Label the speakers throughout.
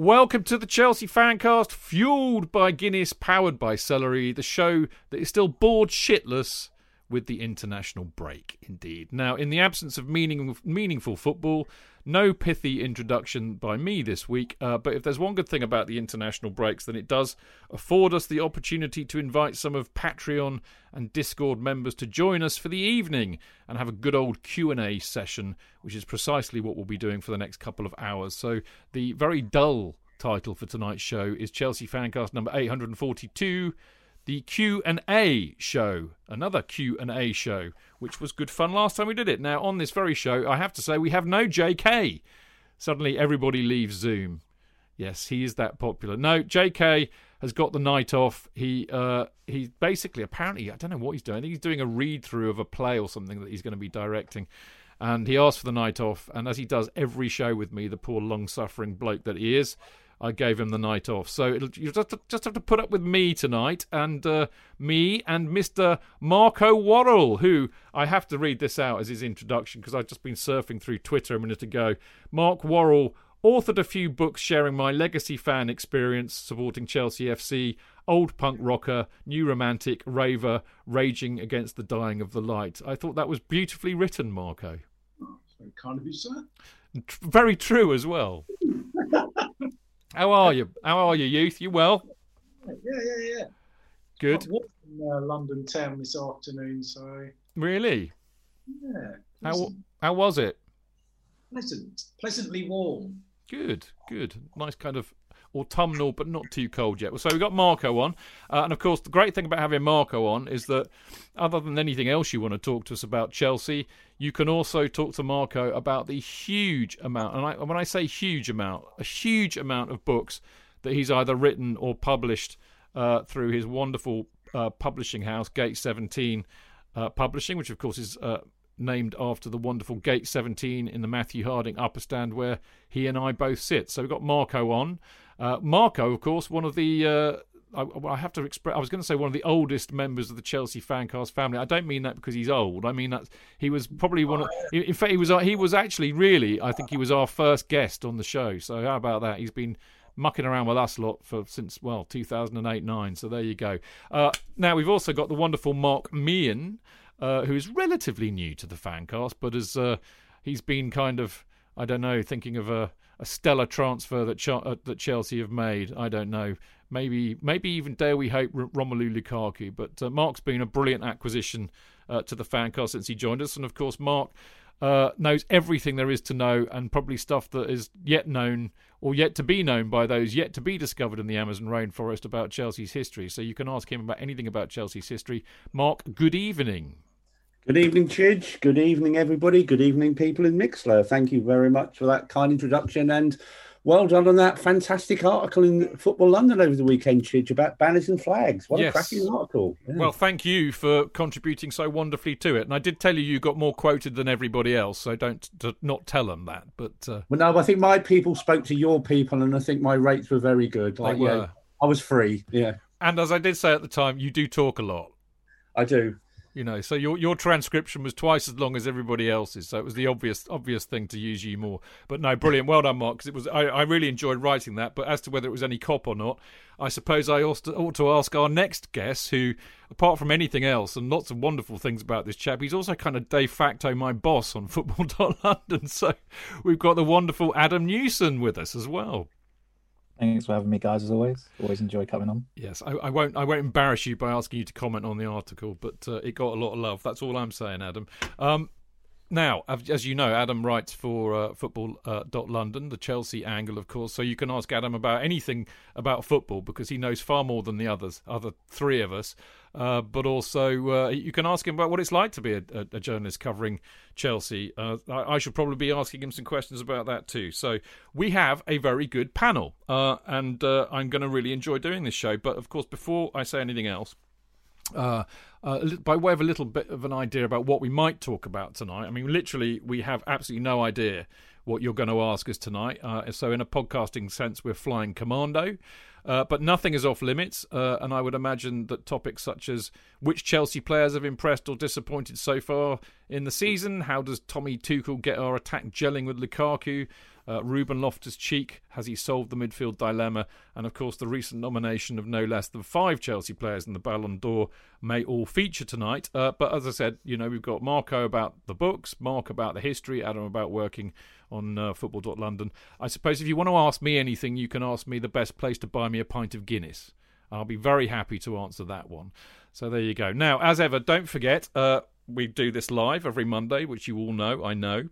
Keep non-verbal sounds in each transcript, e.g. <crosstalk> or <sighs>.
Speaker 1: Welcome to the Chelsea Fancast, fueled by Guinness, powered by Celery, the show that is still bored shitless with the international break, indeed. Now, in the absence of meaning, meaningful football, no pithy introduction by me this week, uh, but if there's one good thing about the international breaks, then it does afford us the opportunity to invite some of Patreon and Discord members to join us for the evening and have a good old Q&A session, which is precisely what we'll be doing for the next couple of hours. So the very dull title for tonight's show is Chelsea Fancast number 842 the Q&A show, another Q&A show, which was good fun last time we did it. Now, on this very show, I have to say we have no JK. Suddenly everybody leaves Zoom. Yes, he is that popular. No, JK has got the night off. He uh he's basically apparently I don't know what he's doing. He's doing a read through of a play or something that he's going to be directing. And he asked for the night off, and as he does every show with me, the poor long suffering bloke that he is, I gave him the night off. So you just, just have to put up with me tonight, and uh, me and Mr. Marco Worrall, who I have to read this out as his introduction because I've just been surfing through Twitter a minute ago. Mark Worrall authored a few books sharing my legacy fan experience supporting Chelsea FC, old punk rocker, new romantic, raver, raging against the dying of the light. I thought that was beautifully written, Marco.
Speaker 2: Very kind of you, sir.
Speaker 1: Very true as well. <laughs> How are you? How are you, youth? You well?
Speaker 2: Yeah, yeah, yeah.
Speaker 1: Good.
Speaker 2: I was in uh, London town this afternoon, so
Speaker 1: Really?
Speaker 2: yeah.
Speaker 1: How how was it?
Speaker 2: pleasant, pleasantly warm.
Speaker 1: Good, good. Nice kind of autumnal, but not too cold yet. So we've got Marco on. Uh, and of course, the great thing about having Marco on is that other than anything else you want to talk to us about Chelsea, you can also talk to Marco about the huge amount. And I, when I say huge amount, a huge amount of books that he's either written or published uh, through his wonderful uh, publishing house, Gate 17 uh, Publishing, which of course is uh, named after the wonderful Gate 17 in the Matthew Harding upper stand where he and I both sit. So we've got Marco on. Uh, Marco, of course, one of the. Uh, I, I have to express. I was going to say one of the oldest members of the Chelsea fancast family. I don't mean that because he's old. I mean that he was probably one of. In fact, he was. He was actually really. I think he was our first guest on the show. So how about that? He's been mucking around with us a lot for since well 2008 9 so there you go uh, now we've also got the wonderful mark meehan uh, who is relatively new to the fancast but has uh, he's been kind of i don't know thinking of a, a stellar transfer that Ch- uh, that chelsea have made i don't know maybe maybe even dare we hope romelu lukaku but uh, mark's been a brilliant acquisition uh, to the fancast since he joined us and of course mark uh, knows everything there is to know and probably stuff that is yet known or yet to be known by those yet to be discovered in the Amazon rainforest about Chelsea's history. So you can ask him about anything about Chelsea's history. Mark, good evening.
Speaker 3: Good evening, Chidge. Good evening, everybody. Good evening, people in Mixlr. Thank you very much for that kind introduction. And well done on that fantastic article in Football London over the weekend, Chidge, about banners and flags. What
Speaker 1: Yes.
Speaker 3: a cracking article. Yeah.
Speaker 1: Well, thank you for contributing so wonderfully to it. And I did tell you you got more quoted than everybody else, so don't not tell them that. But uh,
Speaker 3: Well, no, I think my people spoke to your people, and I think my rates were very good. Like,
Speaker 1: they
Speaker 3: yeah,
Speaker 1: were.
Speaker 3: I was free. Yeah,
Speaker 1: And as I did say at the time, you do talk a lot.
Speaker 3: I do.
Speaker 1: You know, so your your transcription was twice as long as everybody else's, so it was the obvious obvious thing to use you more. But no, brilliant, well done, Mark. Because it was I, I really enjoyed writing that. But as to whether it was any cop or not, I suppose I ought to, ought to ask our next guest, who, apart from anything else, and lots of wonderful things about this chap, he's also kind of de facto my boss on <laughs> Football.London. So we've got the wonderful Adam Newson with us as well.
Speaker 4: Thanks for having me, guys. As always, always enjoy coming on.
Speaker 1: Yes, I, I won't. I won't embarrass you by asking you to comment on the article, but uh, it got a lot of love. That's all I'm saying, Adam. Um, now, as you know, Adam writes for uh, Football uh, London, the Chelsea angle, of course. So you can ask Adam about anything about football because he knows far more than the others, other three of us. Uh, but also, uh, you can ask him about what it's like to be a, a, a journalist covering Chelsea. Uh, I, I should probably be asking him some questions about that too. So we have a very good panel, uh, and uh, I'm going to really enjoy doing this show. But of course, before I say anything else, uh, uh, by way of a little bit of an idea about what we might talk about tonight. I mean, literally, we have absolutely no idea what you're going to ask us tonight. Uh, so, in a podcasting sense, we're flying commando. Uh, but nothing is off limits, uh, and I would imagine that topics such as which Chelsea players have impressed or disappointed so far in the season, how does Tommy Tuchel get our attack gelling with Lukaku, uh, Ruben Loftus Cheek, has he solved the midfield dilemma? And of course, the recent nomination of no less than five Chelsea players in the Ballon d'Or may all feature tonight. Uh, but as I said, you know, we've got Marco about the books, Mark about the history, Adam about working on uh, football.london. I suppose if you want to ask me anything, you can ask me the best place to buy me a pint of Guinness. I'll be very happy to answer that one. So there you go. Now, as ever, don't forget, uh, we do this live every Monday, which you all know, I know.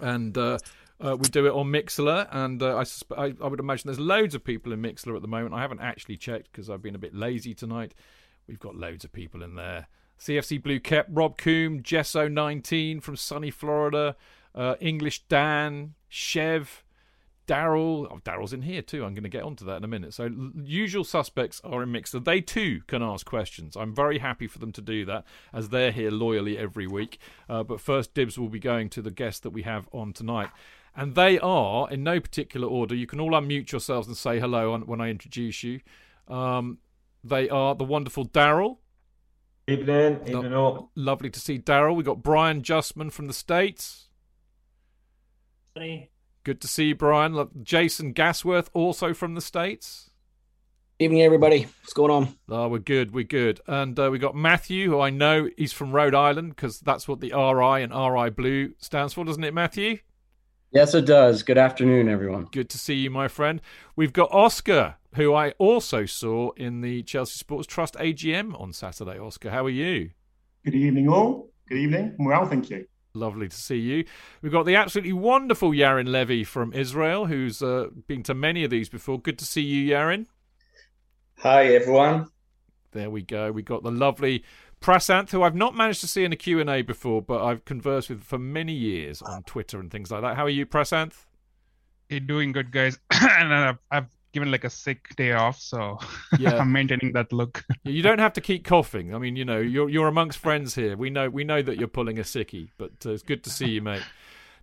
Speaker 1: And uh, uh, we do it on Mixlr, and uh, I, susp- I, I would imagine there's loads of people in Mixlr at the moment. I haven't actually checked because I've been a bit lazy tonight. We've got loads of people in there. CFC Blue Cap, Rob Coombe, Jesso19 from sunny Florida, uh, English Dan, Chev, Daryl. Oh, Daryl's in here too. I'm going to get onto that in a minute. So, l- usual suspects are in Mixlr. They too can ask questions. I'm very happy for them to do that as they're here loyally every week. Uh, but first, dibs will be going to the guest that we have on tonight. And they are, in no particular order, you can all unmute yourselves and say hello on- when I introduce you. Um, they are the wonderful Daryl.
Speaker 5: Evening, evening all.
Speaker 1: Lovely to see Daryl. We've got Brian Justman from the States. Good to see you, Brian. Lo- Jason Gasworth, also from the States.
Speaker 6: Evening, everybody. What's going on?
Speaker 1: Oh, we're good, we're good. And uh, we got Matthew, who I know he's from Rhode Island because that's what the RI and RI Blue stands for, doesn't it, Matthew?
Speaker 6: Yes, it does. Good afternoon, everyone.
Speaker 1: Good to see you, my friend. We've got Oscar, who I also saw in the Chelsea Sports Trust AGM on Saturday. Oscar, how are you?
Speaker 7: Good evening, all. Good evening. I'm well, thank you.
Speaker 1: Lovely to see you. We've got the absolutely wonderful Yarin Levy from Israel, who's uh, been to many of these before. Good to see you, Yarin.
Speaker 5: Hi, everyone.
Speaker 1: There we go. We've got the lovely Prasanth, who I've not managed to see in a Q&A before, but I've conversed with for many years on Twitter and things like that. How are you, Prasanth?
Speaker 8: You're doing good, guys. <clears throat> and I've, I've given like a sick day off, so <laughs>
Speaker 1: Yeah.
Speaker 8: I'm maintaining that look. <laughs>
Speaker 1: You don't have to keep coughing. I mean, you know, you're you're amongst friends here. We know we know that you're pulling a sickie, but uh, it's good to see you, mate.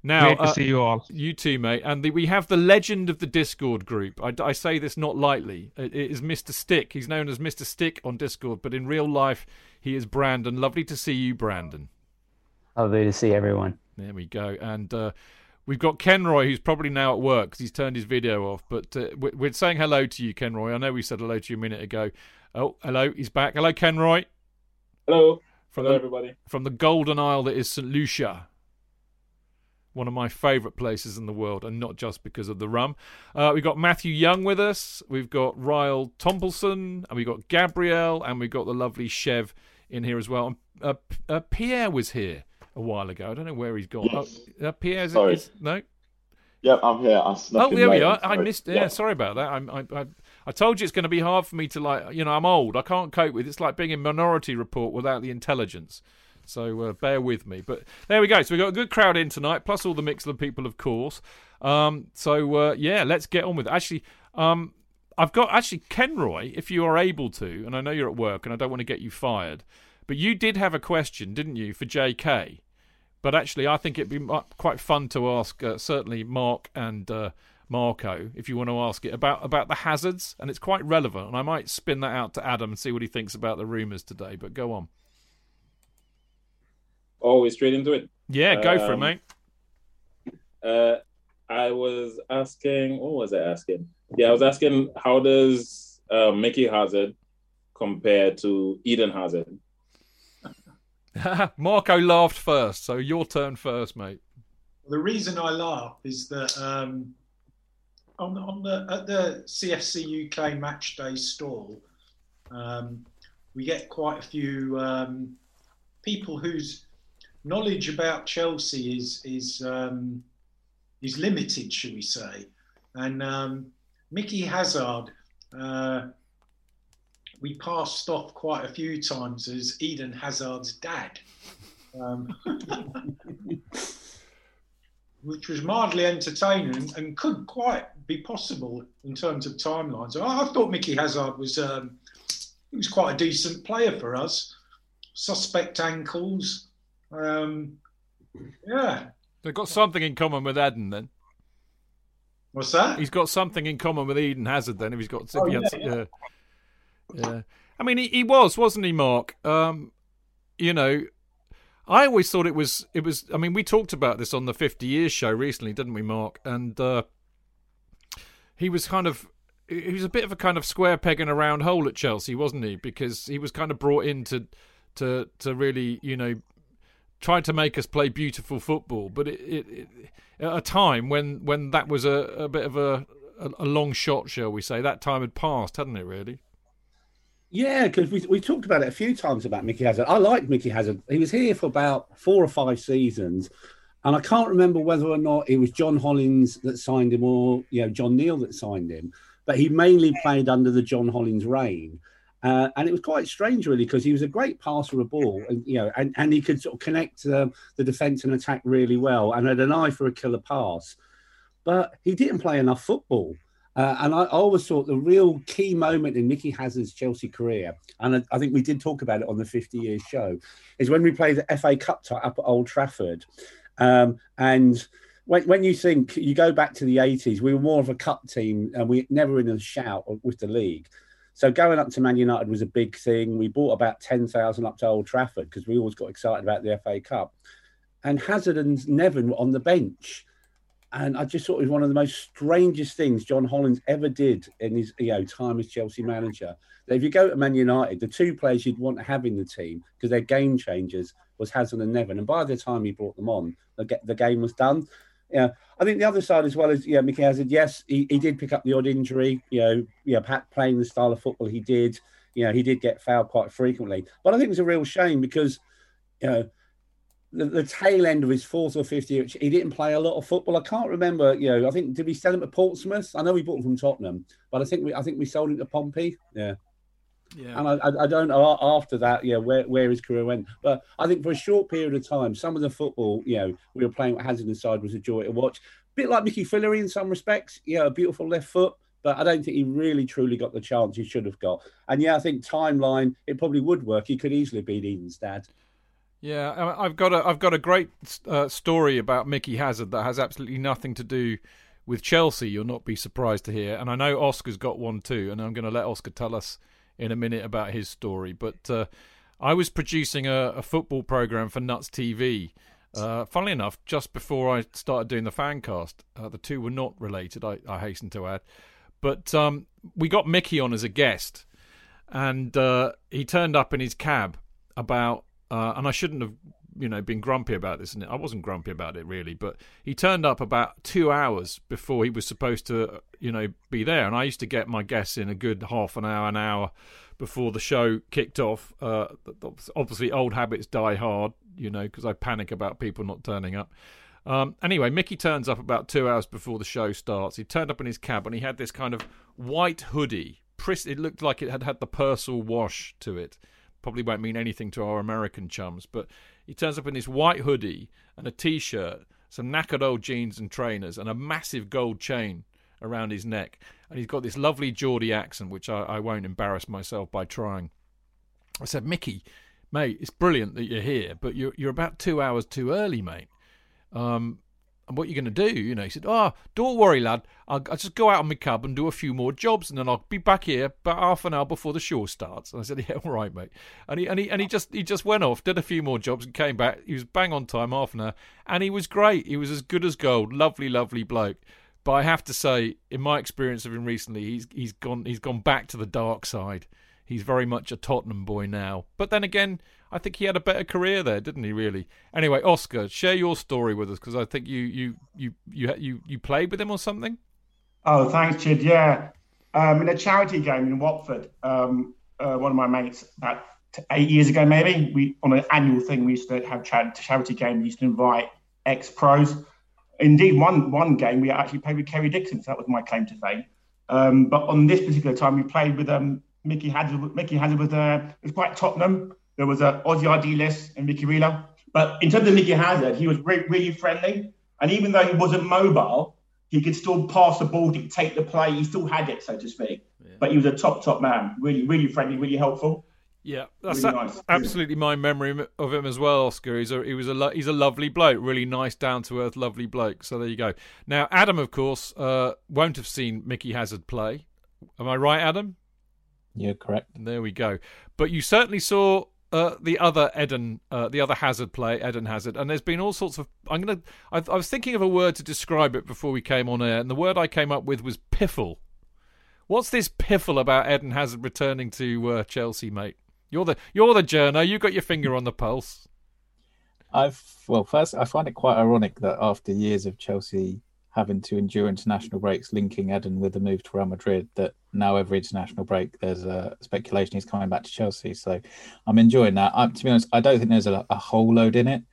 Speaker 1: Now,
Speaker 8: Great to
Speaker 1: uh,
Speaker 8: see you all.
Speaker 1: You too, mate. And the, we have the legend of the Discord group. I, I say this not lightly. It, it is Mr. Stick. He's known as Mr. Stick on Discord, but in real life, he is Brandon. Lovely to see you, Brandon.
Speaker 9: Lovely to see everyone.
Speaker 1: There we go. And uh, we've got Kenroy, who's probably now at work because he's turned his video off. But uh, we're, saying hello to you, Kenroy. I know we said hello to you a minute ago. Oh, hello. He's back. Hello, Kenroy.
Speaker 10: Hello.
Speaker 1: From
Speaker 10: Hello,
Speaker 1: the,
Speaker 10: everybody.
Speaker 1: From the Golden Isle that is St. Lucia. One of my favourite places in the world, and not just because of the rum. Uh, we've got Matthew Young with us. We've got Ryle Tompelson, and we've got Gabrielle, and we've got the lovely Chev in here as well. And, uh, uh, Pierre was here a while ago. I don't know where he's gone.
Speaker 10: Yes.
Speaker 1: Oh, uh, Pierre's
Speaker 10: Sorry.
Speaker 1: is, no.
Speaker 10: Yep, I'm here. I snuck
Speaker 1: Oh, there we are. I missed. Yeah,
Speaker 10: Yeah.
Speaker 1: sorry about that. I'm, I, I, I told you it's going to be hard for me to like. You know, I'm old. I can't cope with. It. It's like being in Minority Report without the intelligence. So uh, bear with me. But there we go. So we've got a good crowd in tonight, plus all the Mixlr people, of course. Um, so uh, yeah, let's get on with it. Actually, um, I've got actually Kenroy, if you are able to, and I know you're at work, and I don't want to get you fired, but you did have a question, didn't you, for J.K. But actually, I think it'd be quite fun to ask, uh, certainly Mark and uh, Marco, if you want to ask it about about the hazards, and it's quite relevant. And I might spin that out to Adam and see what he thinks about the rumours today. But go on.
Speaker 11: Oh, we're straight into it.
Speaker 1: Yeah, go for it,
Speaker 11: Um,
Speaker 1: mate.
Speaker 11: Uh, I was asking, what was I asking? Yeah, I was asking, how does uh, Micky Hazard compare to Eden Hazard? <laughs>
Speaker 1: Marco laughed first, so your turn first, mate.
Speaker 2: The reason I laugh is that um, on, on the at the CFC UK match day stall, um, we get quite a few um, people whose knowledge about Chelsea is is um, is limited, shall we say? And um, Micky Hazard, uh, we passed off quite a few times as Eden Hazard's dad. Um, <laughs> which was mildly entertaining and could quite be possible in terms of timelines. I, I thought Micky Hazard was um, he was quite a decent player for us. Suspect ankles, um, yeah.
Speaker 1: They've got something in common with Eden, then.
Speaker 2: What's that?
Speaker 1: He's got something in common with Eden Hazard, then. If he's got, if
Speaker 2: Oh,
Speaker 1: he had-
Speaker 2: yeah, yeah.
Speaker 1: Yeah. <laughs> I mean, he, he was, wasn't he, Mark? Um, you know, I always thought it was. It was. I mean, we talked about this on the 50 years show recently, didn't we, Mark? And uh, he was kind of. He was a bit of a kind of square peg in a round hole at Chelsea, wasn't he? Because he was kind of brought in to, to, to really, you know, try to make us play beautiful football. But it, it, it at a time when when that was a, a bit of a, a a long shot, shall we say? That time had passed, hadn't it? Really?
Speaker 3: Yeah, because we we talked about it a few times about Micky Hazard. I liked Micky Hazard. He was here for about four or five seasons, and I can't remember whether or not it was John Hollins that signed him or you know John Neal that signed him. But he mainly played under the John Hollins reign. Uh, and it was quite strange, really, because he was a great passer of ball, and you know, and, and he could sort of connect um, the defence and attack really well, and had an eye for a killer pass. But he didn't play enough football. Uh, and I, always thought the real key moment in Micky Hazard's Chelsea career, and I, I think we did talk about it on the 50 years show, is when we played the FA Cup tie up at Old Trafford. Um, and when, when you think you go back to the 80s, we were more of a cup team and we never in a shout with the league. So going up to Man United was a big thing. We bought about 10,000 up to Old Trafford because we always got excited about the FA Cup. And Hazard and Nevin were on the bench. And I just thought it was one of the most strangest things John Hollins ever did in his you know time as Chelsea manager. That if you go to Man United, the two players you'd want to have in the team because they're game changers was Hazard and Nevin. And by the time he brought them on, the, the game was done. Yeah, I think the other side as well is yeah, Micky Hazard. Yes, he, he did pick up the odd injury. You know, yeah, Pat playing the style of football he did. You know, he did get fouled quite frequently. But I think it was a real shame because you know the, the tail end of his fourth or fifth year, he didn't play a lot of football. I can't remember. You know, I think did we sell him to Portsmouth? I know we bought him from Tottenham, but I think we I think we sold him to Pompey. Yeah.
Speaker 1: Yeah.
Speaker 3: And I, I, don't know after that, yeah, where, where his career went. But I think for a short period of time, some of the football, you know, we were playing with Hazard inside was a joy to watch. A bit like Mickey Fillery in some respects, yeah, a beautiful left foot, but I don't think he really truly got the chance he should have got. And yeah, I think timeline, it probably would work. He could easily beat Eden's dad.
Speaker 1: Yeah, I've got a I've got a great uh, story about Micky Hazard that has absolutely nothing to do with Chelsea. You'll not be surprised to hear, and I know Oscar's got one too, and I'm going to let Oscar tell us in a minute about his story. But uh, I was producing a, a football program for Nuts TV. Uh, funnily enough, just before I started doing the fancast, uh, the two were not related. I, I hasten to add, but um, we got Micky on as a guest, and uh, he turned up in his cab about uh, and I shouldn't have, you know, been grumpy about this. And I wasn't grumpy about it really, but he turned up about two hours before he was supposed to, you know, be there. And I used to get my guests in a good half an hour, an hour before the show kicked off. Uh, obviously, old habits die hard, you know, because I panic about people not turning up. Um, anyway, Micky turns up about two hours before the show starts. He turned up in his cab and he had this kind of white hoodie. It looked like it had had the Persil wash to it probably won't mean anything to our American chums, but He turns up in this white hoodie and a t-shirt, some knackered old jeans and trainers, and a massive gold chain around his neck. And he's got this lovely Geordie accent, which I, I won't embarrass myself by trying. I said, Micky, mate, it's brilliant that you're here, but you're you're about two hours too early, mate. Um, and what are you're going to do, you know? He said, oh, don't worry, lad. I'll, I'll, just go out on my cab and do a few more jobs, and then I'll be back here about half an hour before the show starts. And I said, yeah, all right, mate. And he and he and he just he just went off, did a few more jobs, and came back. He was bang on time, half an hour, and he was great. He was as good as gold. Lovely, lovely bloke. But I have to say, in my experience of him recently, he's he's gone he's gone back to the dark side. He's very much a Tottenham boy now. But then again, I think he had a better career there, didn't he? Really. Anyway, Oscar, share your story with us because I think you you you you you you played with him or something.
Speaker 7: Oh, thanks, Chid. Yeah, um, in a charity game in Watford, um, uh, one of my mates about eight years ago, maybe we on an annual thing we used to have charity game. We used to invite ex pros. Indeed, one one game we actually played with Kerry Dixon. So that was my claim to fame. Um, but on this particular time, we played with um, Micky Hazard. Micky Hazard was uh, was quite Tottenham. There was a Ossie Ardiles and Ricky Villa. But in terms of Micky Hazard, he was really, really friendly. And even though he wasn't mobile, he could still pass the ball, dictate the play. He still had it, so to speak. Yeah. But he was a top, top man. Really, really friendly, really helpful.
Speaker 1: Yeah, that's really a- nice. absolutely my memory of him as well, Oscar. He's a he was a lo- he's a lovely bloke, really nice, down to earth, lovely bloke. So there you go. Now Adam, of course, uh, won't have seen Micky Hazard play. Am I right, Adam?
Speaker 4: You're correct.
Speaker 1: There we go. But you certainly saw uh, the other Eden, uh, the other Hazard play, Eden Hazard, and there's been all sorts of. I'm gonna. I, I, was thinking of a word to describe it before we came on air, and the word I came up with was piffle. What's this piffle about Eden Hazard returning to uh, Chelsea, mate? You're the you're the journo. You got your finger on the pulse.
Speaker 4: I've well, first I find it quite ironic that after years of Chelsea having to endure international breaks, linking Eden with the move to Real Madrid, that now every international break there's a speculation he's coming back to Chelsea. So I'm enjoying that. I, to be honest, I don't think there's a, a whole load in it.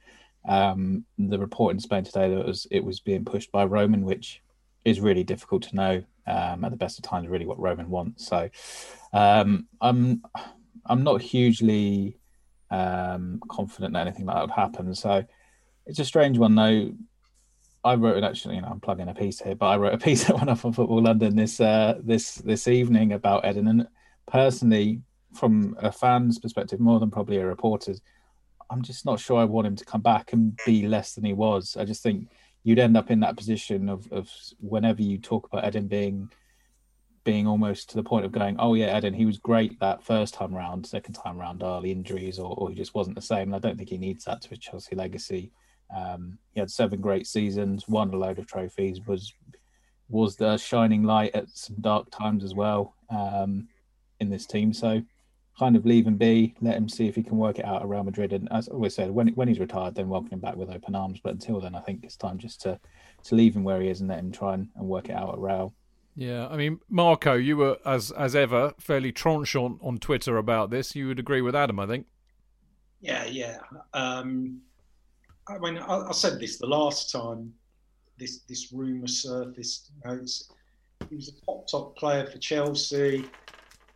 Speaker 4: Um, the report in Spain today that it was it was being pushed by Roman, which is really difficult to know um, at the best of times, really what Roman wants. So um, I'm I'm not hugely um, confident that anything like that would happen. So it's a strange one though. I wrote actually, you know, I'm plugging a piece here, but I wrote a <laughs> piece that went up on Football London this uh, this this evening about Eden. And personally, from a fan's perspective, more than probably a reporter's, I'm just not sure I want him to come back and be less than he was. I just think you'd end up in that position of, of whenever you talk about Eden being being almost to the point of going, oh yeah, Eden, he was great that first time round, second time round, early injuries, or, or he just wasn't the same. And I don't think he needs that to his Chelsea legacy. Um, he had seven great seasons, won a load of trophies, was was the shining light at some dark times as well um, in this team. So kind of leave him be, let him see if he can work it out at Real Madrid. And as I always said, when when he's retired, then welcome him back with open arms. But until then, I think it's time just to to leave him where he is and let him try and, and work it out at Real.
Speaker 1: Yeah, I mean, Marco, you were as as ever fairly tranchant on Twitter about this. You would agree with Adam, I think.
Speaker 2: Yeah, yeah. Um, I mean, I, I, said this the last time this this rumor surfaced. You know, he was a top top player for Chelsea.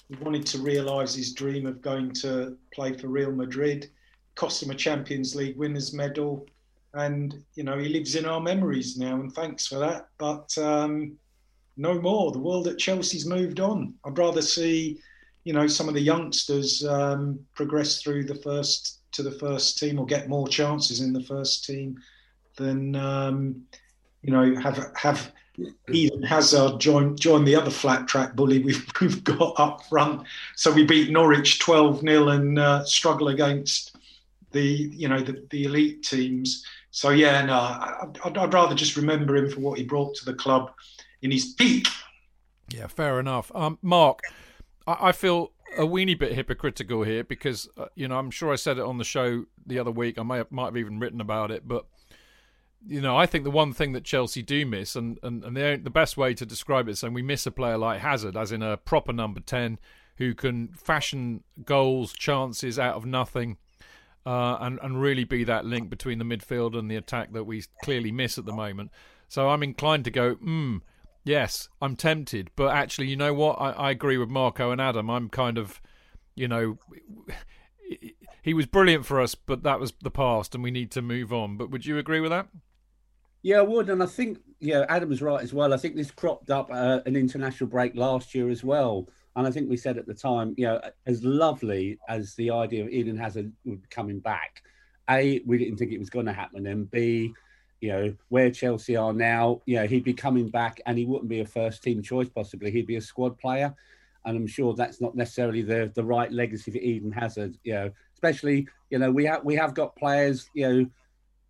Speaker 2: He wanted to realise his dream of going to play for Real Madrid. Cost him a Champions League winners medal, and you know he lives in our memories now. And thanks for that. But um, no more. The world at Chelsea's moved on. I'd rather see, you know, some of the youngsters um, progress through the first to the first team or get more chances in the first team than um, you know have have Eden Hazard join join the other flat track bully we've, <laughs> we've got up front. So we beat Norwich 12 0 and uh, struggle against the you know the, the elite teams. So yeah, no, I'd, I'd rather just remember him for what he brought to the club in his peak.
Speaker 1: Yeah, fair enough. Um, Mark, I, I feel a weeny bit hypocritical here because uh, you know I'm sure I said it on the show the other week. I have, might have even written about it, but you know I think the one thing that Chelsea do miss, and and, and the the best way to describe it is saying we miss a player like Hazard, as in a proper number ten who can fashion goals, chances out of nothing. Uh, and and really be that link between the midfield and the attack that we clearly miss at the moment. So I'm inclined to go, hmm, Yes, I'm tempted, but actually, you know what? I, I agree with Marco and Adam. I'm kind of, you know, he was brilliant for us, but that was the past, and we need to move on. But would you agree with that?
Speaker 3: Yeah, I would, and I think yeah, Adam's right as well. I think this cropped up uh, an international break last year as well, and I think we said at the time, you know, as lovely as the idea of Eden Hazard coming back, a we didn't think it was going to happen, and b you know, where Chelsea are now, you know, he'd be coming back and he wouldn't be a first team choice possibly. He'd be a squad player. And I'm sure that's not necessarily the the right legacy for Eden Hazard, you know, especially, you know, we have we have got players, you know,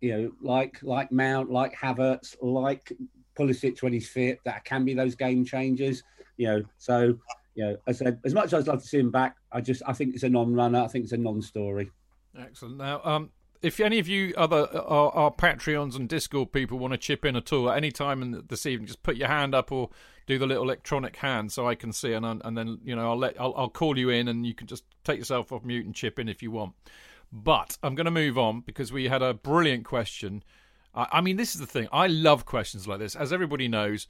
Speaker 3: you know, like like Mount, like Havertz, like Pulisic when he's fit, that can be those game changers, you know. So, you know, as I said, as much as I'd love to see him back, I just I think it's a non-runner. I think it's a non-story.
Speaker 1: Excellent. Now, um, if any of you other uh, our, our Patreons and Discord people want to chip in at all at any time in this evening, just put your hand up or do the little electronic hand so I can see, and and then you know I'll let I'll, I'll call you in, and you can just take yourself off mute and chip in if you want. But I'm going to move on because we had a brilliant question. I, I mean, this is the thing. I love questions like this, as everybody knows.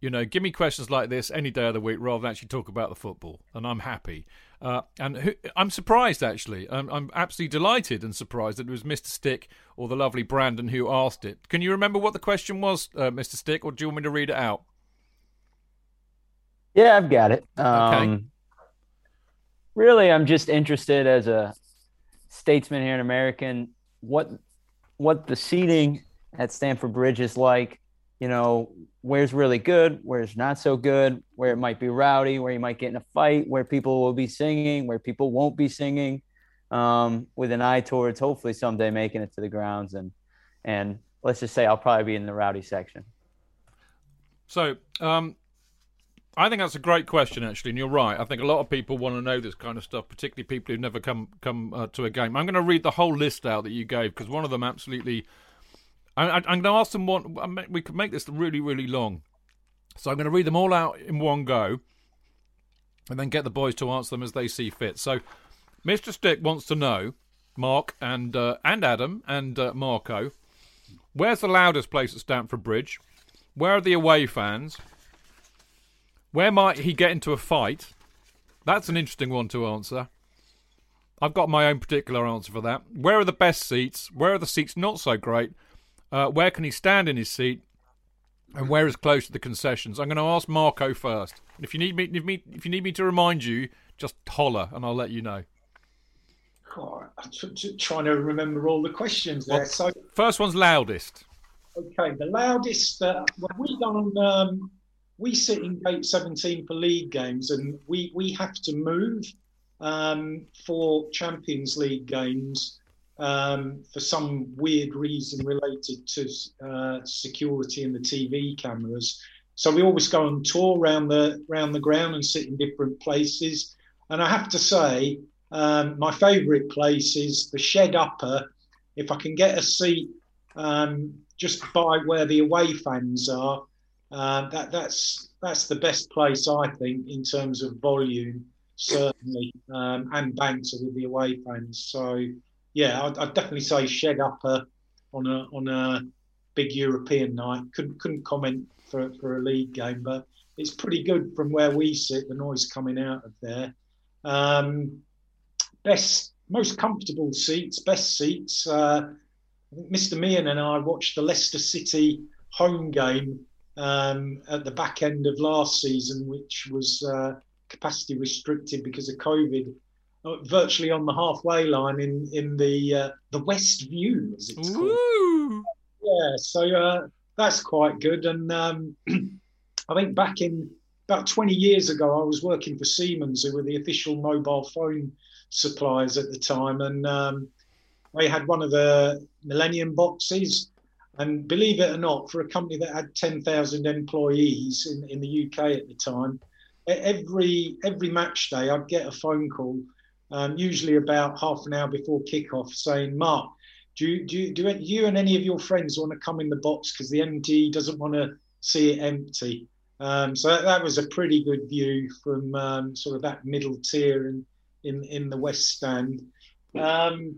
Speaker 1: You know, give me questions like this any day of the week rather than actually talk about the football, and I'm happy. Uh, and who, I'm surprised, actually. I'm, I'm, absolutely delighted and surprised that it was Mr. Stick or the lovely Brandon who asked it. Can you remember what the question was, uh, Mr. Stick, or do you want me to read it out?
Speaker 9: Yeah, I've got it. Um,
Speaker 1: okay.
Speaker 9: Really, I'm just interested as a statesman here in American what what the seating at Stamford Bridge is like you know, where's really good, where's not so good, where it might be rowdy, where you might get in a fight, where people will be singing, where people won't be singing, um, with an eye towards hopefully someday making it to the grounds. And, and let's just say I'll probably be in the rowdy section.
Speaker 1: So, um, I think that's a great question, actually, and you're right. I think a lot of people want to know this kind of stuff, particularly people who've never come come uh, to a game. I'm going to read the whole list out that you gave because one of them absolutely I, am going to ask them one. We could make this really, really long. So I'm going to read them all out in one go and then get the boys to answer them as they see fit. So Mr. Stick wants to know, Mark and uh, and Adam and uh, Marco, where's the loudest place at Stamford Bridge? Where are the away fans? Where might he get into a fight? That's an interesting one to answer. I've got my own particular answer for that. Where are the best seats? Where are the seats not so great? Uh, where can he stand in his seat? And where is close to the concessions? I'm going to ask Marco first. If you need me, if, me, if you need me to remind you, just holler and I'll let you know.
Speaker 2: Oh, I'm trying to remember all the questions there. Well, so
Speaker 1: first one's loudest.
Speaker 2: Okay, the loudest. Uh, when we go um, we sit in gate 17 for league games, and we we have to move um, for Champions League games um, for some weird reason related to uh, security and the TV cameras. So we always go on tour around the around the ground and sit in different places. And I have to say, um, my favourite place is the shed upper. If I can get a seat um, just by where the away fans are, uh, that that's that's the best place I think in terms of volume, certainly, um, and banter with the away fans. So yeah, I'd, I'd, definitely say shed upper on a on a big European night. Couldn't couldn't comment for for a league game, but it's pretty good from where we sit. The noise coming out of there. Um, best, most comfortable seats, best seats. Uh, Mr. Meehan and I watched the Leicester City home game um, at the back end of last season, which was uh, capacity restricted because of COVID virtually on the halfway line in in the uh, the West View, as it's called. Ooh. Yeah, so uh, that's quite good. And um, <clears throat> I think back in about 20 years ago, I was working for Siemens, who were the official mobile phone suppliers at the time, and um, they had one of the Millennium boxes. And believe it or not, for a company that had 10,000 employees in, in the UK at the time, every every match day I'd get a phone call um, usually about half an hour before kickoff, saying, Mark, do you, do, do you and any of your friends want to come in the box because the MD doesn't want to see it empty? Um, so that, that, was a pretty good view from um, sort of that middle tier in, in, in the West Stand. Um,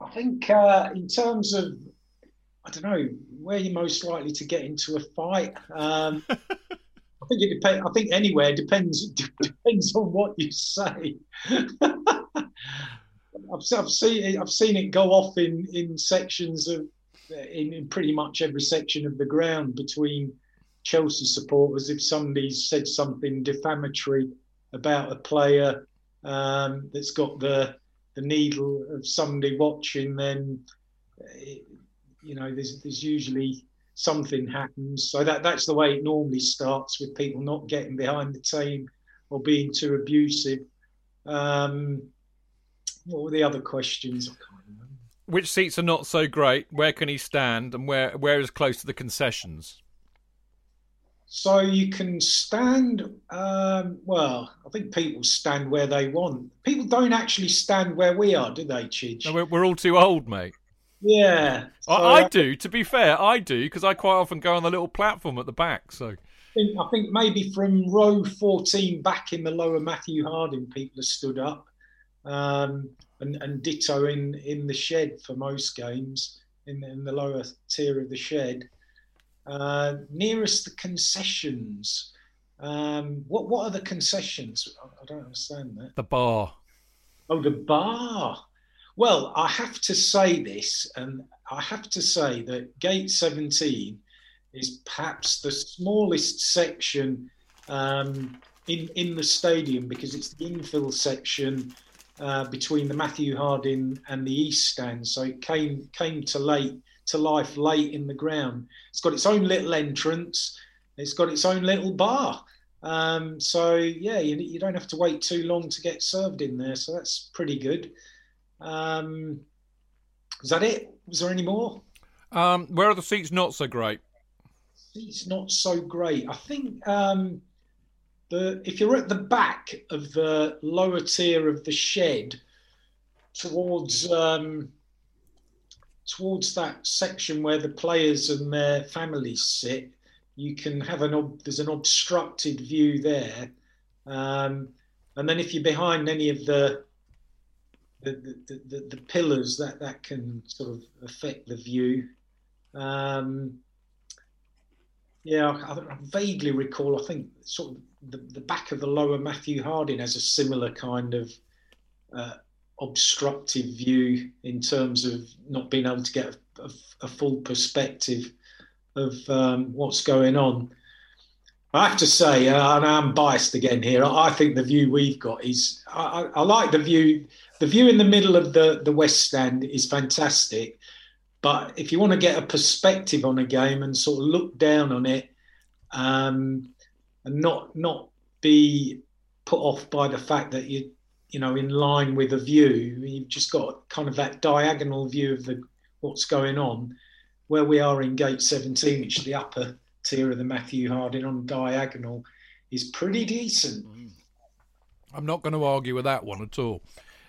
Speaker 2: I think uh, in terms of, I don't know, where you're most likely to get into a fight. <laughs> Think it depends. I think anywhere depends <laughs> depends on what you say. <laughs> I've, I've seen it, I've seen it go off in in sections of in, in pretty much every section of the ground between Chelsea supporters if somebody's said something defamatory about a player um, that's got the the needle of somebody watching, then it, you know there's there's usually something happens. So that that's the way it normally starts with people not getting behind the team or being too abusive. Um, what were the other questions?
Speaker 1: Which seats are not so great? Where can he stand, and where where is close to the concessions?
Speaker 2: So you can stand. Um, well, I think people stand where they want. People don't actually stand where we are, do they, Chidge?
Speaker 1: No, we're, we're all too old, mate.
Speaker 2: Yeah, so
Speaker 1: I, I do. To be fair, I do because I quite often go on the little platform at the back. So
Speaker 2: I think, I think maybe from row 14 back in the lower Matthew Harding, people have stood up, um, and, and ditto in in the shed for most games in, in the lower tier of the shed. Uh, nearest the concessions. Um, what what are the concessions? I, I don't understand that.
Speaker 1: the bar.
Speaker 2: Oh, the bar. Well, I have to say this, and I have to say that Gate 17 is perhaps the smallest section um, in in the stadium because it's the infill section uh, between the Matthew Harding and the East stand. So it came came to late to life late in the ground. It's got its own little entrance. It's got its own little bar. Um, so yeah, you, you don't have to wait too long to get served in there. So that's pretty good. Um, is that it? Was there any more?
Speaker 1: Um, where are the seats not so great?
Speaker 2: Seats not so great. I think um, the if you're at the back of the lower tier of the shed, towards um, towards that section where the players and their families sit, you can have an ob- there's an obstructed view there, um, and then if you're behind any of the the, the, the, the pillars that that can sort of affect the view. Um, yeah, I, I vaguely recall. I think sort of the, the back of the lower Matthew Harding has a similar kind of uh, obstructive view in terms of not being able to get a, a, a full perspective of um, what's going on. I have to say, uh, and I'm biased again here. I, think the view we've got is I, I, I like the view. The view in the middle of the the west stand is fantastic, but if you want to get a perspective on a game and sort of look down on it, um, and not not be put off by the fact that you you know in line with a view, you've just got kind of that diagonal view of the what's going on. Where we are in gate 17, which is the upper tier of the Matthew Harding on diagonal, is pretty decent.
Speaker 1: I'm not going to argue with that one at all.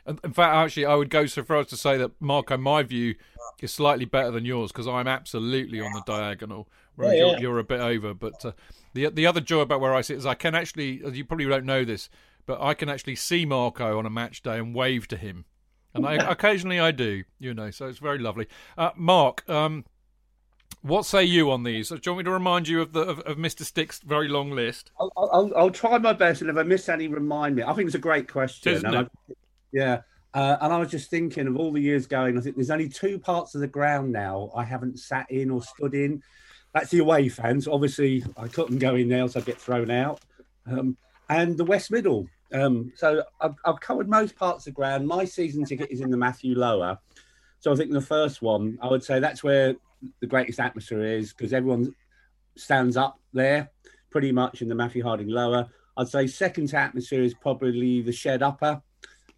Speaker 1: In in fact, actually, I would go so far as to say that Marco, my view is slightly better than yours because I'm absolutely on the diagonal, whereas
Speaker 2: Yeah,
Speaker 1: you're, you're a bit over. But uh, the the other joy about where I sit is I can actually, as you probably don't know this, but I can actually see Marco on a match day and wave to him, and I, occasionally I do, you know. So it's very lovely. Uh, Mark, um, what say you on these? Do you want me to remind you of the of, of Mr. Stick's very long list?
Speaker 3: I'll, I'll, I'll try my best, and if I miss any, remind me. I think it's a great question.
Speaker 1: Isn't it?
Speaker 3: Yeah, uh, and I was just thinking of all the years going. I think there's only two parts of the ground now I haven't sat in or stood in. That's the away fans. Obviously, I couldn't go in there, so I'd get thrown out. Um, and the West Middle. Um, so I've, I've covered most parts of the ground. My season ticket is in the Matthew Lower. So I think the first one, I would say that's where the greatest atmosphere is because everyone stands up there pretty much in the Matthew Harding lower. I'd say second atmosphere is probably the shed upper.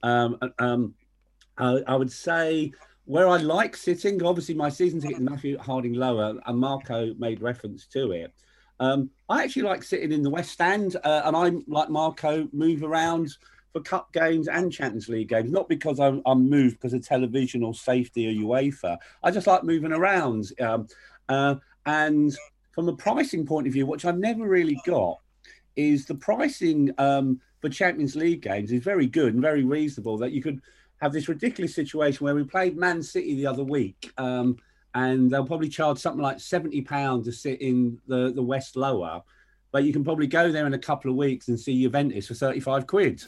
Speaker 3: Um, um, I, I would say where I like sitting, obviously my season ticket Matthew Harding lower, and Marco made reference to it. Um, I actually like sitting in the West Stand, uh, and I'm like Marco, move around for cup games and Champions League games. Not because I'm, I'm moved because of television or safety or UEFA. I just like moving around. Um, uh, and from a pricing point of view, which I've never really got, is the pricing um, for Champions League games is very good and very reasonable. That you could have this ridiculous situation where we played Man City the other week. Um, and they'll probably charge something like seventy pounds to sit in the the West Lower, but you can probably go there in a couple of weeks and see Juventus for thirty five quid.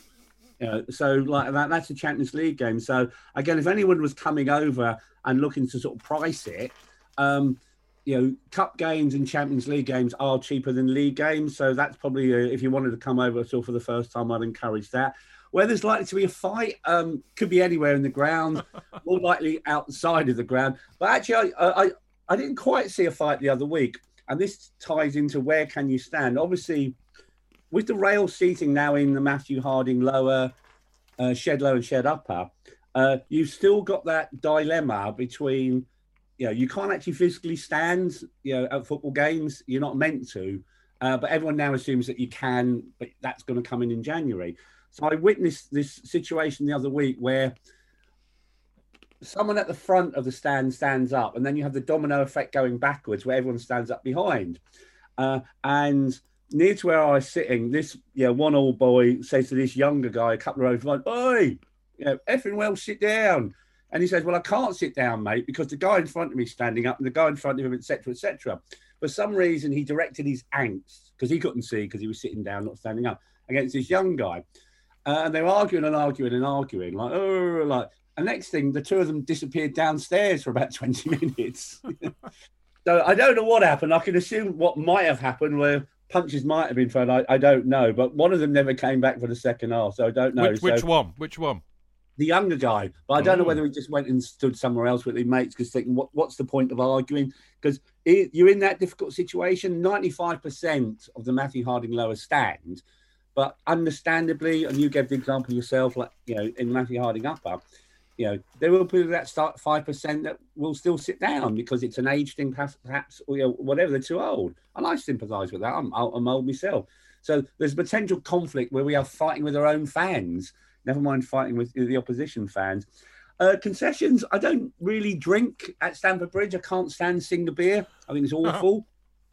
Speaker 3: You know, so like that, that's a Champions League game. So again, if anyone was coming over and looking to sort of price it, um, you know, cup games and Champions League games are cheaper than league games. So that's probably uh, if you wanted to come over at all for the first time, I'd encourage that. Where there's likely to be a fight, um, could be anywhere in the ground, <laughs> more likely outside of the ground. But actually, I, I I didn't quite see a fight the other week, and this ties into where can you stand. Obviously, with the rail seating now in the Matthew Harding lower, uh, shed lower and shed upper, uh, you've still got that dilemma between you know, you can't actually physically stand, you know, at football games. You're not meant to, uh, but everyone now assumes that you can. But that's going to come in in January. So I witnessed this situation the other week where someone at the front of the stand stands up, and then you have the domino effect going backwards, where everyone stands up behind. Uh, and near to where I was sitting, this yeah, one old boy says to this younger guy a couple of rows like, "Oi, you know, effing well, sit down." And he says, "Well, I can't sit down, mate, because the guy in front of me is standing up, and the guy in front of him, etc., etc." For some reason, he directed his angst because he couldn't see because he was sitting down, not standing up, against this young guy. Uh, and they were arguing and arguing and arguing, like, oh, like. And next thing, the two of them disappeared downstairs for about <laughs> 20 minutes. <laughs> so I don't know what happened. I can assume what might have happened where punches might have been thrown. I, I don't know. But one of them never came back for the second half. So I don't know.
Speaker 1: Which, which
Speaker 3: so,
Speaker 1: one? Which one?
Speaker 3: The younger guy. But I don't know
Speaker 1: Oh.
Speaker 3: whether he just went and stood somewhere else with his mates because thinking, what, what's the point of arguing? Because you're in that difficult situation. 95% of the Matthew Harding lower stand. But understandably, and you gave the example yourself, like, you know, in Matthew Harding upper, you know, there will be that start five percent that will still sit down because it's an age thing, perhaps, or you know, whatever. They're too old, and I sympathise with that. I'm, I'm old myself, so there's potential conflict where we are fighting with our own fans. Never mind fighting with the opposition fans. Uh, concessions. I don't really drink at Stamford Bridge. I can't stand Singha beer. I think it's awful.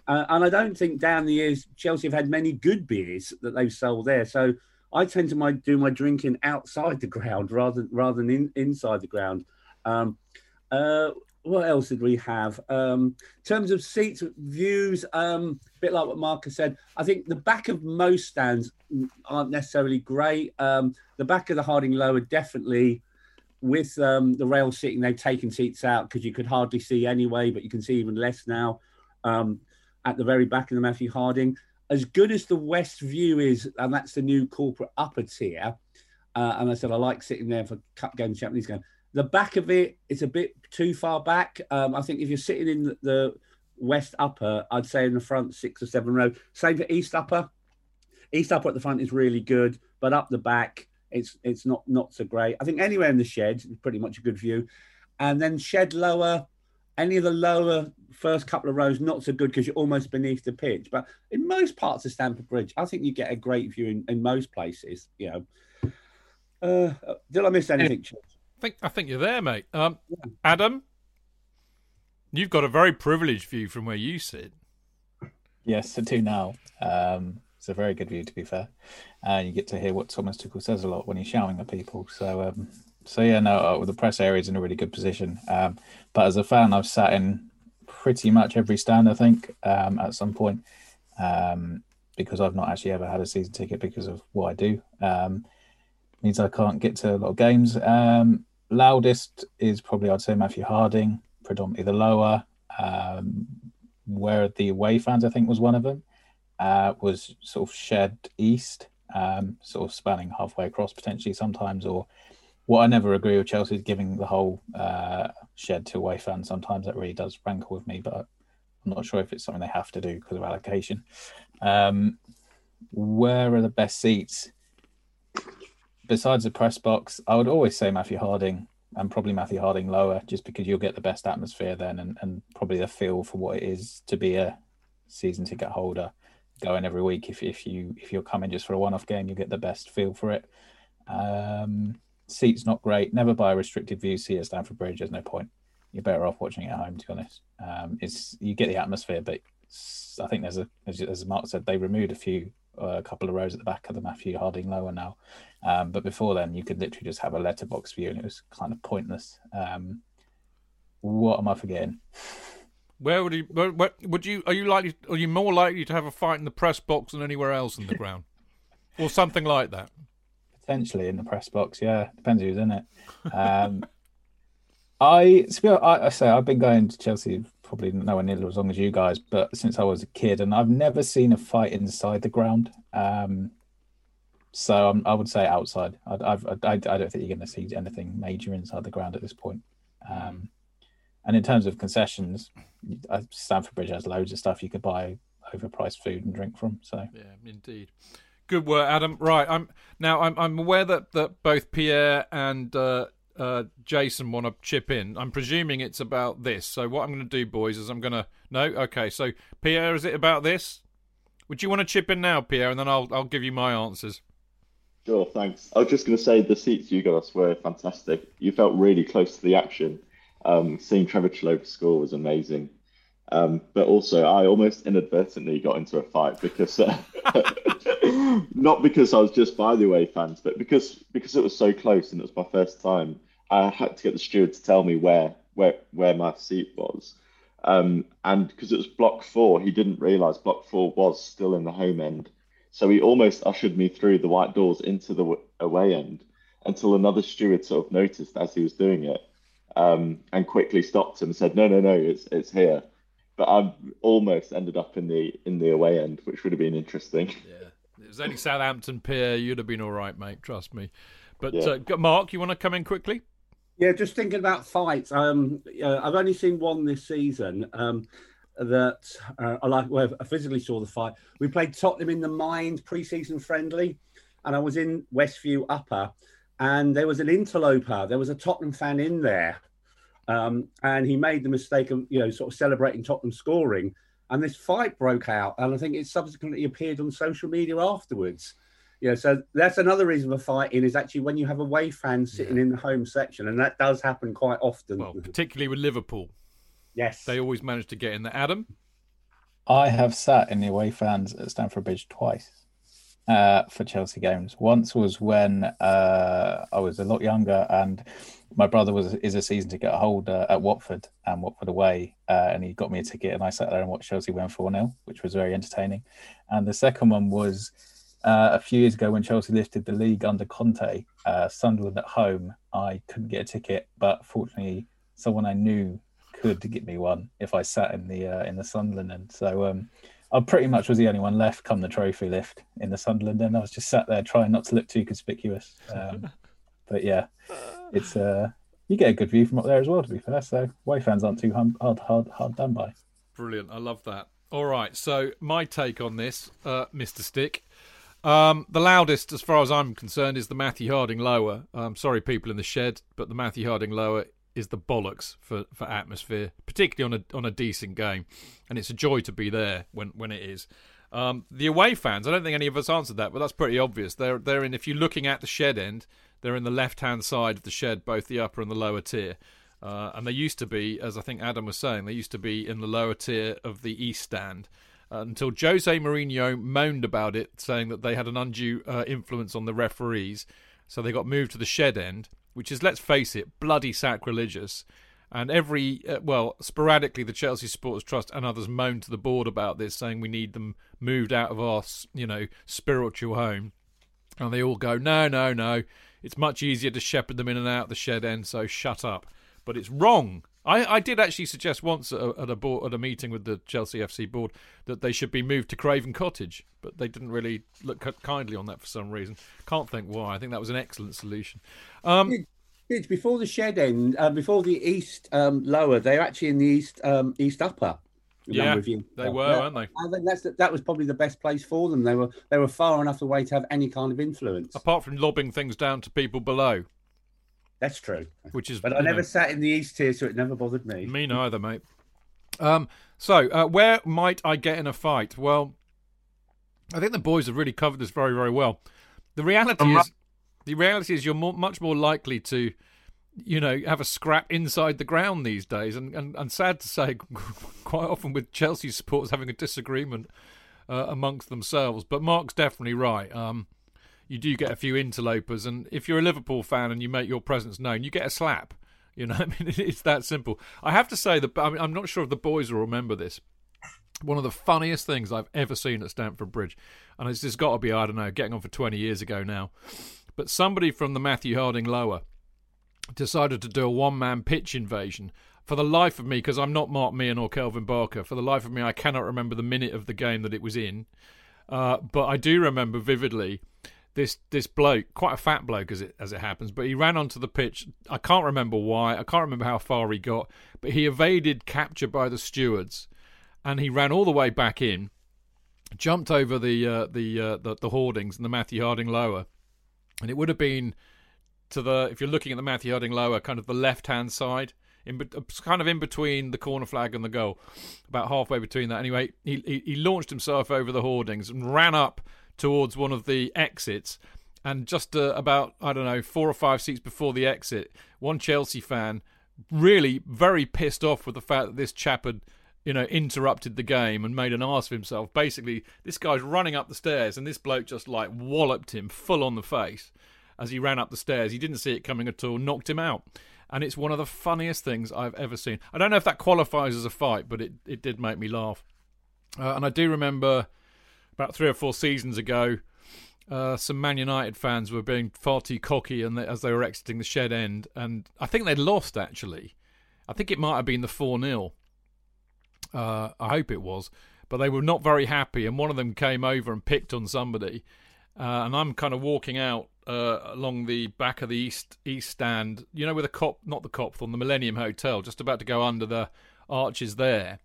Speaker 3: Uh, and I don't think down the years Chelsea have had many good beers that they've sold there. So I tend to my, do my drinking outside the ground <laughs> rather rather than in, inside the ground. Um, uh, what else did we have? Um, in terms of seats, views, um, a bit like what Marcus said, I think the back of most stands aren't necessarily great. Um, the back of the Harding Lower definitely with um, the rail seating, they've taken seats out because you could hardly see anyway, but you can see even less now. Um, at the very back of the Matthew Harding, as good as the West View is, and that's the new corporate upper tier. Uh, and I said I like sitting there for cup games, Champions game. The back of it is a bit too far back. Um, I think if you're sitting in the, West upper, I'd say in the front six or seven row. Same for East upper. East upper at the front is really good, but up the back, it's it's not not so great. I think anywhere in the shed is pretty much a good view, and then shed lower, any of the lower first couple of rows not so good because you're almost beneath the pitch. But in most parts of Stamford Bridge, I think you get a great view in, in most places. You know, uh, did I miss anything?
Speaker 1: I think I think you're there, mate. Um, Adam, you've got a very privileged view from where you sit.
Speaker 4: Yes, I do now. Um, it's a very good view, to be fair. And you get to hear what Thomas Tuchel says a lot when he's shouting at people. So, um, so yeah, no, uh, the press area is in a really good position. Um, but as a fan, I've sat in pretty much every stand, I think, um, at some point, um, because I've not actually ever had a season ticket because of what I do. Um, means I can't get to a lot of games. Um, loudest is probably, I'd say, Matthew Harding, predominantly the lower. Um, where the away fans, I think, was one of them, uh, was sort of shed east, um, sort of spanning halfway across potentially sometimes. Or what I never agree with Chelsea is giving the whole uh, shed to away fans. Sometimes that really does rankle with me, but I'm not sure if it's something they have to do because of allocation. Um, where are the best seats? Besides the press box, I would always say Matthew Harding and probably Matthew Harding lower, just because you'll get the best atmosphere then and, and probably the feel for what it is to be a season ticket holder going every week. If, if you if you're coming just for a one-off game, you get the best feel for it. Um, seats not great. Never buy a restricted view seat at Stamford Bridge. There's no point. You're better off watching it at home. To be honest, um, it's you get the atmosphere, but I think there's a as, as Mark said, they removed a few uh, a couple of rows at the back of the Matthew Harding lower now. Um, but before then, you could literally just have a letterbox view, and it was kind of pointless. Um, what am I forgetting?
Speaker 1: Where would you? Where, where, would you? Are you likely? Are you more likely to have a fight in the press box than anywhere else in the ground, or something like that?
Speaker 4: Potentially in the press box, yeah. Depends who's in it. Um, <laughs> I, to be honest, I, I say I've been going to Chelsea probably nowhere near as long as you guys, but since I was a kid, and I've never seen a fight inside the ground. Um, so I'm, I would say outside. I, I've, I, I don't think you're going to see anything major inside the ground at this point. Um, and in terms of concessions, uh, Stamford Bridge has loads of stuff you could buy overpriced food and drink from. So
Speaker 1: yeah, indeed. Good work, Adam. Right, I'm now. I'm I'm aware that that both Pierre and uh, uh, Jason want to chip in. I'm presuming it's about this. So what I'm going to do, boys, is I'm going to no. Okay, so Pierre, is it about this? Would you want to chip in now, Pierre, and then I'll I'll give you my answers.
Speaker 10: Sure, thanks. I was just going to say the seats you got us were fantastic. You felt really close to the action. Um, seeing Trevor Chalobah score was amazing. Um, but also, I almost inadvertently got into a fight because, uh, <laughs> not because I was just by the away fans, but because because it was so close and it was my first time. I had to get the steward to tell me where where where my seat was, um, and because it was block four, he didn't realise block four was still in the home end, so he almost ushered me through the white doors into the away end until another steward sort of noticed as he was doing it, um, and quickly stopped him and said, "No, no, no, it's it's here." But I almost ended up in the in the away end, which would have been interesting.
Speaker 1: Yeah, it was only Southampton Pierre. You'd have been all right, mate. Trust me. But
Speaker 10: Yeah.
Speaker 1: uh, Mark, you want to come in quickly?
Speaker 3: Yeah, just thinking about fights. Um, uh, I've only seen one this season. Um, that uh, I like. Well, I physically saw the fight. We played Tottenham in the Mind pre-season friendly, and I was in Westview Upper, and there was an interloper. There was a Tottenham fan in there, um, and he made the mistake of you know sort of celebrating Tottenham scoring, and this fight broke out, and I think it subsequently appeared on social media afterwards. Yeah, so that's another reason for fighting is actually when you have away fans sitting in the home section, and that does happen quite often.
Speaker 1: Well, particularly with Liverpool.
Speaker 3: Yes,
Speaker 1: they always manage to get in there. Adam,
Speaker 4: I have sat in the away fans at Stamford Bridge twice uh, for Chelsea games. Once was when uh, I was a lot younger, and my brother was is a season ticket holder at Watford and Watford away, uh, and he got me a ticket, and I sat there and watched Chelsea win four 0 which was very entertaining. And the second one was uh, a few years ago when Chelsea lifted the league under Conte, uh, Sunderland at home. I couldn't get a ticket, but fortunately, someone I knew could get me one if I sat in the uh, in the Sunderland end. So um, I pretty much was the only one left come the trophy lift in the Sunderland and I was just sat there trying not to look too conspicuous. Um, <laughs> but yeah, it's uh, you get a good view from up there as well. To be fair, so away fans aren't too hard hard hard done by.
Speaker 1: brilliant. I love that. All right, so my take on this, uh, Mr. Stick. Um, the loudest, as far as I'm concerned, is the Matthew Harding lower. Um, sorry, people in the shed, but the Matthew Harding lower is the bollocks for, for atmosphere, particularly on a on a decent game, and it's a joy to be there when when it is. Um, the away fans, I don't think any of us answered that, but that's pretty obvious. They're they're in. If you're looking at the shed end, they're in the left hand side of the shed, both the upper and the lower tier. Uh, and they used to be, as I think Adam was saying, they used to be in the lower tier of the East Stand uh, until Jose Mourinho moaned about it, saying that they had an undue uh, influence on the referees. So they got moved to the shed end, which is, let's face it, bloody sacrilegious. And every, uh, well, sporadically, the Chelsea Supporters Trust and others moaned to the board about this, saying we need them moved out of our, you know, spiritual home. And they all go, no, no, no. It's much easier to shepherd them in and out the shed end, so shut up. But it's wrong. I, I did actually suggest once at a, at a board, at a meeting with the Chelsea FC board that they should be moved to Craven Cottage, but they didn't really look kindly on that for some reason. Can't think why. I think that was an excellent solution. Um,
Speaker 3: Bidge, before the shed end, uh, before the east um, lower, they're actually in the east um, east upper.
Speaker 1: Yeah,
Speaker 3: number
Speaker 1: they
Speaker 3: ago.
Speaker 1: were, weren't they?
Speaker 3: I think that's that was probably the best place for them. They were they were far enough away to have any kind of influence.
Speaker 1: apart from lobbing things down to people below,
Speaker 3: That's true.
Speaker 1: which is.
Speaker 3: But I never
Speaker 1: know,
Speaker 3: sat in the east tier, so it never bothered me.
Speaker 1: Me neither, mate. Um, so, uh, where might I get in a fight? Well, I think the boys have really covered this very, very well. The reality
Speaker 8: Um,
Speaker 1: is, the reality is, you're more, much more likely to, you know, have a scrap inside the ground these days. And and, and sad to say, <laughs> quite often with Chelsea supporters having a disagreement uh, amongst themselves. But Mark's definitely right. Um, you do get a few interlopers, and if you're a Liverpool fan and you make your presence known, you get a slap. You know, <laughs> I mean, it's that simple. I have to say that I mean, I'm not sure if the boys will remember this. One of the funniest things I've ever seen at Stamford Bridge, and it's just got to be I don't know, getting on for 20 years ago now. But somebody from the Matthew Harding lower decided to do a one man pitch invasion. For the life of me, because I'm not Mark Meehan or Kelvin Barker, for the life of me, I cannot remember the minute of the game that it was in. Uh, but I do remember vividly this this bloke, quite a fat bloke as it as it happens, but he ran onto the pitch. I can't remember why. I can't remember how far he got, but he evaded capture by the stewards, and he ran all the way back in, jumped over the uh, the, uh, the the hoardings and the Matthew Harding lower, and it would have been to the if you're looking at the Matthew Harding lower, kind of the left hand side. In, kind of in between the corner flag and the goal, about halfway between that. Anyway, he, he, he launched himself over the hoardings and ran up towards one of the exits. And just uh, about, I don't know, four or five seats before the exit, one Chelsea fan really very pissed off with the fact that this chap had, you know, interrupted the game and made an ass of himself. Basically, this guy's running up the stairs and this bloke just like walloped him full on the face as he ran up the stairs. He didn't see it coming at all, knocked him out. And it's one of the funniest things I've ever seen. I don't know if that qualifies as a fight, but it, it did make me laugh. Uh, and I do remember about three or four seasons ago, uh, some Man United fans were being far too cocky and they, as they were exiting the shed end, and I think they'd lost actually. I think it might have been the four 0 uh, I hope it was, but they were not very happy, and one of them came over and picked on somebody, uh, and I'm kind of walking out uh, along the back of the east east stand, you know, with a cop, not the cop, on the Millennium Hotel, just about to go under the arches there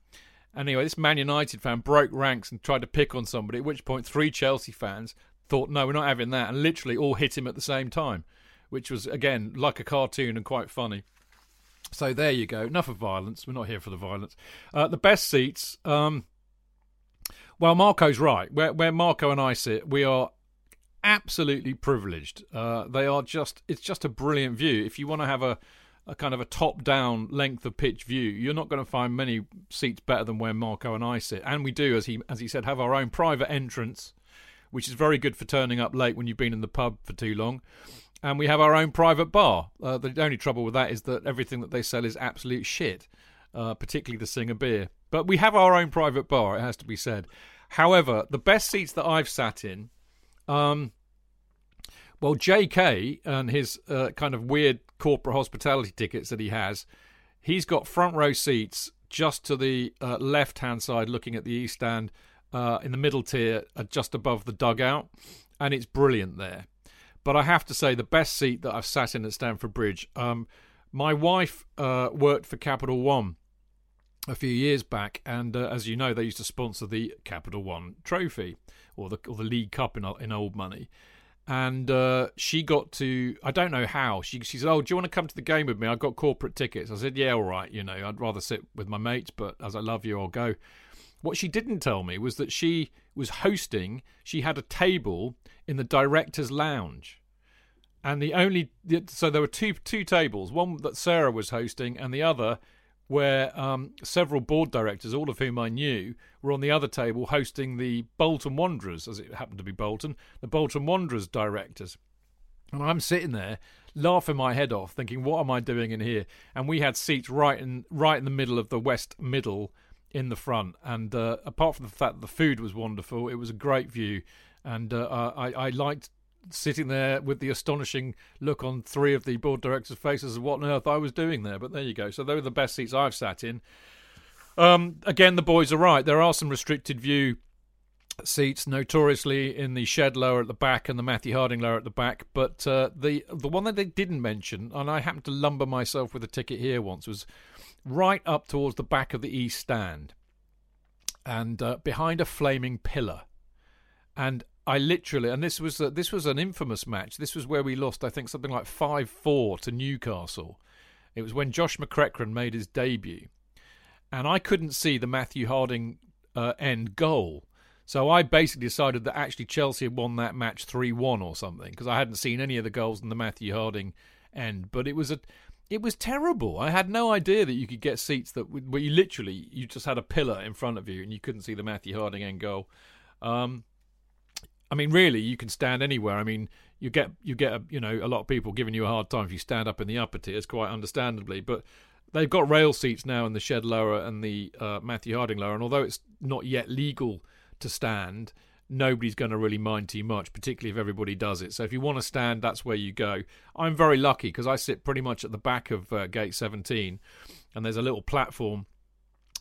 Speaker 1: Anyway, this Man United fan broke ranks and tried to pick on somebody, at which point three Chelsea fans thought, no, we're not having that, and literally all hit him at the same time, which was, again, like a cartoon and quite funny. So there you go. Enough of violence. We're not here for the violence. Uh, the best seats. Um, well, Marco's right. Where, where Marco and I sit, we are absolutely privileged. Uh, they are just. It's just a brilliant view. If you want to have a a kind of a top down length of pitch view, you're not going to find many seats better than where Marco and I sit. And we do, as he as he said, have our own private entrance, which is very good for turning up late when you've been in the pub for too long. And we have our own private bar. Uh, the only trouble with that is that everything that they sell is absolute shit, uh, particularly the Singha beer. But we have our own private bar, it has to be said. However, the best seats that I've sat in, um, well, J.K. and his uh, kind of weird corporate hospitality tickets that he has, he's got front row seats just to the uh, left hand side, looking at the east stand, uh, in the middle tier, uh, just above the dugout, and it's brilliant there. But I have to say, the best seat that I've sat in at Stamford Bridge. Um, my wife uh, worked for Capital One a few years back, and uh, as you know, they used to sponsor the Capital One Trophy or the or the League Cup in in old money and uh, she got to I don't know how she she said, "Oh, do you want to come to the game with me? I've got corporate tickets." I said, "Yeah, all right. You know, I'd rather sit with my mates, but as I love you, I'll go." What she didn't tell me was that she was hosting. She had a table in the directors' lounge, and the only so there were two two tables. One that Sarah was hosting, and the other where um, several board directors, all of whom I knew, were on the other table hosting the Bolton Wanderers, as it happened to be Bolton, the Bolton Wanderers directors. And I'm sitting there laughing my head off, thinking, "What am I doing in here?" And we had seats right in right in the middle of the west middle in the front. And uh, apart from the fact that the food was wonderful, it was a great view, and uh, I, I liked sitting there with the astonishing look on three of the board directors' faces of what on earth I was doing there. But there you go. So they were the best seats I've sat in. Um, again, the boys are right. There are some restricted view seats, notoriously in the shed lower at the back and the Matthew Harding lower at the back. But uh, the the one that they didn't mention, and I happened to lumber myself with a ticket here once, was right up towards the back of the east stand, and uh, behind a flaming pillar. And I literally, and this was a, this was an infamous match. This was where we lost, I think, something like five four to Newcastle. It was when Josh McEachran made his debut, and I couldn't see the Matthew Harding uh, end goal. So I basically decided that actually Chelsea had won that match three one or something because I hadn't seen any of the goals in the Matthew Harding end. But it was a it was terrible. I had no idea that you could get seats that where you literally you just had a pillar in front of you and you couldn't see the Matthew Harding end goal. Um, I mean, really, you can stand anywhere. I mean, you get you get a, you know a lot of people giving you a hard time if you stand up in the upper tiers, quite understandably. But they've got rail seats now in the shed lower and the uh, Matthew Harding lower, and although it's not yet legal to stand, nobody's going to really mind too much, particularly if everybody does it. So if you want to stand, that's where you go. I'm very lucky because I sit pretty much at the back of uh, gate 17, and there's a little platform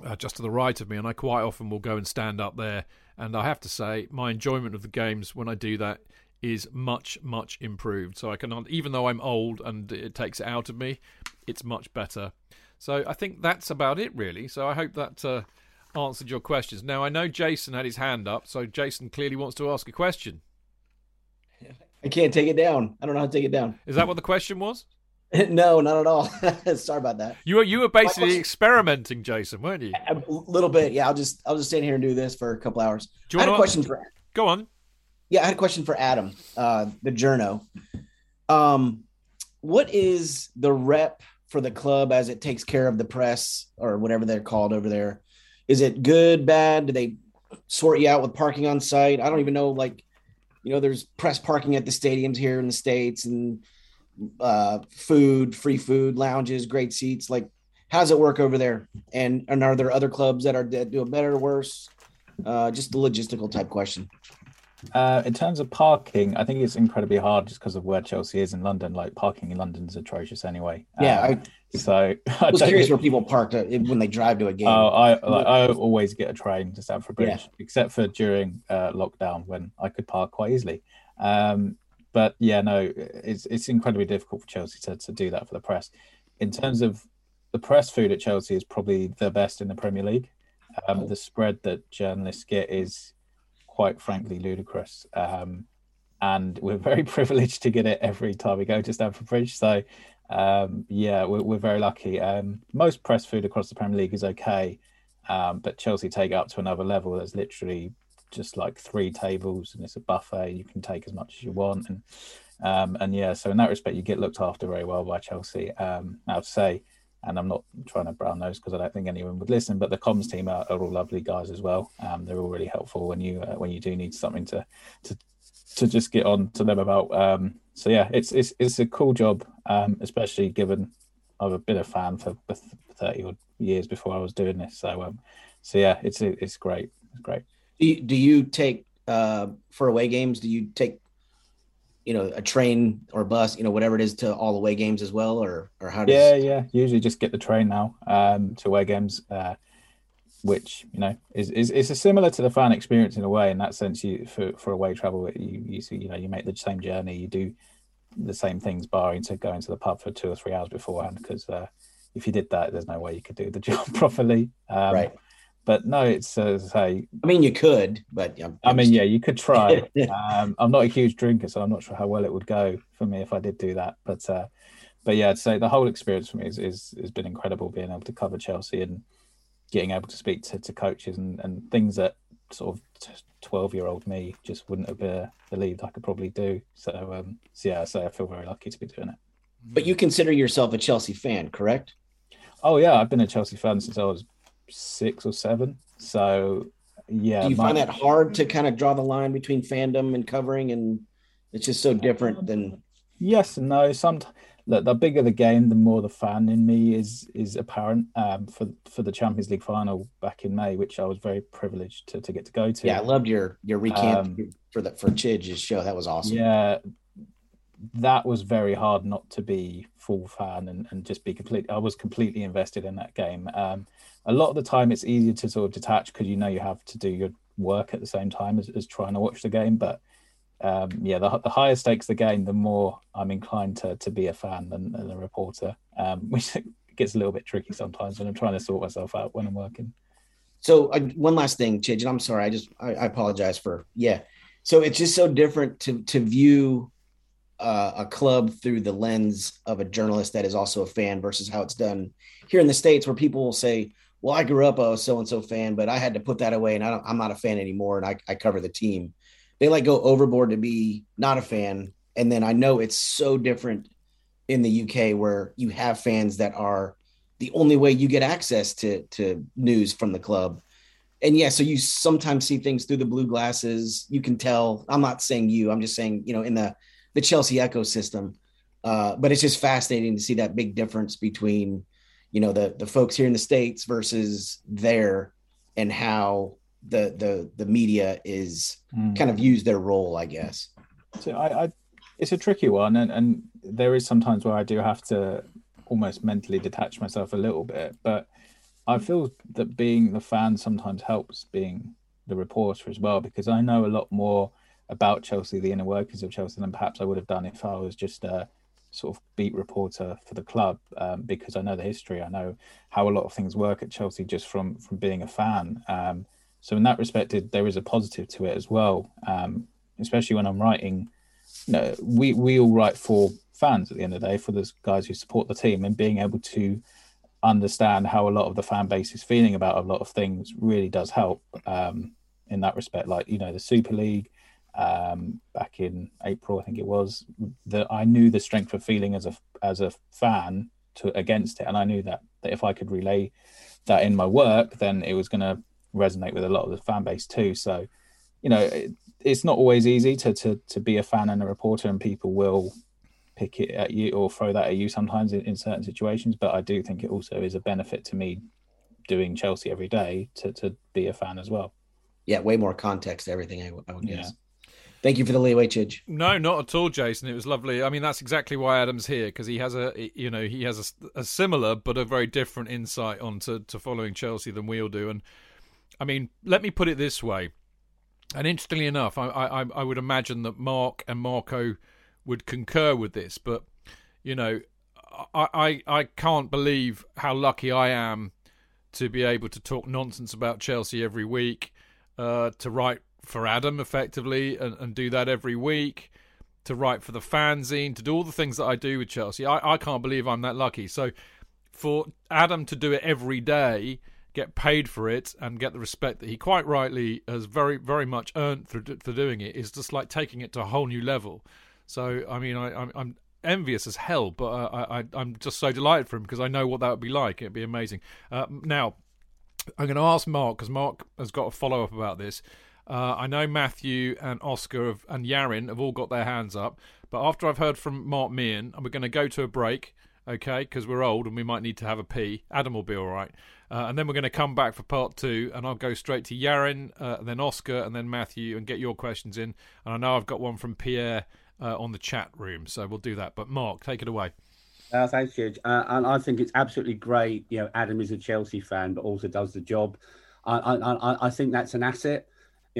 Speaker 1: uh, just to the right of me, and I quite often will go and stand up there. And I have to say, my enjoyment of the games when I do that is much, much improved. So I can, even though I'm old and it takes it out of me, it's much better. So I think that's about it, really. So I hope that uh, answered your questions. Now I know Jason had his hand up, so Jason clearly wants to ask a question.
Speaker 6: I can't take it down. I don't know how to take it down.
Speaker 1: Is that what the question was? <laughs>
Speaker 6: no, not at all. <laughs> Sorry about that.
Speaker 1: You were you were basically question, experimenting, Jason, weren't you?
Speaker 6: A little bit, yeah. I'll just I'll just stand here and do this for a couple hours. Do you I had a question for
Speaker 1: Go on.
Speaker 6: Yeah, I had a question for Adam, uh, the journo. Um, what is the rep for the club as it takes care of the press or whatever they're called over there? Is it good, bad? Do they sort you out with parking on site? I don't even know. Like, you know, there's press parking at the stadiums here in the states, and uh, food, free food, lounges, great seats. Like, how does it work over there? And and are there other clubs that are that do it better or worse? Uh, just a logistical type question.
Speaker 4: Uh, in terms of parking, I think it's incredibly hard just because of where Chelsea is in London. Like parking in London is atrocious anyway.
Speaker 6: Yeah, um,
Speaker 4: I, so <laughs>
Speaker 6: I was curious where people park uh, when they drive to a game.
Speaker 4: Oh, I like, I always get a train to Stamford Bridge, yeah. except for during uh, lockdown when I could park quite easily. Um, but yeah, no, it's it's incredibly difficult for Chelsea to, to do that for the press. In terms of the press food at Chelsea is probably the best in the Premier League. Um. The spread that journalists get is quite frankly ludicrous. Um, and we're very <laughs> privileged to get it every time we go to Stamford Bridge. So, um, yeah, we're, we're, very lucky. Um, most press food across the Premier League is okay, um, but Chelsea take it up to another level. There's literally just like three tables, and it's a buffet. You can take as much as you want, and um, and yeah, so in that respect, you get looked after very well by Chelsea. Um, I would say and I'm not trying to brown nose because I don't think anyone would listen. But the comms team are, are all lovely guys as well. Um, they're all really helpful when you uh, when you do need something to to to just get on to them about. Um, so yeah, it's it's it's a cool job, um, especially given I've been a fan for thirty odd years before I was doing this. So um, so yeah, it's it's great. It's great.
Speaker 6: Do you, do you take uh, for away games? Do you take you know a train or bus you know whatever it is to all away games as well or or how does
Speaker 4: yeah yeah. Usually just get the train now um to away games uh which you know is is is similar to the fan experience in a way in that sense you for for away travel you you see you know you make the same journey you do the same things barring to go into the pub for two or three hours beforehand because uh, if you did that there's no way you could do the <laughs> job properly. Um,
Speaker 6: right
Speaker 4: but no, it's uh, say.
Speaker 6: I mean, you could, but
Speaker 4: I'm, i mean, yeah, you could try. <laughs> um, I'm not a huge drinker, so I'm not sure how well it would go for me if I did do that. But uh, but yeah, I'd say the whole experience for me is, is has been incredible. Being able to cover Chelsea and getting able to speak to, to coaches and, and things that sort of 12 year old me just wouldn't have uh, believed I could probably do. So, um, so yeah, so I feel very lucky to be doing it.
Speaker 6: But you consider yourself a Chelsea fan, correct?
Speaker 4: Oh yeah, I've been a Chelsea fan since I was six or seven. So yeah.
Speaker 6: Do you my, find that hard to kind of draw the line between fandom and covering, and it's just so different than?
Speaker 4: Yes and no. Sometimes look, the bigger the game, the more the fan in me is is apparent. Um, for for the Champions League final back in May, which I was very privileged to, to get to go to.
Speaker 6: Yeah, I loved your your recap um, for the for Chidge's show. That was awesome.
Speaker 4: Yeah, that was very hard not to be full fan and, and just be complete. I was completely invested in that game. Um, a lot of the time it's easier to sort of detach because you know you have to do your work at the same time as, as trying to watch the game. But um, yeah, the, the higher stakes the game, the more I'm inclined to to be a fan than, than a reporter, um, <laughs> which gets a little bit tricky sometimes when I'm trying to sort myself out when I'm working.
Speaker 6: So uh, one last thing, Chidge, and I'm sorry, I just I, I, apologize for yeah. So it's just so different to to view uh, a club through the lens of a journalist that is also a fan versus how it's done here in the states, where people will say, well, I grew up a so and so fan, but I had to put that away, and I am not a fan anymore, and I, I cover the team. They like go overboard to be not a fan, and then I know it's so different in the UK where you have fans that are the only way you get access to to news from the club. And yeah, so you sometimes see things through the blue glasses. You can tell. I'm not saying you. I'm just saying you know in the the Chelsea ecosystem. Uh, but it's just fascinating to see that big difference between you know the the folks here in the states versus there and how the the the media is
Speaker 4: Mm.
Speaker 6: kind of use their role, I guess.
Speaker 4: So I, I it's a tricky one, and and there is sometimes where I do have to almost mentally detach myself a little bit, but I feel that being the fan sometimes helps being the reporter as well because I know a lot more about Chelsea, the inner workings of Chelsea, than perhaps I would have done if I was just a sort of beat reporter for the club. Um, because I know the history, I know how a lot of things work at Chelsea just from from being a fan. Um, so in that respect, there is a positive to it as well. Um, especially when I'm writing, you know, we we all write for fans at the end of the day, for those guys who support the team, and being able to understand how a lot of the fan base is feeling about a lot of things really does help um, in that respect. Like you know, the Super League um, back in April, I think it was that I knew the strength of feeling as a as a fan to against it, and I knew that that if I could relay that in my work, then it was going to resonate with a lot of the fan base too. So, you know, it, it's not always easy to to to be a fan and a reporter, and people will pick it at you or throw that at you sometimes in, in certain situations. But I do think it also is a benefit to me doing Chelsea every day to to be a fan as well.
Speaker 6: Yeah, way more context to everything. I would guess. Thank you for the leeway, Chidge.
Speaker 1: No, not at all, Jason. It was lovely. I mean, that's exactly why Adam's here because he has a, you know, he has a, a, similar but a very different insight onto to following Chelsea than we all do. And I mean, let me put it this way. And interestingly enough, I, I, I would imagine that Mark and Marco would concur with this. But you know, I, I, I can't believe how lucky I am to be able to talk nonsense about Chelsea every week, uh, to write for Adam effectively and, and do that every week, to write for the fanzine, to do all the things that I do with Chelsea. I, I can't believe I'm that lucky. So for Adam to do it every day, get paid for it, and get the respect that he quite rightly has very, very much earned for, for doing it is just like taking it to a whole new level. So, I mean, I, I'm, envious as hell, but uh, I, I, I'm just so delighted for him because I know what that would be like. It'd be amazing. Uh, now, I'm going to ask Mark because Mark has got a follow up about this. Uh, I know Matthew and Oscar have, and Yarin have all got their hands up, but after I've heard from Mark Meehan, and we're going to go to a break, okay, because we're old and we might need to have a pee. Adam will be all right. Uh, and then we're going to come back for part two, and I'll go straight to Yarin, uh, then Oscar, and then Matthew, and get your questions in. And I know I've got one from Pierre uh, on the chat room, so we'll do that. But Mark, take it away.
Speaker 3: Uh, thanks, Judge. Uh, and I think it's absolutely great. You know, Adam is a Chelsea fan, but also does the job. I, I, I, I think that's an asset.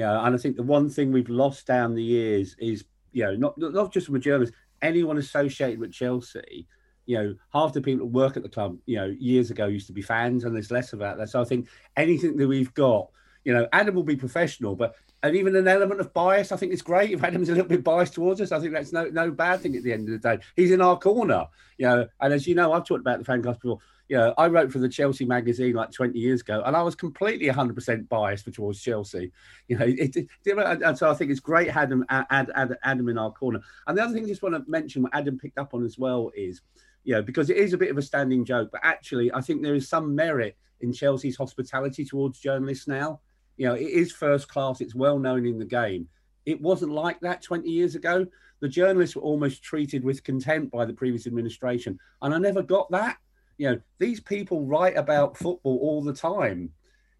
Speaker 3: Know, and I think the one thing we've lost down the years is, you know, not not just from a journalist, anyone associated with Chelsea. You know, half the people that work at the club, you know, years ago used to be fans, and there's less about that. So I think anything that we've got, you know, Adam will be professional, but and even an element of bias, I think it's great. If Adam's a little bit biased towards us, I think that's no no bad thing at the end of the day. He's in our corner, you know. And as you know, I've talked about the fan cast before. You know, I wrote for the Chelsea magazine like 20 years ago, and I was completely 100% biased towards Chelsea. You know, it, it, and so I think it's great Adam, Adam, Adam in our corner. And the other thing I just want to mention, what Adam picked up on as well, is, you know, because it is a bit of a standing joke, but actually, I think there is some merit in Chelsea's hospitality towards journalists now. You know, it is first class, it's well known in the game. It wasn't like that 20 years ago. The journalists were almost treated with contempt by the previous administration. And I never got that. You know, these people write about football all the time.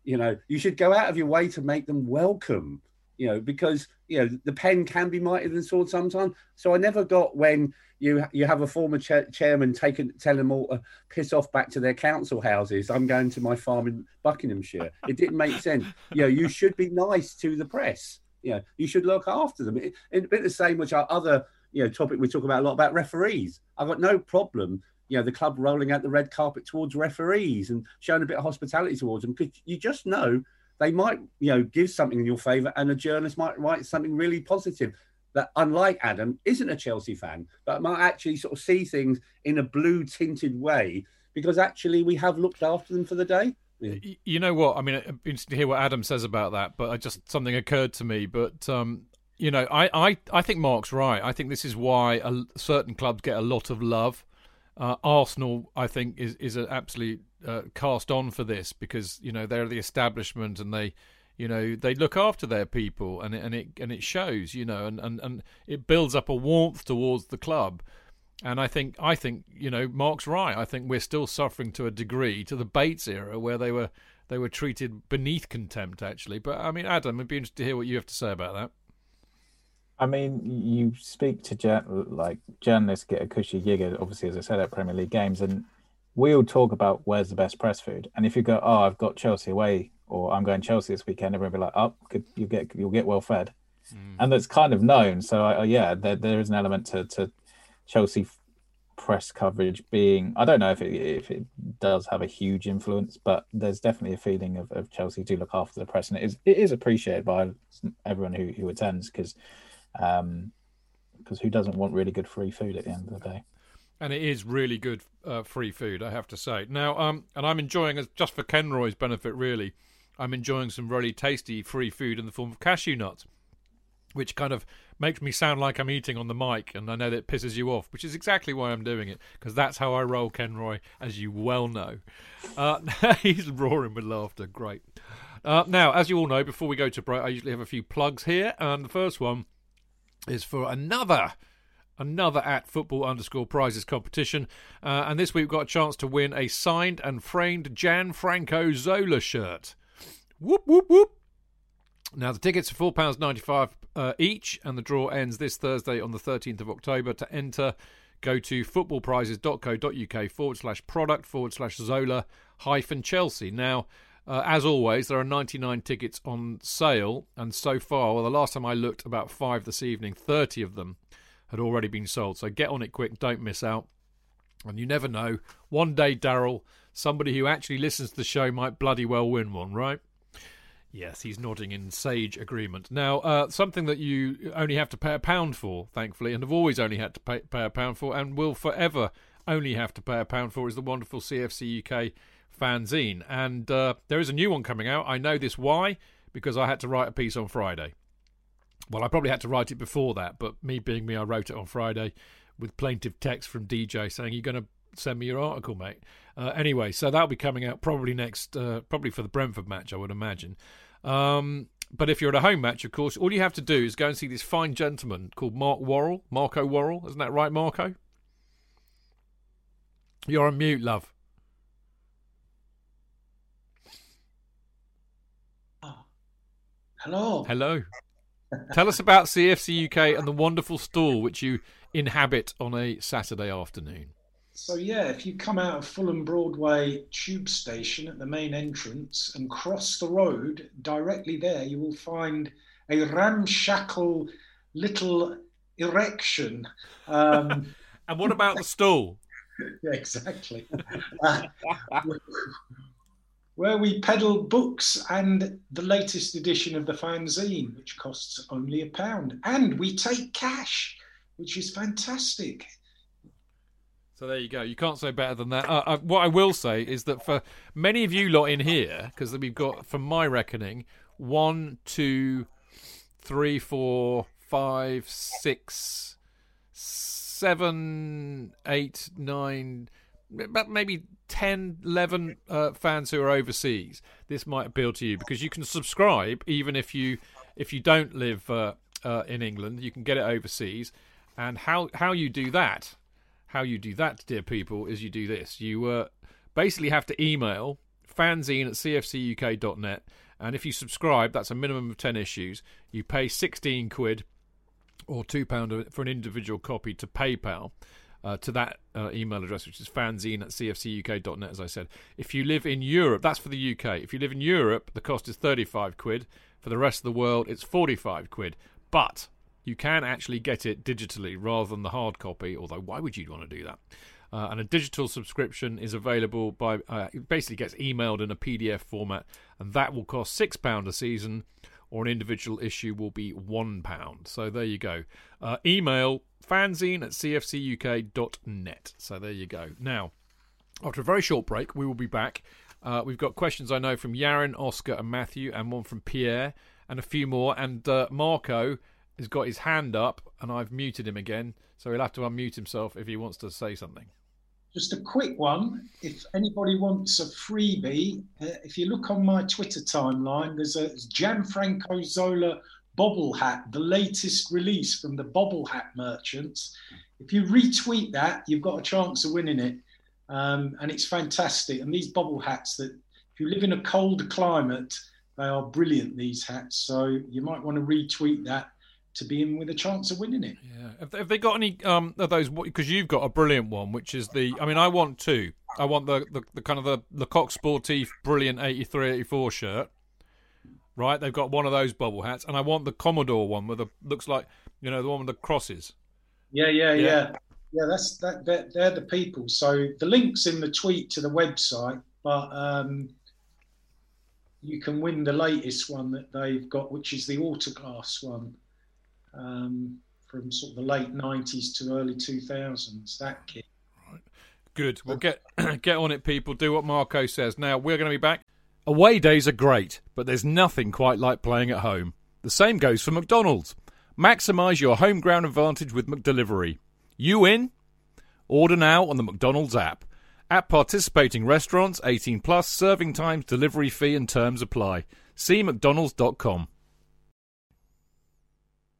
Speaker 3: You know, you should go out of your way to make them welcome, you know, because, you know, the pen can be mightier than sword sometimes. So I never got when you you have a former cha- chairman taking telling them all to piss off back to their council houses. I'm going to my farm in Buckinghamshire. It didn't make sense. You know, you should be nice to the press. You know, you should look after them. It, it's a bit the same, which our other you know topic we talk about a lot about referees. I've got no problem. You know, the club rolling out the red carpet towards referees and showing a bit of hospitality towards them because you just know they might, you know, give something in your favour, and a journalist might write something really positive that, unlike Adam, isn't a Chelsea fan, but might actually sort of see things in a blue tinted way because actually we have looked after them for the day.
Speaker 1: Yeah. You know what? I mean, I'm interested to hear what Adam says about that, but I just something occurred to me. But um, you know, I, I, I think Mark's right. I think this is why a, certain clubs get a lot of love. Uh, Arsenal, I think, is is absolutely uh, cast on for this because you know they're the establishment and they, you know, they look after their people and it, and it and it shows, you know, and, and, and it builds up a warmth towards the club. And I think I think you know Mark's right. I think we're still suffering to a degree to the Bates era where they were they were treated beneath contempt, actually. But I mean, Adam, I'd be interested to hear what you have to say about that.
Speaker 4: I mean, you speak to like journalists get a cushy gig, obviously, as I said, at Premier League games, and we all talk about where's the best press food. And if you go, oh, I've got Chelsea away, or I'm going Chelsea this weekend, everyone will be like, oh, you get you'll get well fed, mm. and that's kind of known. So I, yeah, there, there is an element to to Chelsea press coverage being I don't know if it if it does have a huge influence, but there's definitely a feeling of, of Chelsea do look after the press, and it is it is appreciated by everyone who, who attends because um, because who doesn't want really good free food at the end of the day?
Speaker 1: And it is really good uh, free food, I have to say. Now, um, and I'm enjoying, just for Kenroy's benefit, really, I'm enjoying some really tasty free food in the form of cashew nuts, which kind of makes me sound like I'm eating on the mic, and I know that pisses you off, which is exactly why I'm doing it, because that's how I roll, Kenroy, as you well know. Uh, <laughs> he's roaring with laughter. Great. Uh, now, as you all know, before we go to break, I usually have a few plugs here, and the first one is for another another at football underscore prizes competition. Uh, and this week we've got a chance to win a signed and framed Gianfranco Zola shirt. Whoop, whoop, whoop. Now, the tickets are £4.95 uh, each, and the draw ends this Thursday on the 13th of October. To enter, go to footballprizes.co.uk forward slash product forward slash Zola hyphen Chelsea. Now, uh, as always, there are 99 tickets on sale, and so far, well, the last time I looked, about five this evening, 30 of them had already been sold. So get on it quick, don't miss out. And you never know, one day, Daryl, somebody who actually listens to the show might bloody well win one, right? Yes, he's nodding in sage agreement. Now, uh, something that you only have to pay a pound for, thankfully, and have always only had to pay, pay a pound for, and will forever only have to pay a pound for, is the wonderful CFC UK fanzine. And uh, there is a new one coming out. I know this why, because I had to write a piece on Friday. Well, I probably had to write it before that, but me being me, I wrote it on Friday with plaintive text from DJ saying, You're going to send me your article, mate. Uh, anyway, so that'll be coming out probably next, uh, probably for the Brentford match, I would imagine. Um, but if you're at a home match, of course, all you have to do is go and see this fine gentleman called Mark Worrall, Marco Worrall. Isn't that right, Marco? You're on mute, love.
Speaker 2: Hello.
Speaker 1: Hello. Tell us about CFC UK and the wonderful stall which you inhabit on a Saturday afternoon.
Speaker 2: So yeah, if you come out of Fulham Broadway tube station at the main entrance and cross the road, directly there you will find a ramshackle little erection. Um, <laughs>
Speaker 1: and what about the stall? <laughs>
Speaker 2: yeah, exactly. <laughs> Uh, where we peddle books and the latest edition of the fanzine, which costs only a pound. And we take cash, which is fantastic.
Speaker 1: So there you go. You can't say better than that. Uh, uh, what I will say is that for many of you lot in here, because we've got, from my reckoning, one, two, three, four, five, six, seven, eight, nine about maybe 10, 11 uh, fans who are overseas, this might appeal to you because you can subscribe even if you if you don't live uh, uh, in England. You can get it overseas, and how how you do that, how you do that, dear people, is you do this. You uh, basically have to email fanzine at cfcuk.net, and if you subscribe, that's a minimum of ten issues. You pay sixteen quid or two pound for an individual copy to PayPal uh, to that uh, email address, which is fanzine at cfcuk.net, as I said. If you live in Europe, that's for the UK. If you live in Europe, the cost is 35 quid. For the rest of the world, it's 45 quid. But you can actually get it digitally rather than the hard copy, although why would you want to do that? Uh, and a digital subscription is available by uh, basically gets emailed in a PDF format, and that will cost six pound a season, or an individual issue will be one pound. So there you go. Uh, email fanzine at cfcuk.net. So there you go. Now, after a very short break, we will be back. Uh, we've got questions I know from Yaron, Oscar, and Matthew, and one from Pierre, and a few more. And uh, Marco has got his hand up, and I've muted him again, so he'll have to unmute himself if he wants to say something.
Speaker 2: Just a quick one. If anybody wants a freebie, uh, if you look on my Twitter timeline, there's a Gianfranco Zola bobble hat, the latest release from the bobble hat merchants. If you retweet that, you've got a chance of winning it. Um, and it's fantastic. And these bobble hats that if you live in a cold climate, they are brilliant. These hats, so you might want to retweet that to be in with a chance of winning it.
Speaker 1: Yeah. Have they, have they got any um of those? Because you've got a brilliant one, which is the. I mean, I want two. I want the the, the kind of the the Coq Sportif brilliant 83, 84 shirt. Right, they've got one of those bubble hats, and I want the Commodore one with the looks like you know the one with the crosses.
Speaker 2: Yeah, yeah, yeah, yeah. yeah that's that. They're, they're the people. So the links in the tweet to the website, but um, you can win the latest one that they've got, which is the autoglass one um, from sort of the late '90s to early 2000s. That kit.
Speaker 1: Good. Well, get <clears throat> get on it, people. Do what Marco says. Now we're going to be back. Away days are great, but there's nothing quite like playing at home. The same goes for McDonald's. Maximise your home ground advantage with McDelivery. You in? Order now on the McDonald's app. At participating restaurants, 18 plus, serving times, delivery fee and terms apply. See mcdonalds.com.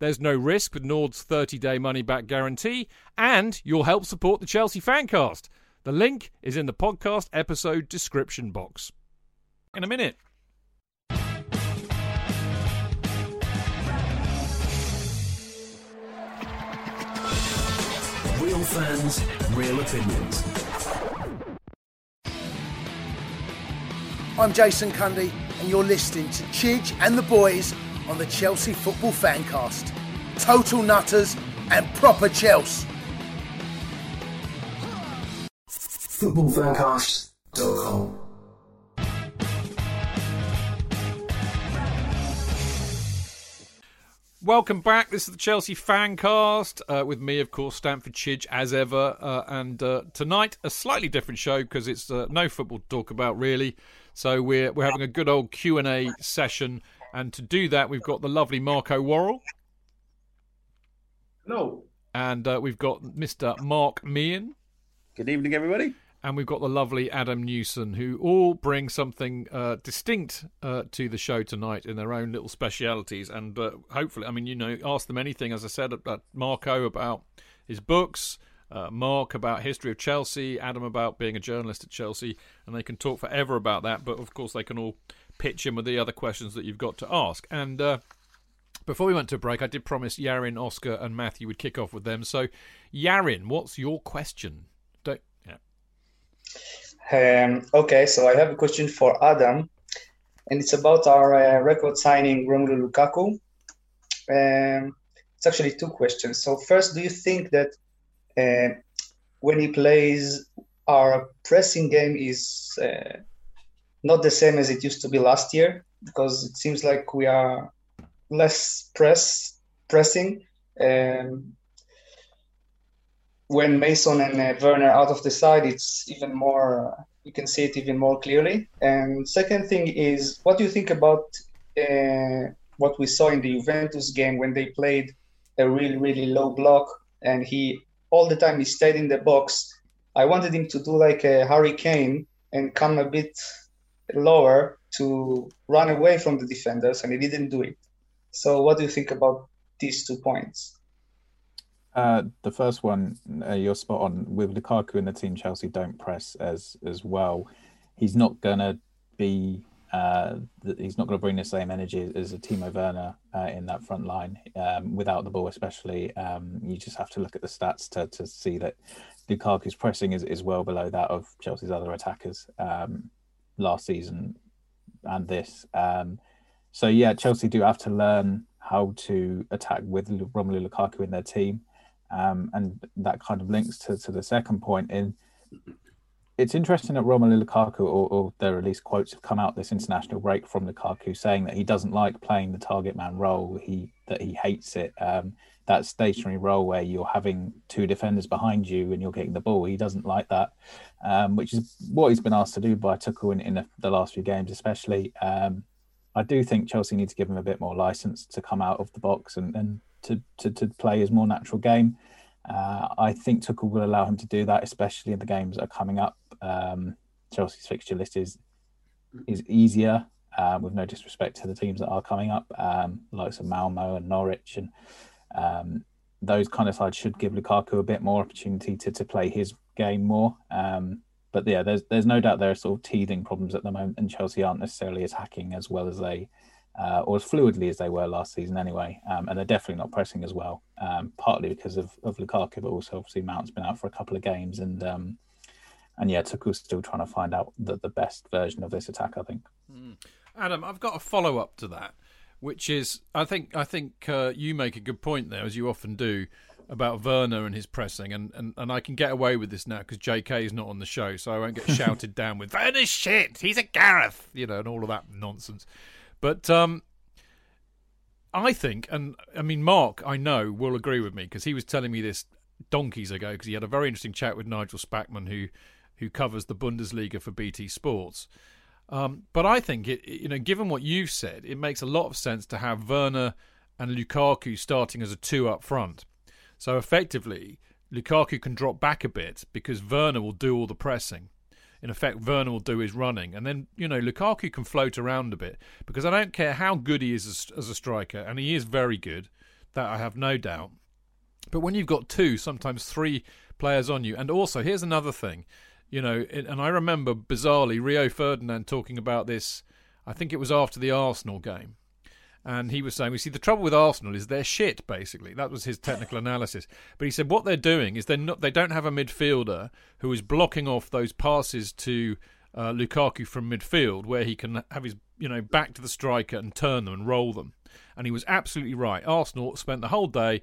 Speaker 1: There's no risk with Nord's 30 day money back guarantee, and you'll help support the Chelsea Fancast. The link is in the podcast episode description box. In a minute.
Speaker 12: Real fans, real opinions.
Speaker 13: I'm Jason Cundy, and you're listening to Chidge and the Boys on the Chelsea Football Fancast. Total nutters and proper Chelsea.
Speaker 12: Footballfancast.com.
Speaker 1: Welcome back. This is the Chelsea Fancast uh, with me, of course, Stamford Chidge, as ever. Uh, and uh, tonight, a slightly different show because it's uh, no football to talk about, really. So we're we're having a good old Q and A session, and to do that, we've got the lovely Marco Worrall.
Speaker 2: Hello.
Speaker 1: And uh, we've got Mr. Mark Meehan.
Speaker 3: Good evening, everybody.
Speaker 1: And we've got the lovely Adam Newson, who all bring something uh, distinct uh, to the show tonight in their own little specialities. And uh, hopefully, I mean, you know, ask them anything, as I said, about Marco about his books, uh, Mark about history of Chelsea, Adam about being a journalist at Chelsea, and they can talk forever about that. But of course, they can all pitch in with the other questions that you've got to ask. And uh, before we went to break, I did promise Yarin, Oscar, and Matthew would kick off with them. So, Yarin, what's your question? Don't, yeah.
Speaker 14: Um, okay, so I have a question for Adam, and it's about our uh, record signing Romelu Lukaku. Um, it's actually two questions. So, first, do you think that uh, when he plays, our pressing game is uh, not the same as it used to be last year? Because it seems like we are less press pressing. Um, when Mason and uh, Werner out of the side, it's even more. Uh, you can see it even more clearly. And second thing is, what do you think about uh, what we saw in the Juventus game when they played a really really low block and he all the time he stayed in the box. I wanted him to do like a Harry Kane and come a bit lower to run away from the defenders, and he didn't do it. So, what do you think about these two points?
Speaker 4: Uh, the first one, uh, you're spot on. With Lukaku in the team, Chelsea don't press as as well. He's not gonna be. Uh, he's not going to bring the same energy as a Timo Werner uh, in that front line um, without the ball, especially. Um, you just have to look at the stats to, to see that Lukaku's pressing is, is well below that of Chelsea's other attackers um, last season and this. Um, so yeah, Chelsea do have to learn how to attack with Romelu Lukaku in their team. Um, and that kind of links to, to the second point in it's interesting that Romelu Lukaku, or, or there at least quotes have come out this international break from Lukaku saying that he doesn't like playing the target man role. He that he hates it. Um, that stationary role where you're having two defenders behind you and you're getting the ball. He doesn't like that, um, which is what he's been asked to do by Tuchel in, in the, the last few games, especially. Um, I do think Chelsea need to give him a bit more license to come out of the box and, and to, to, to play his more natural game. Uh, I think Tuchel will allow him to do that, especially in the games that are coming up. Um, Chelsea's fixture list is is easier, uh, with no disrespect to the teams that are coming up, um, likes of Malmo and Norwich, and um, those kind of sides should give Lukaku a bit more opportunity to to play his game more. Um, but yeah, there's there's no doubt there are sort of teething problems at the moment, and Chelsea aren't necessarily attacking as well as they uh, or as fluidly as they were last season anyway. Um, and they're definitely not pressing as well, um, partly because of, of Lukaku, but also obviously Mount's been out for a couple of games. And um, and yeah, Tuchel's still trying to find out the, the best version of this attack, I think.
Speaker 1: Mm. Adam, I've got a follow up to that, which is I think I think uh, you make a good point there, as you often do, about Werner and his pressing, and, and, and I can get away with this now because J.K. is not on the show, so I won't get shouted <laughs> down with Werner's shit. He's a Gareth, you know, and all of that nonsense. But um, I think, and I mean, Mark, I know, will agree with me because he was telling me this donkeys ago because he had a very interesting chat with Nigel Spackman, who who covers the Bundesliga for BT Sports. Um, but I think it, you know, given what you've said, it makes a lot of sense to have Werner and Lukaku starting as a two up front. So effectively, Lukaku can drop back a bit because Werner will do all the pressing in effect, Werner will do his running. And then, you know, Lukaku can float around a bit because I don't care how good he is as, as a striker, and he is very good, that I have no doubt. But when you've got two, sometimes three players on you, and also, here's another thing, you know, and I remember bizarrely Rio Ferdinand talking about this, I think it was after the Arsenal game and he was saying, "We see the trouble with Arsenal is they're shit." Basically, that was his technical <laughs> analysis. But he said what they're doing is they're not they don't have a midfielder who is blocking off those passes to uh, Lukaku from midfield, where he can have his you know back to the striker and turn them and roll them. And he was absolutely right. Arsenal spent the whole day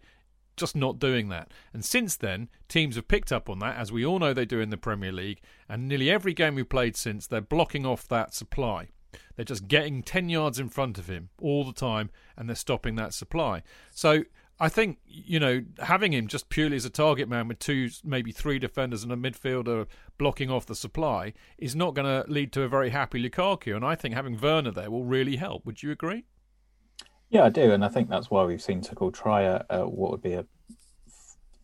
Speaker 1: just not doing that. And since then, teams have picked up on that, as we all know they do in the Premier League. And nearly every game we've played since, they're blocking off that supply. They're just getting 10 yards in front of him all the time and they're stopping that supply. So I think, you know, having him just purely as a target man with two, maybe three defenders and a midfielder blocking off the supply is not going to lead to a very happy Lukaku. And I think having Werner there will really help. Would you agree?
Speaker 4: Yeah, I do. And I think that's why we've seen Tuchel try a, a what would be a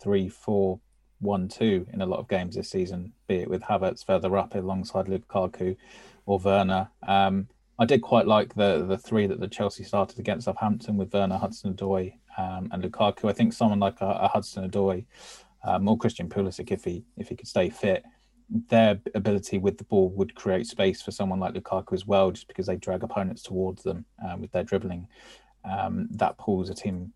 Speaker 4: 3 4 1 2 in a lot of games this season, be it with Havertz further up alongside Lukaku or Werner. Um, I did quite like the the three that the Chelsea started against Southampton with Werner, Hudson Odoi, um, and Lukaku. I think someone like a, a Hudson Odoi um, or Christian Pulisic, if he if he could stay fit, their ability with the ball would create space for someone like Lukaku as well, just because they drag opponents towards them uh, with their dribbling. Um, that pulls a team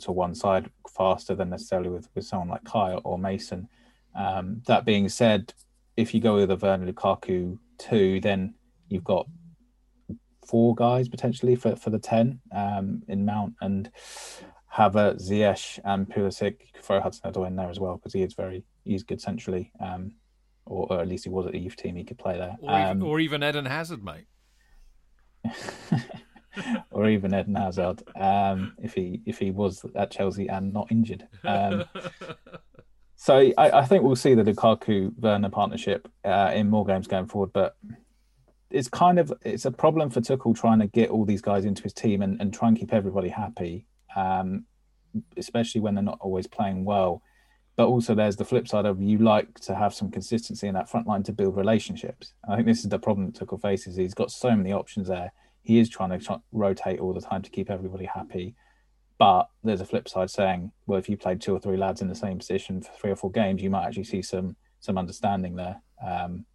Speaker 4: to one side faster than necessarily with, with someone like Kai or Mason. Um, that being said, if you go with a Werner Lukaku two, then you've got four guys potentially for, for the 10 um, in Mount and Havertz Ziyech and Pulisic. You could throw Hudson Odoi in there as well because he is very, he's good centrally. Um, or, or, at least he was at the youth team. He could play there.
Speaker 1: Or, um, even, or even Eden Hazard, mate. <laughs> <laughs>
Speaker 4: or even Eden Hazard, um, if he if he was at Chelsea and not injured. Um, <laughs> so I, I, think we'll see the Lukaku Werner partnership uh, in more games going forward, but it's kind of it's a problem for Tuchel trying to get all these guys into his team and, and try and keep everybody happy, um, especially when they're not always playing well. But also, there's the flip side of you like to have some consistency in that front line to build relationships. I think this is the problem that Tuchel faces. He's got so many options there. He is trying to rotate all the time to keep everybody happy. But there's a flip side saying, well, if you played two or three lads in the same position for three or four games, you might actually see some some understanding there. Um,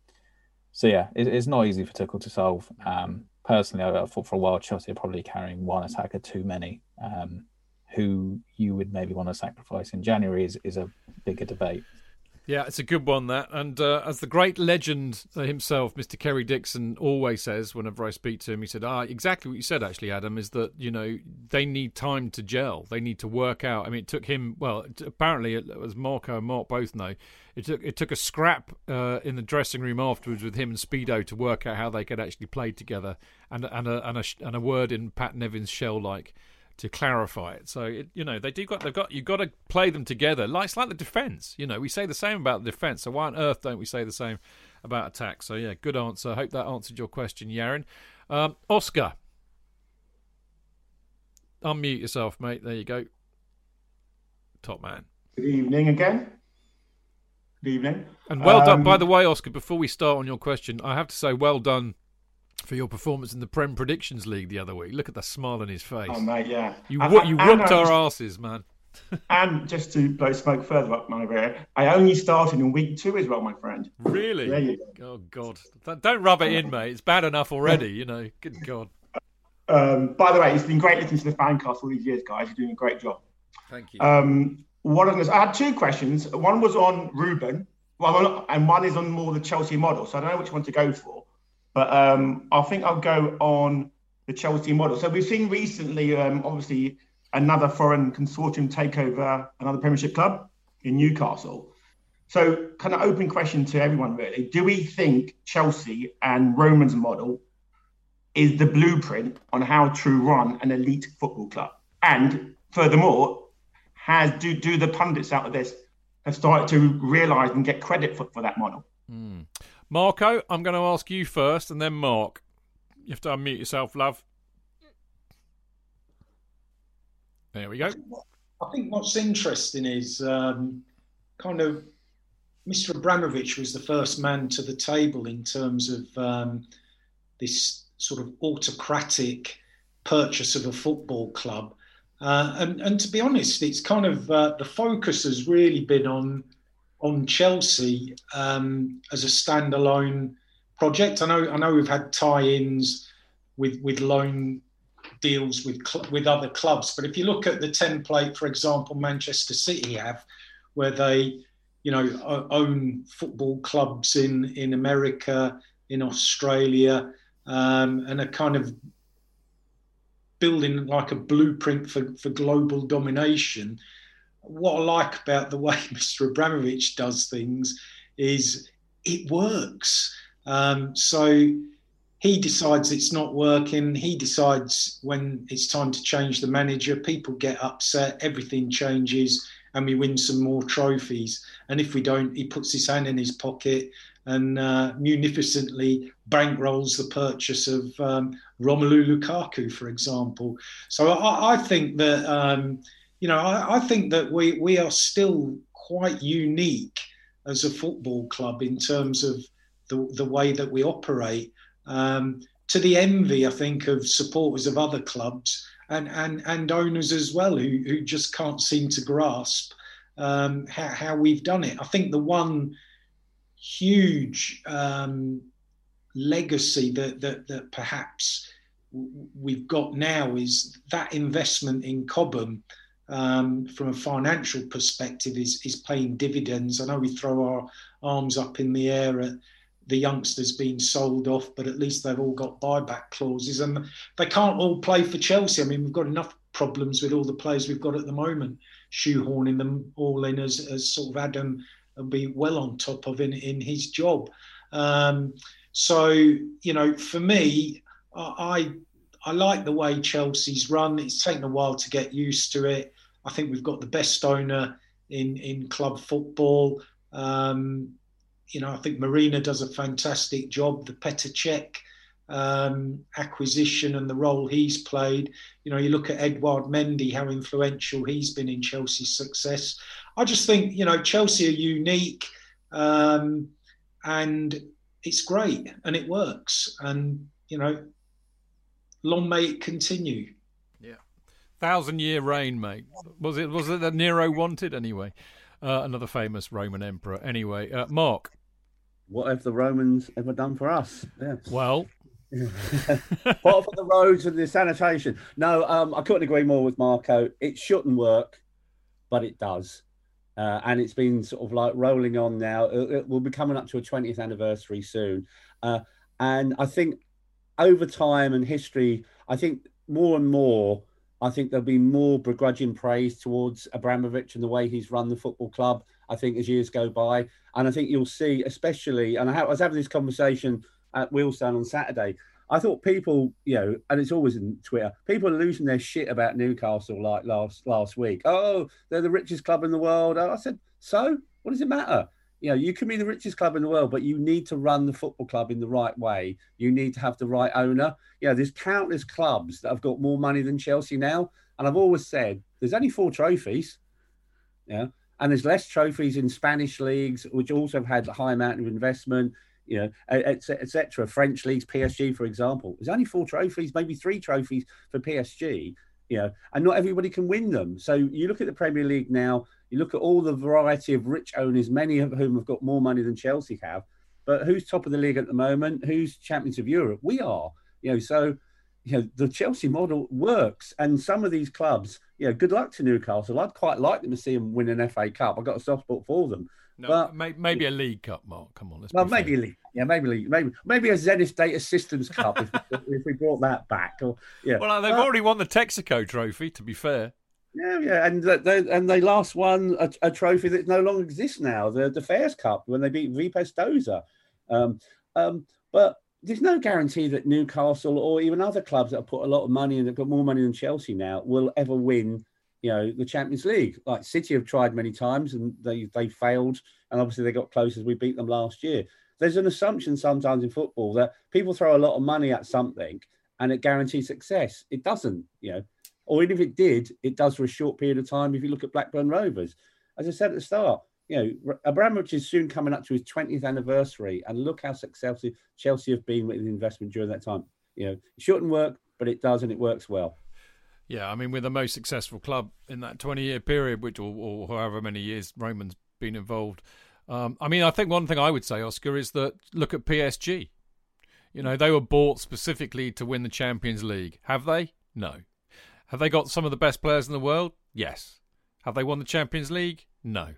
Speaker 4: so yeah, it, it's not easy for Tuchel to solve. Um, personally, I, I thought for a while Chelsea are probably carrying one attacker too many. Um, who you would maybe want to sacrifice in January is, is a bigger debate.
Speaker 1: Yeah, it's a good one that, and uh, as the great legend himself, Mr. Kerry Dixon, always says whenever I speak to him, he said, "Ah, exactly what you said, actually, Adam, is that you know they need time to gel, they need to work out. I mean, it took him, well, apparently, as Marco and Mark both know, it took it took a scrap uh, in the dressing room afterwards with him and Speedie to work out how they could actually play together, and and a and a, and a word in Pat Nevin's shell like." To clarify it. So it, you know they do got they've got you've got to play them together. Like it's like the defense. You know we say the same about the defense. So why on earth don't we say the same about attack? So yeah, good answer. I hope that answered your question, Yaron. Um, Oscar, unmute yourself, mate. There you go. Top man.
Speaker 7: Good evening again. Good evening.
Speaker 1: And well um, done. By
Speaker 7: Um,
Speaker 1: the way, Oscar, before we start on your question, I have to say well done for your performance in the Prem Predictions League the other week. Look at the smile on his face.
Speaker 7: Oh mate, yeah.
Speaker 1: You you
Speaker 7: and
Speaker 1: whooped our asses, man. <laughs>
Speaker 7: and just to blow smoke further up my rear, I only started in week two as well, my friend.
Speaker 1: Really?
Speaker 7: There you
Speaker 1: Oh God! Don't rub it in, mate. It's bad enough already. You know. Good God.
Speaker 7: Um, by the way, it's been great listening to the fan cast all these years, guys. You're doing a great job.
Speaker 1: Thank you.
Speaker 7: Um, what I, was, I had two questions. One was on Ruben, well, and one is on more the Chelsea model. So I don't know which one to go for, but um, I think I'll go on the Chelsea model. So we've seen recently, um, obviously, another foreign consortium take over another Premiership club in Newcastle. So, kind of open question to everyone, really. Do we think Chelsea and Roman's model is the blueprint on how to run an elite football club? And furthermore, has do do the pundits out of this have started to realise and get credit for, for that model?
Speaker 1: Hmm. Marco, I'm going to ask you first, and then Mark. You have to unmute yourself, love. There we go.
Speaker 2: I think what's interesting is um, kind of Mr. Abramovich was the first man to the table in terms of um, this sort of autocratic purchase of a football club. Uh, and, and to be honest, it's kind of uh, the focus has really been on on Chelsea um, as a standalone project. I know I know we've had tie-ins with with loan deals with cl- with other clubs, but if you look at the template, for example, Manchester City have, where they you know own football clubs in in America, in Australia, um, and are kind of building like a blueprint for, for global domination. What I like about the way <laughs> Mr. Abramovich does things is it works. Um, so he decides it's not working. He decides when it's time to change the manager. People get upset. Everything changes, and we win some more trophies. And if we don't, he puts his hand in his pocket and uh, munificently bankrolls the purchase of um, Romelu Lukaku, for example. So I, I think that um, you know I, I, think that we we are still quite unique as a football club in terms of the the way that we operate. Um, to the envy, I think, of supporters of other clubs and and, and owners as well, who who just can't seem to grasp um, how, how we've done it. I think the one huge um, legacy that, that that perhaps we've got now is that investment in Cobham um, from a financial perspective is is paying dividends. I know we throw our arms up in the air at the youngsters being sold off, but at least they've all got buyback clauses and they can't all play for Chelsea. I mean, we've got enough problems with all the players we've got at the moment, shoehorning them all in as, as sort of Adam will be well on top of in, in his job. Um, so, you know, for me, I I like the way Chelsea's run. It's taken a while to get used to it. I think we've got the best owner in in club football. Um, you know, I think Marina does a fantastic job. The Petr Cech um, acquisition and the role he's played. You know, you look at Edouard Mendy, how influential he's been in Chelsea's success. I just think, you know, Chelsea are unique um, and it's great and it works. And, you know, long may it continue.
Speaker 1: Thousand year reign, mate. Was it? Was it that Nero wanted anyway? Uh, another famous Roman emperor. Anyway, uh, Mark.
Speaker 3: What have the Romans ever done for us? Yeah.
Speaker 1: Well, <laughs>
Speaker 3: what for the roads and the sanitation? No, um, I couldn't agree more with Marco. It shouldn't work, but it does. Uh, and it's been sort of like rolling on now. It, it will be coming up to a 20th anniversary soon. Uh, and I think over time and history, I think more and more, I think there'll be more begrudging praise towards Abramovich and the way he's run the football club. I think as years go by, and I think you'll see, especially, and I, was having this conversation at Wealdstone on Saturday. I thought people, you know, and it's always in Twitter, people are losing their shit about Newcastle like last last week. Oh, they're the richest club in the world. I said, so what does it matter? You know, you can be the richest club in the world, but you need to run the football club in the right way. You need to have the right owner. You know, there's countless clubs that have got more money than Chelsea now. And I've always said there's only four trophies. Yeah. And there's less trophies in Spanish leagues, which also have had a high amount of investment you know, etc. Et French leagues, PSG, for example, there's only four trophies, maybe three trophies for PSG, you know, and not everybody can win them. So you look at the Premier League now, you look at all the variety of rich owners, many of whom have got more money than Chelsea have. But who's top of the league at the moment? Who's champions of Europe? We are, you know, so you know the Chelsea model works, and some of these clubs, you know, good luck to Newcastle. I'd quite like them to see them win an FA Cup. I've got a soft spot for them.
Speaker 1: No,
Speaker 3: but,
Speaker 1: may, maybe a League Cup, Mark. Come on, let's.
Speaker 3: Well, maybe a league. Yeah, maybe league. Maybe maybe a Zenith Data Systems Cup if, <laughs> if we brought that back. Or yeah.
Speaker 1: Well, uh, they've already won the Texaco Trophy. To be fair.
Speaker 3: Yeah, yeah, and they and they last won a, a, trophy that no longer exists now, the the Fairs Cup when they beat Ujpest Dozsa. Um, um, but there's no guarantee that Newcastle or even other clubs that have put a lot of money and have got more money than Chelsea now will ever win you know the Champions League. Like City have tried many times and they they failed, and obviously they got close as we beat them last year. There's an assumption sometimes in football that people throw a lot of money at something and it guarantees success. It doesn't, you know, or even if it did, it does for a short period of time. If you look at Blackburn Rovers, as I said at the start, you know, Abramovich is soon coming up to his 20th anniversary, and look how successful Chelsea have been with the investment during that time. You know, it shouldn't work, but it does, and it works well.
Speaker 1: Yeah, I mean, we're the most successful club in that 20 year period, which, or, or however many years Roman's been involved. Um, I mean, I think one thing I would say, Oscar, is that look at PSG. You know, they were bought specifically to win the Champions League. Have they? No. Have they got some of the best players in the world? Yes. Have they won the Champions League? No.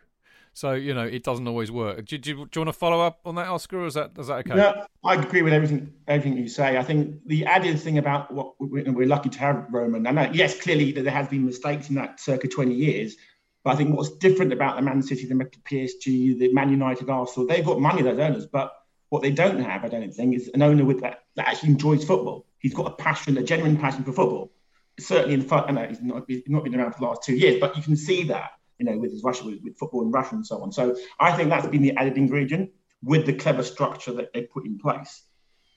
Speaker 1: So you know it doesn't always work. Do, do, do you want to follow up on that, Oscar, or is that is that okay?
Speaker 7: No, I agree with everything everything you say. I think the added thing about what we're lucky to have Roman. And uh, yes, clearly that there has been mistakes in that circa twenty years. But I think what's different about the Man City, the PSG, the Man United, Arsenal, they've got money, those owners. But what they don't have, I don't think, is an owner with that that actually enjoys football. He's got a passion, a genuine passion for football. Certainly in fun, I know he's not, he's not been around for the last two years, but you can see that you know, with his Russia, with, with football in Russia and so on. So I think that's been the added ingredient with the clever structure that they put in place.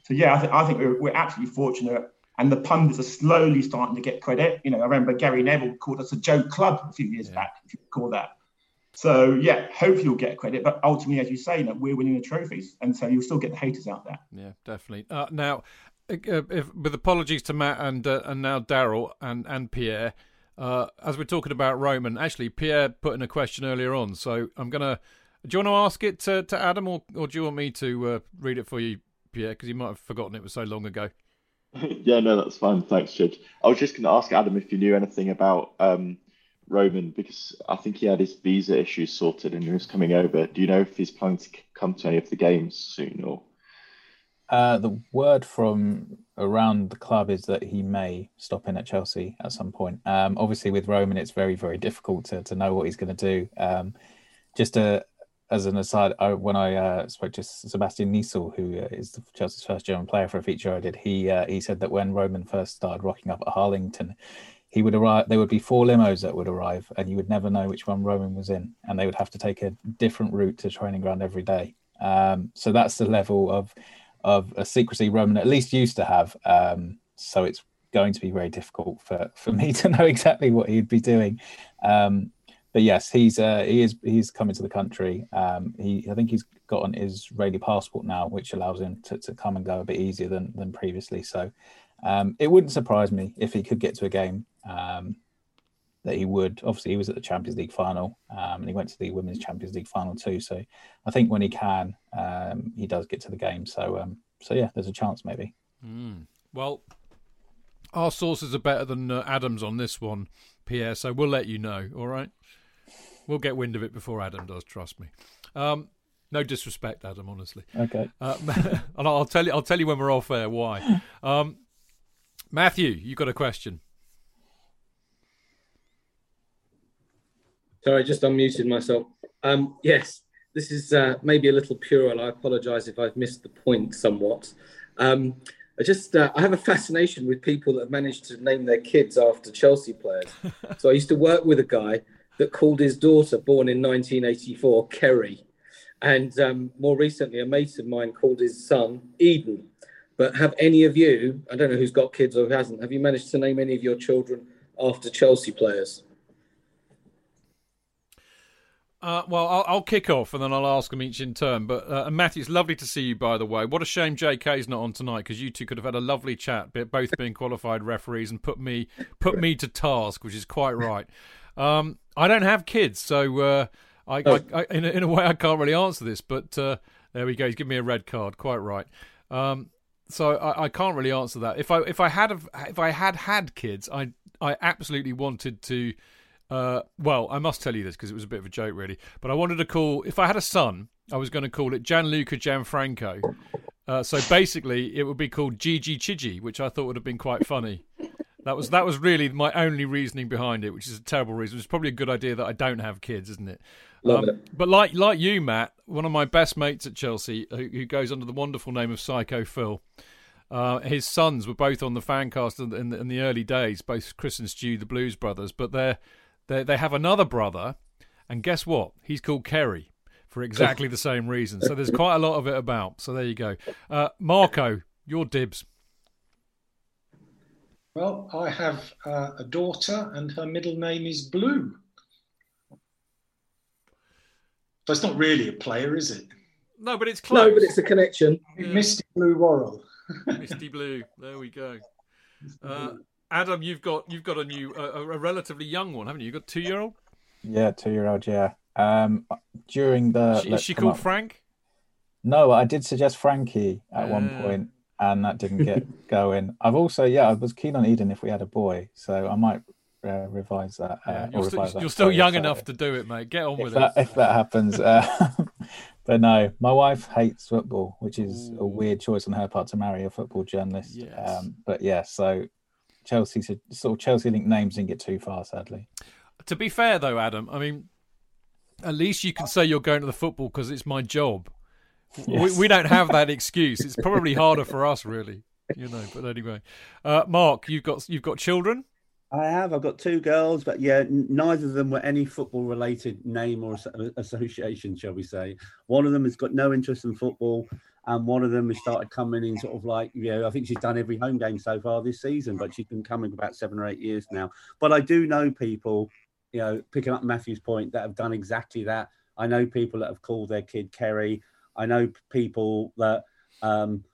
Speaker 7: So yeah, I, th- I think we're, we're absolutely fortunate. And the pundits are slowly starting to get credit. You know, I remember Gary Neville called us a joke club a few years yeah. back, if you call that. So yeah, hopefully you'll get credit, but ultimately, as you say, you know, we're winning the trophies, and so you'll still get the haters out there.
Speaker 1: Yeah, definitely. Uh, now, if, with apologies to Matt and uh, and now Daryl and and Pierre, uh, as we're talking about Roman, actually, Pierre put in a question earlier on, so I'm gonna. Do you want to ask it to, to Adam, or, or do you want me to uh, read it for you, Pierre? Because you might have forgotten it was so long ago. <laughs>
Speaker 10: yeah, no, that's fine. Thanks, Chidge. I was just going to ask Adam if you knew anything about um, Roman because I think he had his visa issues sorted and he was coming over. Do you know if he's planning to come to any of the games soon or?
Speaker 4: Uh, the word from around the club is that he may stop in at Chelsea at some point. Um, obviously, with Roman, it's very, very difficult to, to know what he's going to do. Um, just a, as an aside, I, when I uh, spoke to Sebastian Kneissl, who uh, is Chelsea's first German player for a feature I did, he uh, he said that when Roman first started rocking up at Harlington, he would arrive. There would be four limos that would arrive, and you would never know which one Roman was in, and they would have to take a different route to training ground every day. Um, so that's the level of of a secrecy Roman at least used to have. Um, so it's going to be very difficult for, for <laughs> me to know exactly what he'd be doing. Um, but yes, he's uh, he is he's coming to the country. Um, he I think he's got an Israeli passport now, which allows him to, to come and go a bit easier than than previously. So Um, it wouldn't surprise me if he could get to a game. Um, that he would. Obviously, he was at the Champions League final, um, and he went to the Women's Champions League final too. So, I think when he can, um, he does get to the game. So, um, so yeah, there's a chance maybe.
Speaker 1: Mm. Well, our sources are better than uh, Adam's on this one, Pierre. So we'll let you know. All right, we'll get wind of it before Adam does. Trust me. Um, no disrespect, Adam. Honestly.
Speaker 4: Okay.
Speaker 1: Uh, <laughs> and I'll tell you. I'll tell you when we're off air why. Um, Matthew, you got a question.
Speaker 15: Sorry, I just unmuted myself. Um, yes, this is uh, maybe a little puerile. I apologise if I've missed the point somewhat. Um, I just uh, I have a fascination with people that have managed to name their kids after Chelsea players. <laughs> so I used to work with a guy that called his daughter, born in 1984, Kerry, and um, more recently, a mate of mine called his son Eden. But have any of you? I don't know who's got kids or who hasn't. Have you managed to name any of your children after Chelsea players?
Speaker 1: Uh, well, I'll, I'll, kick off and then I'll ask them each in turn. But uh, Matty, it's lovely to see you. By the way, what a shame JK's not on tonight because you two could have had a lovely chat, both being qualified referees, and put me put me to task, which is quite right. Um, I don't have kids, so uh, I, oh. I, I in, a, in, a, way I can't really answer this. But uh, there we go. He's given me a red card. Quite right. Um, so I, I, can't really answer that. If I if I had if I had had kids, I I absolutely wanted to uh, well, I must tell you this because it was a bit of a joke, really. But I wanted to call, if I had a son, I was going to call it Gianluca Gianfranco. Uh, so basically, it would be called Gigi Chigi, which I thought would have been quite funny. That was that was really my only reasoning behind it, which is a terrible reason. It's probably a good idea that I don't have kids, isn't it?
Speaker 15: Love um, it.
Speaker 1: But like like you, Matt, one of my best mates at Chelsea, who, who goes under the wonderful name of Psycho Phil. Uh, his sons were both on the fancast in, in, in the early days, both Chris and Stu, the Blues brothers. But they're they, they have another brother, and guess what? He's called Kerry for exactly the same reason. So there's quite a lot of it about. So there you go. Uh, Marco, your dibs.
Speaker 2: Well, I have uh, a daughter, and her middle name is Blue. So it's not really a player, is it?
Speaker 1: No, but it's close.
Speaker 15: No, but it's a connection.
Speaker 2: Yeah. Misty Blue Worrall.
Speaker 1: Misty Blue. There we go. <laughs> Uh, Adam, you've got you've got a new a, a relatively young one, haven't you? You've got two year old.
Speaker 4: Yeah, two year old. Yeah. Um, during the
Speaker 1: is she, called up, Frank?
Speaker 4: No, I did suggest Frankie at one point, and that didn't get <laughs> going. I've also yeah, I was keen on Eden if we had a boy, so I might uh, revise that. Uh,
Speaker 1: you're,
Speaker 4: still,
Speaker 1: that you're still young enough to do it, mate. Get on
Speaker 4: if
Speaker 1: with
Speaker 4: that,
Speaker 1: it.
Speaker 4: If that happens, uh, <laughs> but no, my wife hates football, which is
Speaker 1: Ooh.
Speaker 4: a weird choice on her part to marry a football journalist.
Speaker 1: Yes.
Speaker 4: Um, but yeah, so Chelsea sort of Chelsea linked names didn't get too far, sadly.
Speaker 1: To be fair, though, Adam, I mean, at least you can say you're going to the football because it's my job. Yes. We, we don't have that <laughs> excuse. It's probably harder for us, really. You know, but anyway, uh, Mark, you've got you've got children.
Speaker 3: I have. I've got two girls, but yeah, neither of them were any football-related name or association, shall we say. One of them has got no interest in football, and one of them has started coming in sort of like you know I think she's done every home game so far this season, but she's been coming about seven or eight years now. But I do know people, you know, picking up Matthew's point that have done exactly that. I know people that have called their kid Kerry. I know people that um,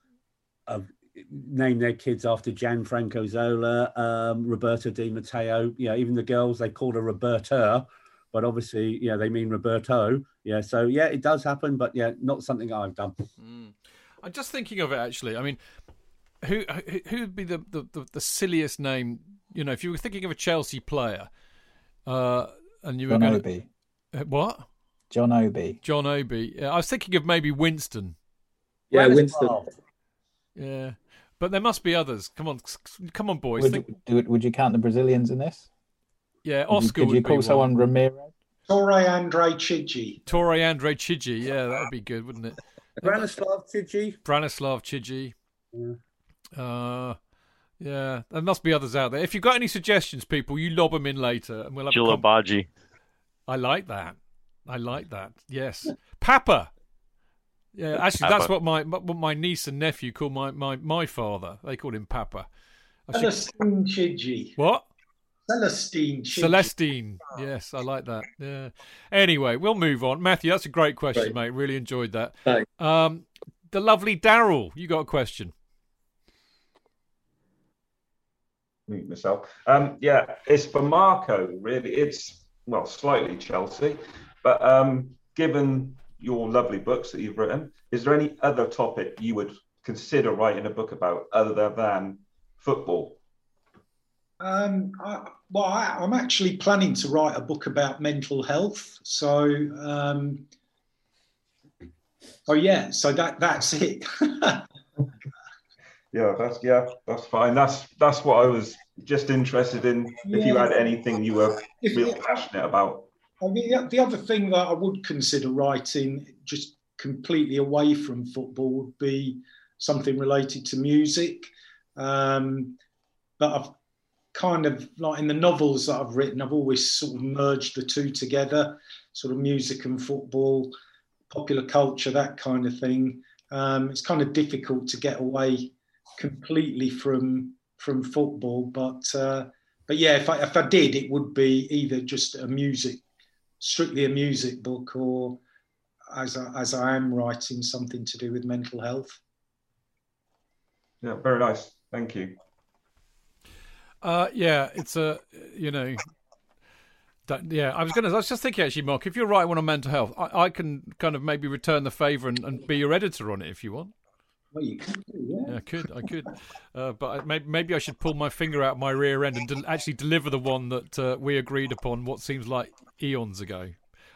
Speaker 3: have named their kids after Gianfranco Zola, um, Roberta Di Matteo. You know, even the girls they called her Roberta but obviously, yeah, they mean Roberto. Yeah, so yeah, it does happen, but yeah, not something I've done.
Speaker 1: Mm. I'm just thinking of it actually. I mean, who who would be the, the, the, the, silliest name? You know, if you were thinking of a Chelsea player, uh, and you were
Speaker 4: John
Speaker 1: going
Speaker 4: Obi.
Speaker 1: to what?
Speaker 4: John Obi.
Speaker 1: John Obi. Yeah, I was thinking of maybe Winston.
Speaker 15: Yeah, Winston.
Speaker 1: Yeah, but there must be others. Come on, come on, boys.
Speaker 4: Would,
Speaker 1: Think...
Speaker 4: you, would you count the Brazilians in this?
Speaker 1: Yeah, Oscar.
Speaker 4: Could you, could you call someone Ramires?
Speaker 2: Torre Andre Chigi.
Speaker 1: Torre Andre Chigi. Yeah, that would be good, wouldn't it?
Speaker 3: Branislav Chigi.
Speaker 1: Branislav Chigi.
Speaker 3: Yeah.
Speaker 1: Uh, yeah, there must be others out there. If you've got any suggestions, people, you lob them in later, and we'll have.
Speaker 16: Jilabaji.
Speaker 1: I like that. I like that. Yes, Papa. Yeah, actually,
Speaker 16: Papa.
Speaker 1: that's what my what my niece and nephew call my my my father. They call him Papa. I should-
Speaker 2: Celestine Chigi.
Speaker 1: What?
Speaker 2: Celestine Chigi.
Speaker 1: Celestine. Yes, I like that. Yeah. Anyway, we'll move on. Matthew, that's a great question,
Speaker 15: Great.
Speaker 1: mate. Really enjoyed that.
Speaker 15: Thanks.
Speaker 1: Um, the lovely Daryl, you got a question?
Speaker 16: mute myself. Um, yeah, it's for Marco. Really, it's well slightly Chelsea, but um, given your lovely books that you've written, is there any other topic you would consider writing a book about other than football?
Speaker 2: Um, I, well, I, I'm actually planning to write a book about mental health. So, um, oh yeah, so that that's it. <laughs>
Speaker 16: Yeah, that's yeah, that's fine. That's that's what I was just interested in. If you had anything you were
Speaker 2: If-
Speaker 16: real passionate about.
Speaker 2: I mean, the- the other thing that I would consider writing, just completely away from football, would be something related to music. Um, but I've kind of like in the novels that I've written, I've always sort of merged the two together, sort of music and football, popular culture, that kind of thing. Um, it's kind of difficult to get away completely from from football, but uh, but yeah, if I if I did, it would be either just a music, strictly a music book, or as I, as I am writing something to do with mental health.
Speaker 16: Yeah, very nice. Thank you.
Speaker 1: Uh, yeah, it's a you know. That, yeah, I was gonna. I was just thinking actually, Mark. If you're writing one on mental health, I, I can kind of maybe return the favour and, and be your editor on it if you want.
Speaker 2: Well, you could yeah.
Speaker 1: Yeah, I could, I could, uh, but I, maybe, maybe I should pull my finger out my rear end and del- actually deliver the one that uh, we agreed upon. What seems like eons ago.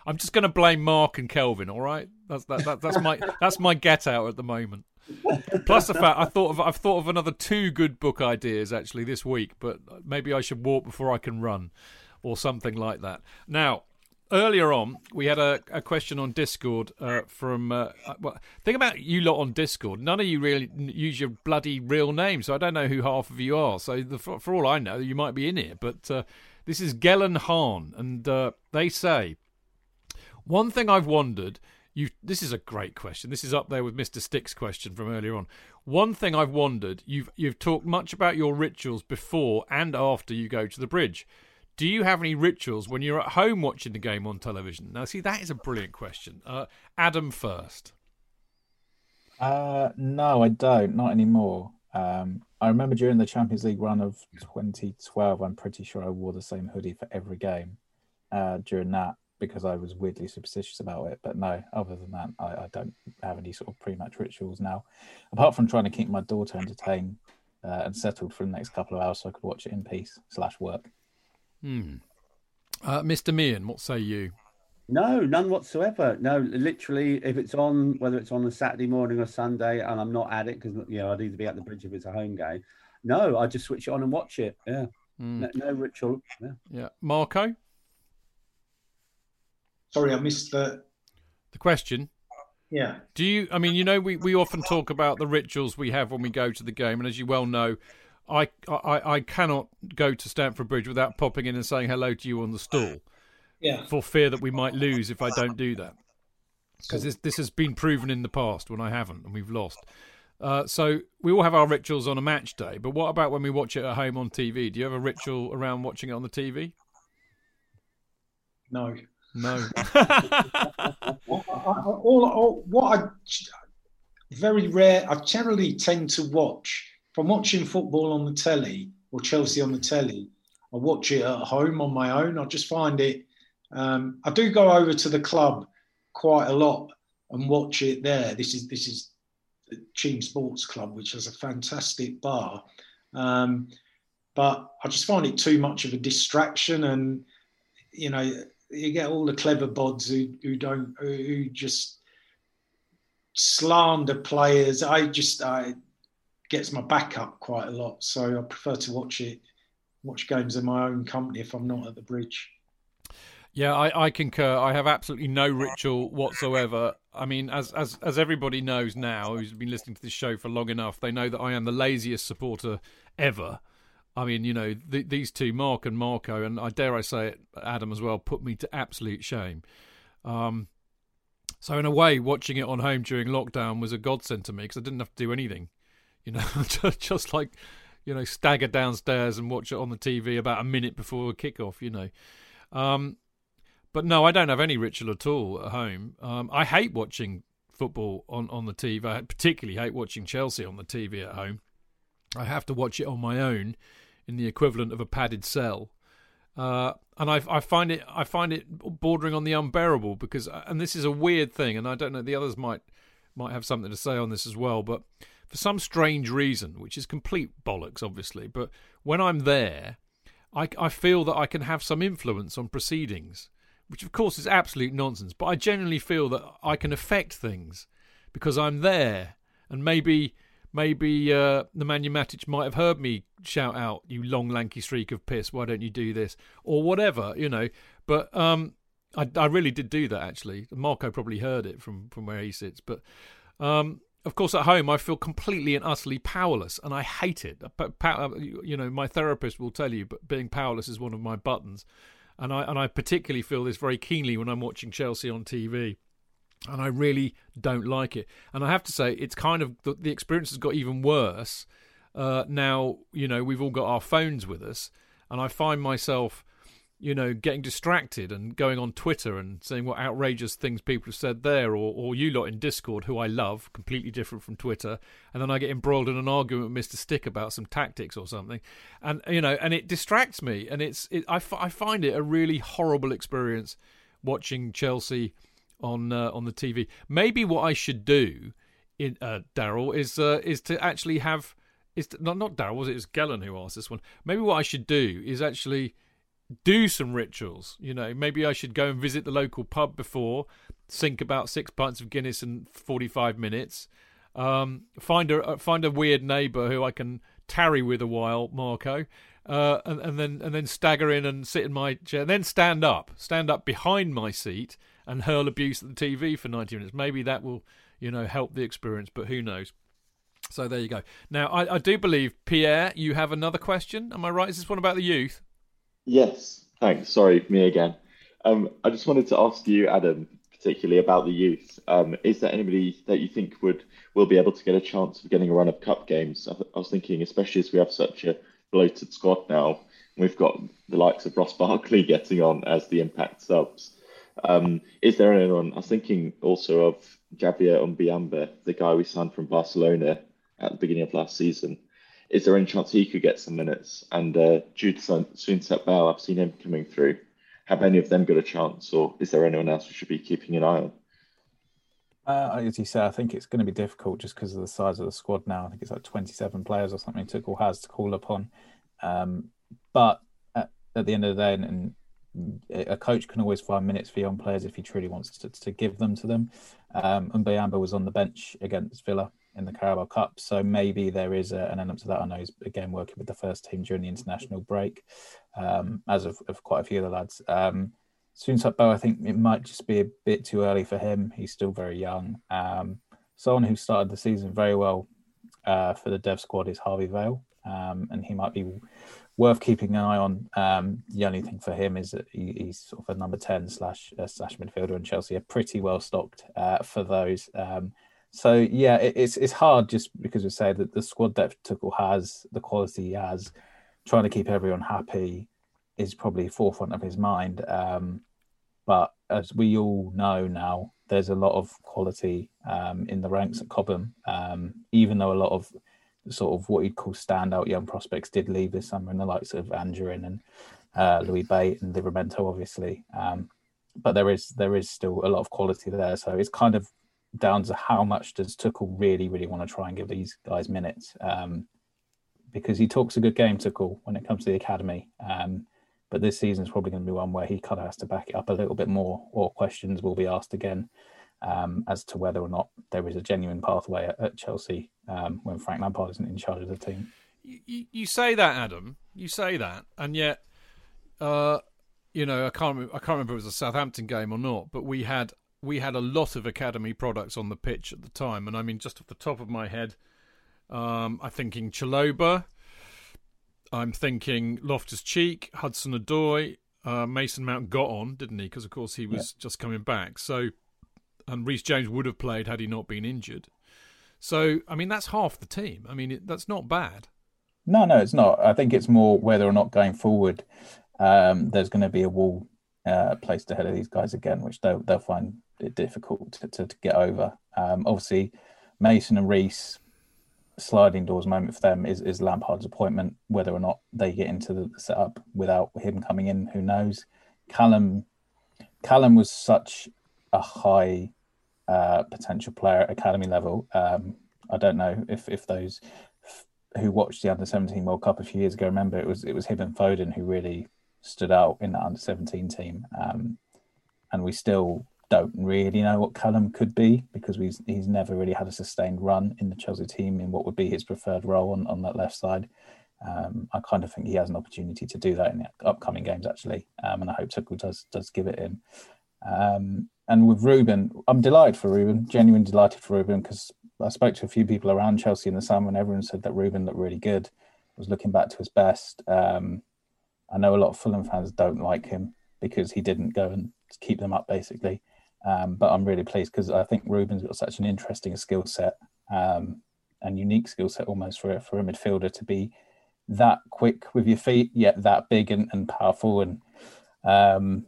Speaker 1: I'm just going to blame Mark and Kelvin. All right, that's that, that that's my that's my get out at the moment. Plus the fact I thought of I've thought of another two good book ideas actually this week, but maybe I should walk before I can run, or something like that. Now, earlier on we had a, a question on Discord uh, from uh, uh, well, thing about you lot on Discord. None of you really use your bloody real name, so I don't know who half of you are. So the, for, for all I know, you might be in here, but uh, this is Gellen Hahn, and uh, they say. One thing I've wondered, you this is a great question. This is up there with Mr. Stick's question from earlier on. One thing I've wondered, you've you've talked much about your rituals before and after you go to the bridge. Do you have any rituals when you're at home watching the game on television? Now, see, that is a brilliant question. Uh, Adam first.
Speaker 4: Uh, no, I don't. Not anymore. Um, I remember during the Champions League run of 2012, I'm pretty sure I wore the same hoodie for every game uh, during that because I was weirdly superstitious about it. But no, other than that, I, I don't have any sort of pre-match rituals now, apart from trying to keep my daughter entertained uh, and settled for the next couple of hours so I could watch it in peace slash work.
Speaker 1: Hmm. Uh, Mr. Meehan, what say you?
Speaker 3: No, none whatsoever. No, literally, if it's on, whether it's on a Saturday morning or Sunday, and I'm not at it because you know I'd either be at the bridge if it's a home game. No, I just switch it on and watch it. Yeah,
Speaker 1: Mm.
Speaker 3: no, no ritual. Yeah.
Speaker 1: Yeah, Marco.
Speaker 2: Sorry, I missed the.
Speaker 1: The question.
Speaker 2: Yeah.
Speaker 1: Do you? I mean, you know, we, we often talk about the rituals we have when we go to the game, and as you well know, I I, I cannot go to Stamford Bridge without popping in and saying hello to you on the stall.
Speaker 2: Yeah.
Speaker 1: For fear that we might lose if I don't do that, because this this has been proven in the past when I haven't and we've lost. Uh, so we all have our rituals on a match day, but what about when we watch it at home on TV? Do you have a ritual around watching it on the TV?
Speaker 2: No.
Speaker 1: No.
Speaker 2: I, <laughs> I, <laughs> all, all, what I very rare, I generally tend to watch. I'm watching football on the telly or Chelsea on the telly, I watch it at home on my own. I just find it. Um, I do go over to the club quite a lot and watch it there. This is this is the Sports Club, which has a fantastic bar. Um, but I just find it too much of a distraction, and you know, you get all the clever bods who who don't who just slander players. I just I gets my back up quite a lot, so I prefer to watch it watch games in my own company if I'm not at the bridge.
Speaker 1: Yeah, I, I concur. I have absolutely no ritual whatsoever. I mean, as as as everybody knows now, who's been listening to this show for long enough, they know that I am the laziest supporter ever. I mean, you know, th- these two, Mark and Marco, and I dare I say it, Adam as well, put me to absolute shame. Um, so in a way, watching it on home during lockdown was a godsend to me because I didn't have to do anything. You know, <laughs> just, like you know, stagger downstairs and watch it on the TV about a minute before kickoff. You know, um, but no, I don't have any ritual at all at home. Um, I hate watching football on, on the TV. I particularly hate watching Chelsea on the TV at home. I have to watch it on my own in the equivalent of a padded cell. Uh, and I, I find it I find it bordering on the unbearable because and this is a weird thing and I don't know the others might might have something to say on this as well but for some strange reason which is complete bollocks obviously but when I'm there I, I feel that I can have some influence on proceedings which of course is absolute nonsense but I genuinely feel that I can affect things because I'm there and maybe maybe uh, Nemanja Matic might have heard me shout out, "You long lanky streak of piss! Why don't you do this?" or whatever, you know. But um, I, I really did do that actually. Marco probably heard it from from where he sits, but um, of course at home I feel completely and utterly powerless, and I hate it. You know, my therapist will tell you, but being powerless is one of my buttons, and I and I particularly feel this very keenly when I'm watching Chelsea on TV and I really don't like it. And I have to say, it's kind of the, the experience has got even worse. Uh, now, you know, we've all got our phones with us, and I find myself, you know, getting distracted and going on Twitter and saying what outrageous things people have said there, or, or you lot in Discord, who I love, completely different from Twitter, and then I get embroiled in an argument with Mr. Stick about some tactics or something, and you know, and it distracts me, and it's, it, I, f- I find it a really horrible experience watching Chelsea on uh, on the TV. Maybe what I should do, in uh, Daryl, is uh, is to actually have is to, not not Daryl was it? It was Gellin who asked this one. Maybe what I should do is actually do some rituals. You know, maybe I should go and visit the local pub before, sink about six pints of Guinness in forty five minutes. Um, find a uh, find a weird neighbour who I can tarry with a while, Marco, uh, and, and then and then stagger in and sit in my chair, and then stand up, stand up behind my seat, and hurl abuse at the TV for 90 minutes. Maybe that will, you know, help the experience, but who knows? So there you go. Now, I, I do believe, Pierre, you have another question. Am I right? Is this one about the youth?
Speaker 10: Yes, thanks. Sorry, me again. Um, I just wanted to ask you, Adam, particularly about the youth. Um, is there anybody that you think would will be able to get a chance of getting a run of cup games? I, th- I was thinking, especially as we have such a bloated squad now, we've got the likes of Ross <laughs> Barkley getting on as the impact subs. Um, is there anyone? I was thinking also of Javier Mbuyamba, the guy we signed from Barcelona at the beginning of last season. Is there any chance he could get some minutes? And uh, Jude Soonsup Bell, I've seen him coming through. Have any of them got a chance, or is there anyone else we should be keeping an eye on?
Speaker 4: Uh, as you say, I think it's going to be difficult just because of the size of the squad now. I think it's like 27 players or something Tuchel has to call upon. Um, but at, at, the end of the day, and, and a coach can always find minutes for young players if he truly wants to, to give them to them. Um, Mbuyamba was on the bench against Villa in the Carabao Cup, so maybe there is a, an element to that. I know he's again working with the first team during the international break, um, as of, of, quite a few of the lads. Um, Bell, I think it might just be a bit too early for him. He's still very young. Um, someone who started the season very well uh, for the dev squad is Harvey Vale, um, and he might be worth keeping an eye on. Um, the only thing for him is that he, he's sort of a number ten slash uh, slash midfielder, and Chelsea are pretty well stocked uh, for those. Um, so yeah, it, it's it's hard just because we say that the squad depth Tuchel has, the quality he has, trying to keep everyone happy is probably forefront of his mind. Um, but as we all know now, there's a lot of quality um, in the ranks at Cobham, um, even though a lot of sort of what you'd call standout young prospects did leave this summer, in the likes of Anjorin and uh, Louis Bate and Livramento, obviously. Um, but there is there is still a lot of quality there, so it's kind of down to how much does Tuchel really really want to try and give these guys minutes, um, because he talks a good game, Tuchel, when it comes to the academy. Um, but this season is probably going to be one where he kind of has to back it up a little bit more, or questions will be asked again um, as to whether or not there is a genuine pathway at, at Chelsea um, when Frank Lampard isn't in charge of the team.
Speaker 1: You, you say that, Adam. You say that, and yet, uh, you know, I can't. I can't remember if it was a Southampton game or not, but we had we had a lot of academy products on the pitch at the time, and I mean, just off the top of my head, um, I'm thinking Chalobah. I'm thinking Loftus Cheek, Hudson Odoi, uh, Mason Mount got on, didn't he? Because of course he was yeah. just coming back. So and Reece James would have played had he not been injured. So, I mean, that's half the team. I mean, it, that's not bad.
Speaker 4: No, no, it's not. I think it's more whether or not going forward, um, there's going to be a wall uh, placed ahead of these guys again, which they'll, they'll find it difficult to, to, to get over. Um, obviously, Mason and Reece sliding doors moment for them is, is Lampard's appointment. Whether or not they get into the setup without him coming in, who knows? Callum, Callum was such a high uh, potential player at academy level. Um, I don't know if if those who watched the under seventeen World Cup a few years ago remember it was it was him and Foden who really stood out in that under seventeen team, um, and we still don't really know what Callum could be because he's he's never really had a sustained run in the Chelsea team in what would be his preferred role on, on that left side. Um, I kind of think he has an opportunity to do that in the upcoming games actually, um, and I hope Tuchel does does give it him. Um, and with Ruben, I'm delighted for Ruben, genuinely delighted for Ruben because I spoke to a few people around Chelsea in the summer and everyone said that Ruben looked really good. Was looking back to his best. Um, I know a lot of Fulham fans don't like him because he didn't go and keep them up basically. Um, but I'm really pleased because I think Ruben's got such an interesting skill set um, and unique skill set almost for for a midfielder to be that quick with your feet, yet that big and, and powerful. And um,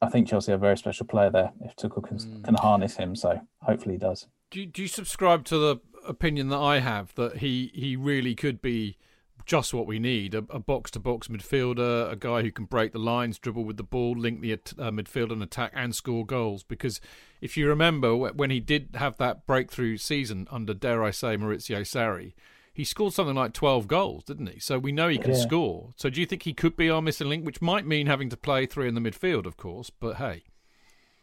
Speaker 4: I think Chelsea are a very special player there if Tuchel can, mm. can harness him. So hopefully he does.
Speaker 1: Do you, do you subscribe to the opinion that I have that he, he really could be just what we need a box to box midfielder, a guy who can break the lines, dribble with the ball, link the uh, midfield and attack, and score goals. Because if you remember when he did have that breakthrough season under, dare I say, Maurizio Sarri, he scored something like 12 goals, didn't he? So we know he can yeah. score. So do you think he could be our missing link, which might mean having to play three in the midfield, of course, but hey.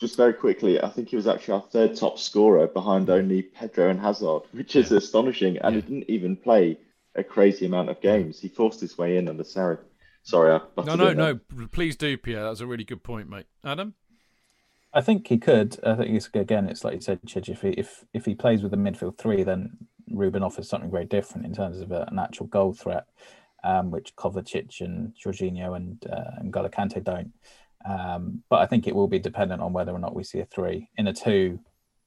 Speaker 10: Just very quickly, I think he was actually our third top scorer behind only Pedro and Hazard, which is yeah. astonishing. And yeah. he didn't even play a crazy amount of games. He forced his way in under Sarri. Sorry, I
Speaker 1: no, no, no. Please do, Pierre. That's a really good point, mate. Adam.
Speaker 4: I think he could. I think it's again. It's like you said, Chidge. If he if if he plays with the midfield three, then Ruben offers something very different in terms of a, an actual goal threat, um, which Kovacic and Jorginho and uh, and N'Golo don't. Um, but I think it will be dependent on whether or not we see a three in a two.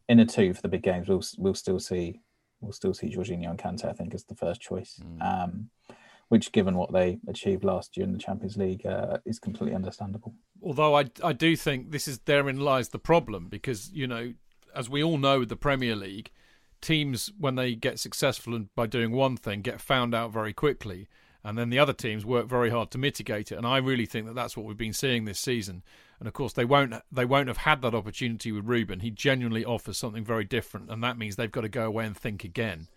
Speaker 4: In a two for the big games, we'll we'll still see we'll still see Jorginho and Kante. I think as the first choice. Mm. Um, which, given what they achieved last year in the Champions League, uh, is completely understandable.
Speaker 1: Although I, I do think this is therein lies the problem because you know, as we all know, the Premier League teams when they get successful and by doing one thing get found out very quickly, and then the other teams work very hard to mitigate it. And I really think that that's what we've been seeing this season. And of course, they won't they won't have had that opportunity with Ruben. He genuinely offers something very different, and that means they've got to go away and think again.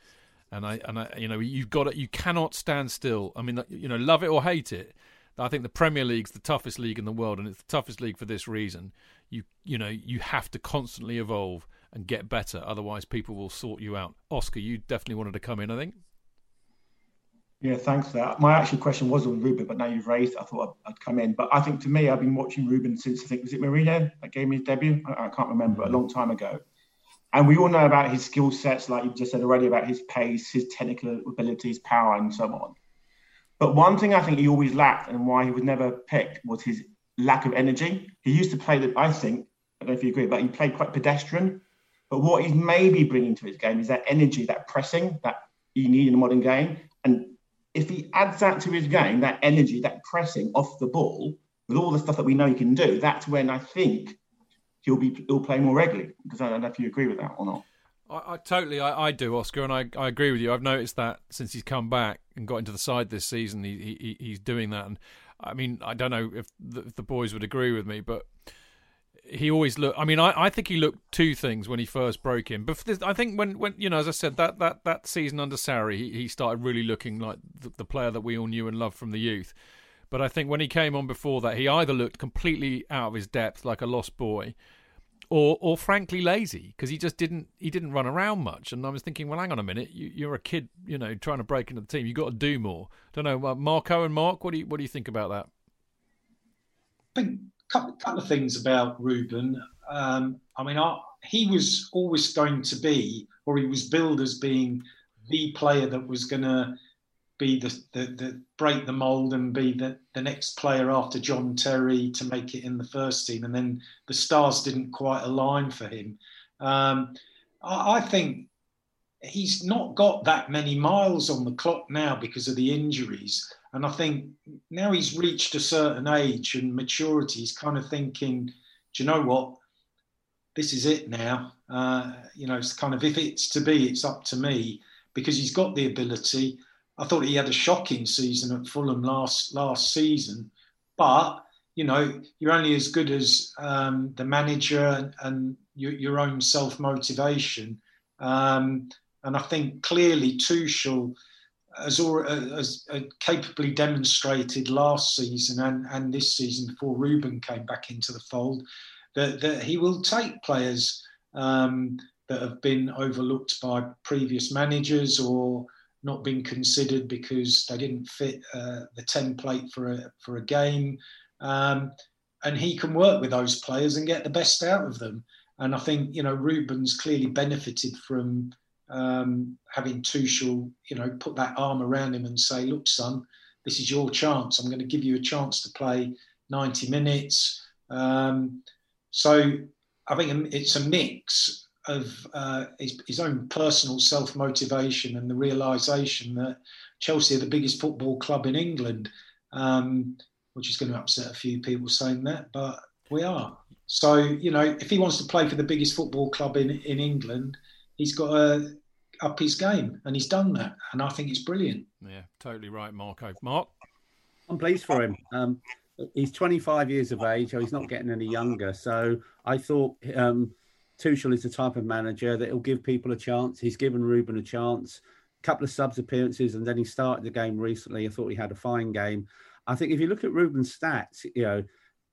Speaker 1: And I and I, you know, you've got to, you cannot stand still. I mean, you know, love it or hate it. I think the Premier League's the toughest league in the world, and it's the toughest league for this reason. You you know, you have to constantly evolve and get better. Otherwise, people will sort you out. Oscar, you definitely wanted to come in, I think.
Speaker 7: Yeah, thanks for that. My actual question was on Ruben, but now you've raised I thought I'd, I'd, come in. But I think to me, I've been watching Ruben since I think was it Mourinho that gave me his debut. I, I can't remember a long time ago. And we all know about his skill sets, like you just said already, about his pace, his technical abilities, power, and so on. But one thing I think he always lacked, and why he was never picked, was his lack of energy. He used to play that. I think I don't know if you agree, but he played quite pedestrian. But what he's maybe bringing to his game is that energy, that pressing that you need in a modern game. If he adds that to his game, that energy, that pressing off the ball, with all the stuff that we know he can do, that's when I think he'll be he'll play more regularly. Because I don't know if you agree with that or not.
Speaker 1: I, I totally, I, I, do, Oscar, and I, I agree with you. I've noticed that since he's come back and got into the side this season, he, he he's doing that. And I mean, I don't know if the, if the boys would agree with me, but he always looked. I mean, I, I think he looked two things when he first broke in. But this, I think when, when you know, as I said, that that, that season under Sarri, he, he started really looking like the, the player that we all knew and loved from the youth. But I think when he came on before that, he either looked completely out of his depth, like a lost boy, or or frankly lazy because he just didn't he didn't run around much. And I was thinking, well, hang on a minute, you, are a kid, you know, trying to break into the team. You got to do more. Don't know, uh, Marco and Mark, what do you what do you think about that?
Speaker 2: I think couple, couple of things about Ruben. Um, I mean, I, he was always going to be, or he was billed as being the player that was going to be the, the, the, break the mold and be the, the next player after John Terry to make it in the first team. And then the stars didn't quite align for him. Um, I, I think he's not got that many miles on the clock now because of the injuries. And I think now he's reached a certain age and maturity, he's kind of thinking, do you know what? This is it now. Uh, you know, it's kind of if it's to be, it's up to me. because he's got the ability. I thought he had a shocking season at Fulham last last season, but you know you're only as good as um, the manager and, and your, your, own self motivation. Um, and I think clearly Tuchel has, has, has capably demonstrated last season and, and this season before Ruben came back into the fold that, that he will take players um, that have been overlooked by previous managers or not been considered because they didn't fit uh, the template for a for a game, um, and he can work with those players and get the best out of them. And I think you know Ruben's clearly benefited from um, having Tuchel, you know, put that arm around him and say, "Look, son, this is your chance. I'm going to give you a chance to play 90 minutes." Um, so I think it's a mix of uh, his, his, own personal self motivation and the realization that Chelsea are the biggest football club in England, um, which is going to upset a few people saying that, but we are. So, you know, if he wants to play for the biggest football club in, in England, he's got to up his game, and he's done that. And I think it's brilliant.
Speaker 1: Yeah, totally right, Marco. Mark?
Speaker 3: I'm pleased for him. Um, he's 25 years of age, so he's not getting any younger. So I thought um, Tuchel is the type of manager that will give people a chance. He's given Ruben a chance, a couple of subs appearances, and then he started the game recently. I thought he had a fine game. I think if you look at Ruben's stats, you know,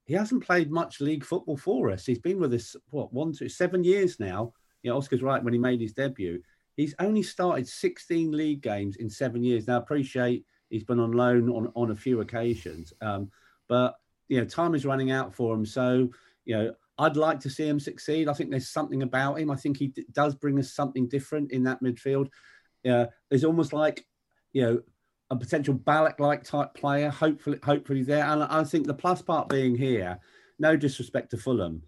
Speaker 3: he hasn't played much league football for us. He's been with us, what, one, two, seven years now. You know, Oscar's right when he made his debut. He's only started 16 league games in seven years. Now, I appreciate he's been on loan on, on a few occasions. Um, but you know, time is running out for him. So you know, I'd like to see him succeed. I think there's something about him. I think he d- does bring us something different in that midfield. Yeah, there's almost like you know a potential Ballack-like type player. Hopefully, hopefully there. And I think the plus part being here, no disrespect to Fulham,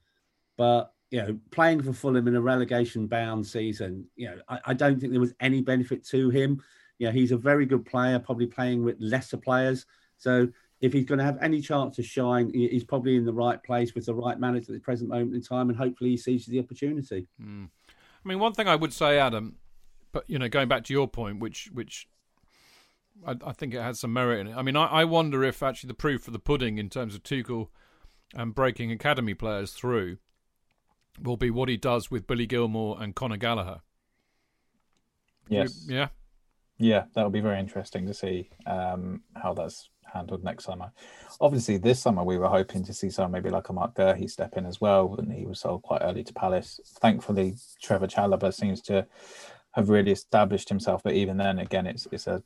Speaker 3: but you know, playing for Fulham in a relegation-bound season, you know, I, I don't think there was any benefit to him. You know, he's a very good player, probably playing with lesser players. So if he's going to have any chance to shine, he's probably in the right place with the right manager at the present moment in time, and hopefully he seizes the opportunity.
Speaker 1: Mm. I mean, one thing I would say, Adam, but you know, going back to your point, which which I, I think it has some merit in it. I mean, I, I, wonder if actually the proof of the pudding in terms of Tuchel and breaking academy players through will be what he does with Billy Gilmour and Conor Gallagher.
Speaker 4: Yes.
Speaker 1: Yeah.
Speaker 4: Yeah, that'll be very interesting to see um, how that's handled next summer. Obviously, this summer we were hoping to see someone maybe like a Marc Guéhi step in as well, and he was sold quite early to Palace. Thankfully, Trevor Chalobah seems to have really established himself, but even then, again, it's it's a.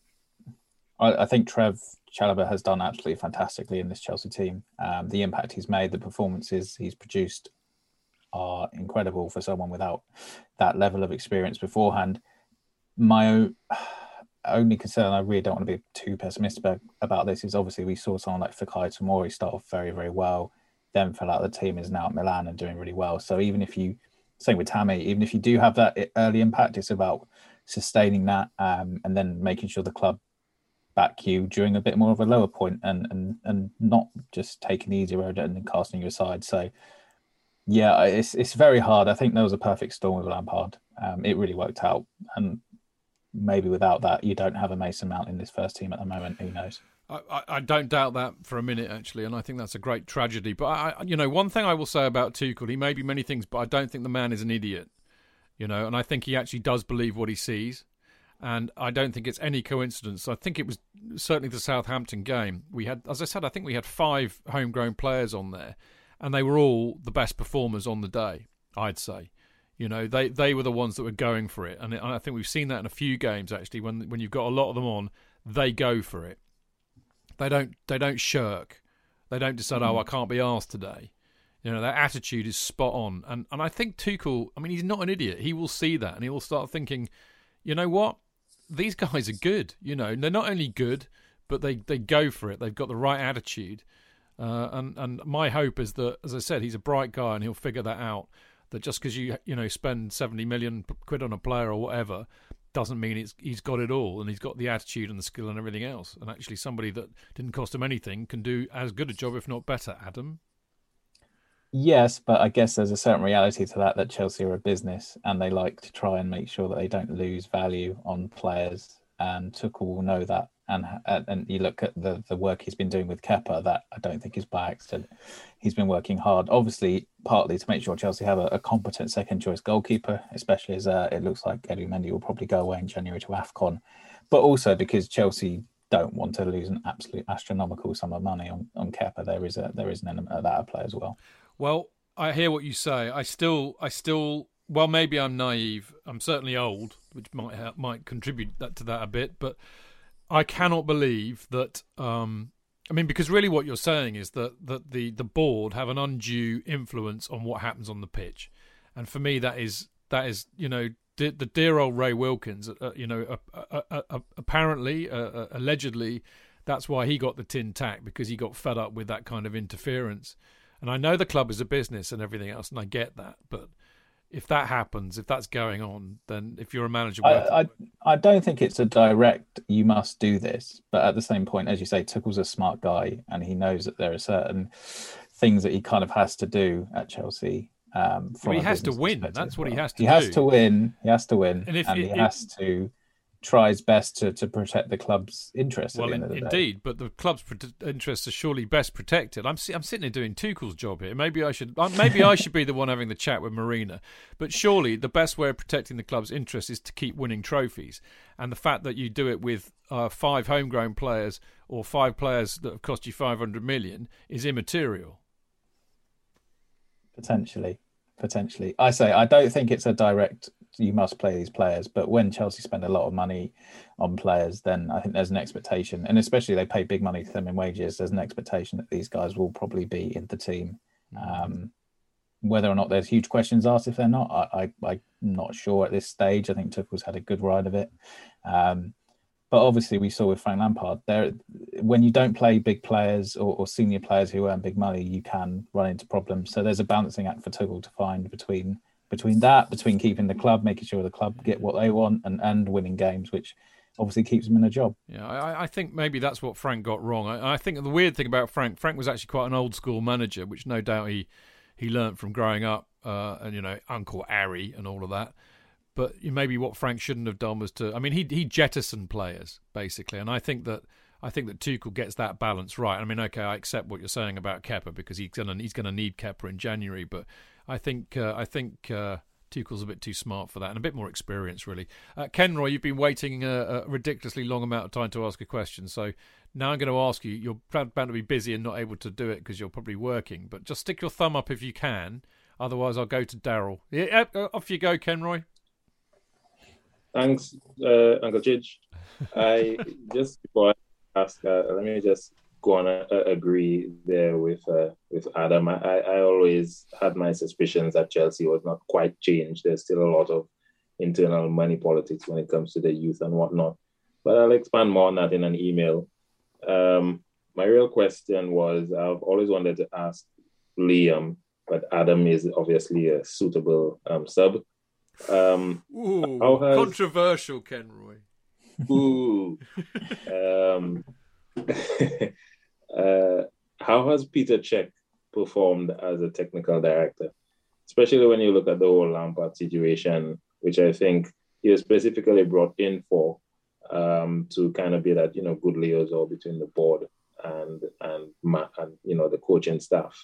Speaker 4: I, I think Trev Chalobah has done absolutely fantastically in this Chelsea team. Um, the impact he's made, the performances he's produced, are incredible for someone without that level of experience beforehand. My <sighs> only concern I really don't want to be too pessimistic about, this is obviously we saw someone like Fikayo Tomori start off very, very well, then fell out the team, is now at Milan and doing really well. So even if you, same with Tammy, even if you do have that early impact, it's about sustaining that um, and then making sure the club back you during a bit more of a lower point and and and not just taking the easy road and then casting you aside. So yeah, it's it's very hard. I think there was a perfect storm with Lampard. Um, it really worked out, and maybe without that, you don't have a Mason Mount in this first team at the moment. Who knows?
Speaker 1: I, I, don't doubt that for a minute, actually, and I think that's a great tragedy. But I, you know, one thing I will say about Tuchel, he may be many things, but I don't think the man is an idiot. You know, and I think he actually does believe what he sees, and I don't think it's any coincidence. I think it was certainly the Southampton game. We had, as I said, I think we had five homegrown players on there, and they were all the best performers on the day. I'd say. You know, they they were the ones that were going for it, and, it, and I think we've seen that in a few games actually. When when you've got a lot of them on, they go for it. They don't they don't shirk. They don't decide, mm. oh, I can't be asked today. You know, their attitude is spot on, and and I think Tuchel. I mean, he's not an idiot. He will see that, and he will start thinking, you know what, these guys are good. You know, they're not only good, but they they go for it. They've got the right attitude. Uh, and and my hope is that, as I said, he's a bright guy and he'll figure that out that just because you you know spend 70 million quid on a player or whatever doesn't mean it's he's got it all and he's got the attitude and the skill and everything else and actually somebody that didn't cost him anything can do as good a job if not better adam
Speaker 4: Yes, but I guess there's a certain reality to that that Chelsea are a business and they like to try and make sure that they don't lose value on players. And Tuchel will know that. And and you look at the the work he's been doing with Kepa, that I don't think is by accident. He's been working hard, obviously, partly to make sure Chelsea have a, a competent second choice goalkeeper, especially as uh, it looks like Eddie Mendy will probably go away in January to AFCON, but also because Chelsea don't want to lose an absolute astronomical sum of money on, on Kepa. There is a there is an element of that at play as well.
Speaker 1: Well, I hear what you say. I still, I still. Well, maybe I'm naive. I'm certainly old, which might help, might contribute that to that a bit. But I cannot believe that. Um, I mean, because really, what you're saying is that that the the board have an undue influence on what happens on the pitch, and for me, that is that is you know the, the dear old Ray Wilkins. Uh, you know, uh, uh, apparently, allegedly, that's why he got the tin tack because he got fed up with that kind of interference. And I know the club is a business and everything else, and I get that. But if that happens, if that's going on, then if you're a manager,
Speaker 4: I, I, I, don't think it's a direct "you must do this," but at the same point, as you say, Tuchel's a smart guy, and he knows that there are certain things that he kind of has to do at Chelsea. Um,
Speaker 1: well, he has to win. That's what he has to. Do.
Speaker 4: He
Speaker 1: do.
Speaker 4: has to win. He has to win,
Speaker 1: and, if,
Speaker 4: and
Speaker 1: if,
Speaker 4: he has to tries best to, to protect the club's interests.
Speaker 1: Well,
Speaker 4: in,
Speaker 1: indeed, but the club's interests are surely best protected. I'm I'm sitting here doing Tuchel's job here. Maybe I should maybe I should be the one having the chat with Marina. But surely the best way of protecting the club's interests is to keep winning trophies. And the fact that you do it with uh, five homegrown players or five players that have cost you 500 million is immaterial.
Speaker 4: Potentially, potentially. I say I don't think it's a direct you must play these players. But when Chelsea spend a lot of money on players, then I think there's an expectation, and especially they pay big money to them in wages. There's an expectation that these guys will probably be in the team. Um, whether or not there's huge questions asked if they're not, I, I, am not sure at this stage. I think Tuchel's had a good ride of it. Um, but obviously, we saw with Frank Lampard, there when you don't play big players or, or, senior players who earn big money, you can run into problems. So there's a balancing act for Tuchel to find between between that, between keeping the club, making sure the club get what they want, and and winning games, which obviously keeps them in a job.
Speaker 1: Yeah, I, I think maybe that's what Frank got wrong. I, I, think the weird thing about Frank, Frank was actually quite an old school manager, which no doubt he he learnt from growing up, uh, and you know Uncle Harry and all of that. But maybe what Frank shouldn't have done was to, I mean, he he jettisoned players basically, and I think that. I think that Tuchel gets that balance right. I mean, okay, I accept what you're saying about Kepa because he's gonna he's gonna need Kepa in January, but I think uh, I think uh, Tuchel's a bit too smart for that and a bit more experience, really. Uh, Kenroy, you've been waiting a, a, ridiculously long amount of time to ask a question, so now I'm going to ask you. You're bound to be busy and not able to do it because you're probably working, but just stick your thumb up if you can. Otherwise, I'll go to Daryl. Yeah, uh, off you go, Kenroy.
Speaker 11: Thanks, uh, Uncle Chidge. I <laughs> just before I ask, uh, let me just gonna uh, agree there with uh, with Adam. I, I always had my suspicions that Chelsea was not quite changed. There's still a lot of internal money politics when it comes to the youth and whatnot. But I'll expand more on that in an email. Um, my real question was I've always wanted to ask Liam, but Adam is obviously a suitable um, sub. Um,
Speaker 1: Ooh, has... controversial, Kenroy.
Speaker 11: Ooh. <laughs> um, <laughs> Uh, how has Peter Cech performed as a technical director, especially when you look at the whole Lampard situation, which I think he was specifically brought in for um, to kind of be that you know good liaison between the board and and and you know the coaching staff.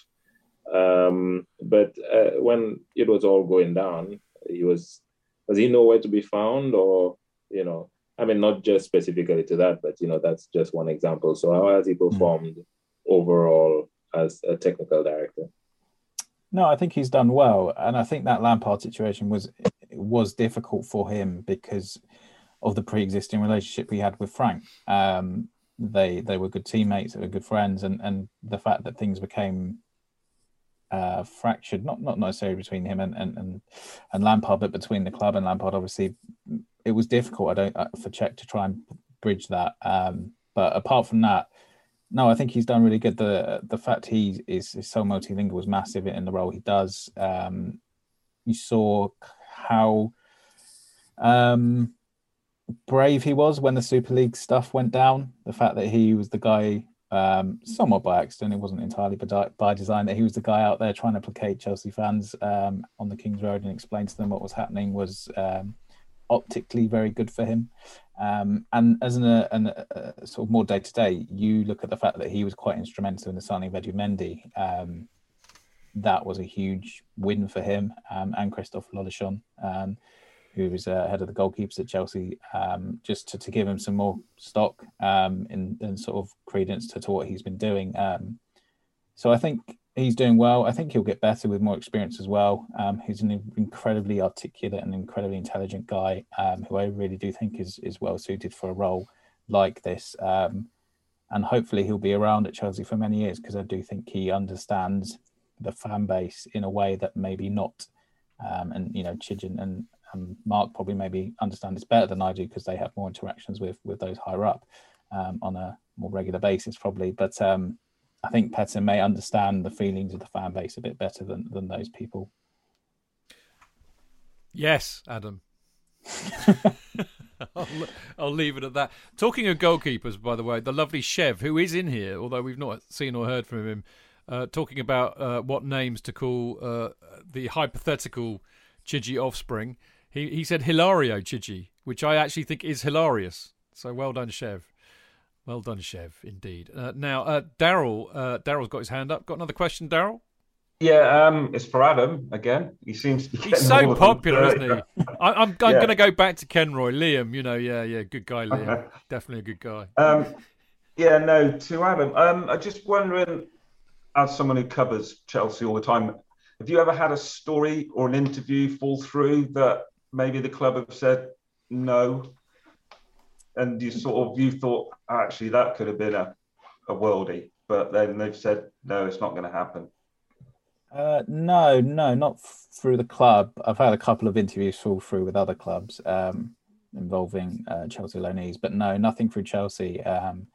Speaker 11: Um, but uh, when it was all going down, he was was he nowhere to be found, or you know I mean, not just specifically to that, but you know, that's just one example. So, how has he hmm. performed mm. overall as a technical director?
Speaker 4: No, I think he's done well, and I think that Lampard situation was was difficult for him because of the pre-existing relationship he had with Frank. Um, they they were good teammates, they were good friends, and and the fact that things became uh, fractured, not not necessarily between him and, and and and Lampard, but between the club and Lampard, obviously it was difficult. I don't uh, for Cech to try and bridge that. Um, but apart from that, no, I think he's done really good. The the fact he is, is so multilingual was massive in the role he does. Um, you saw how um, brave he was when the Super League stuff went down. The fact that he was the guy um, somewhat by accident. It wasn't entirely by, design that he was the guy out there trying to placate Chelsea fans um, on the King's Road and explain to them what was happening was um, optically very good for him. Um, and as an, uh, an uh, sort of more day to day, you look at the fact that he was quite instrumental in the signing of Edou Mendy. Um, that was a huge win for him um, and Christophe Lollichon, um, who was uh, head of the goalkeepers at Chelsea, um, just to, to give him some more stock um, in sort of credence to, to what he's been doing. Um, so I think he's doing well. I think he'll get better with more experience as well. Um, he's an incredibly articulate and incredibly intelligent guy who I really do think is, is well suited for a role like this. and hopefully he'll be around at Chelsea for many years because I do think he understands the fan base in a way that maybe not. Um, and you know, Chidge and, and, Mark probably maybe understand this better than I do because they have more interactions with with those higher up um, on a more regular basis, probably. But um, I think Petr may understand the feelings of the fan base a bit better than than those people.
Speaker 1: Yes, Adam. <laughs> I'll, I'll, leave it at that. Talking of goalkeepers, by the way, the lovely Chev, who is in here, although we've not seen or heard from him uh, talking about uh, what names to call uh, the hypothetical Chigi offspring. He he said Hilario Chidgey, which I actually think is hilarious. So well done, Chev. Well done, Chev, indeed. Uh, now, uh, Daryl, uh, Daryl's got his hand up. Got another question, Daryl?
Speaker 16: Yeah, um, it's for Adam again. He seems to be
Speaker 1: He's so popular, isn't he? I, am I'm, I'm yeah. going to go back to Kenroy. Liam, you know, yeah, yeah, good guy, Liam. Definitely a good guy.
Speaker 16: Um, yeah, no, to Adam. Um, I'm just wondering as someone who covers Chelsea all the time, have you ever had a story or an interview fall through that maybe the club have said no, and you sort of you thought actually that could have been a, a worldie, but then they've said no, it's not going to happen.
Speaker 4: Uh, no, no, not through the club. I've had a couple of interviews fall through with other clubs um, involving uh, Chelsea loanees, but no, nothing through Chelsea. Um,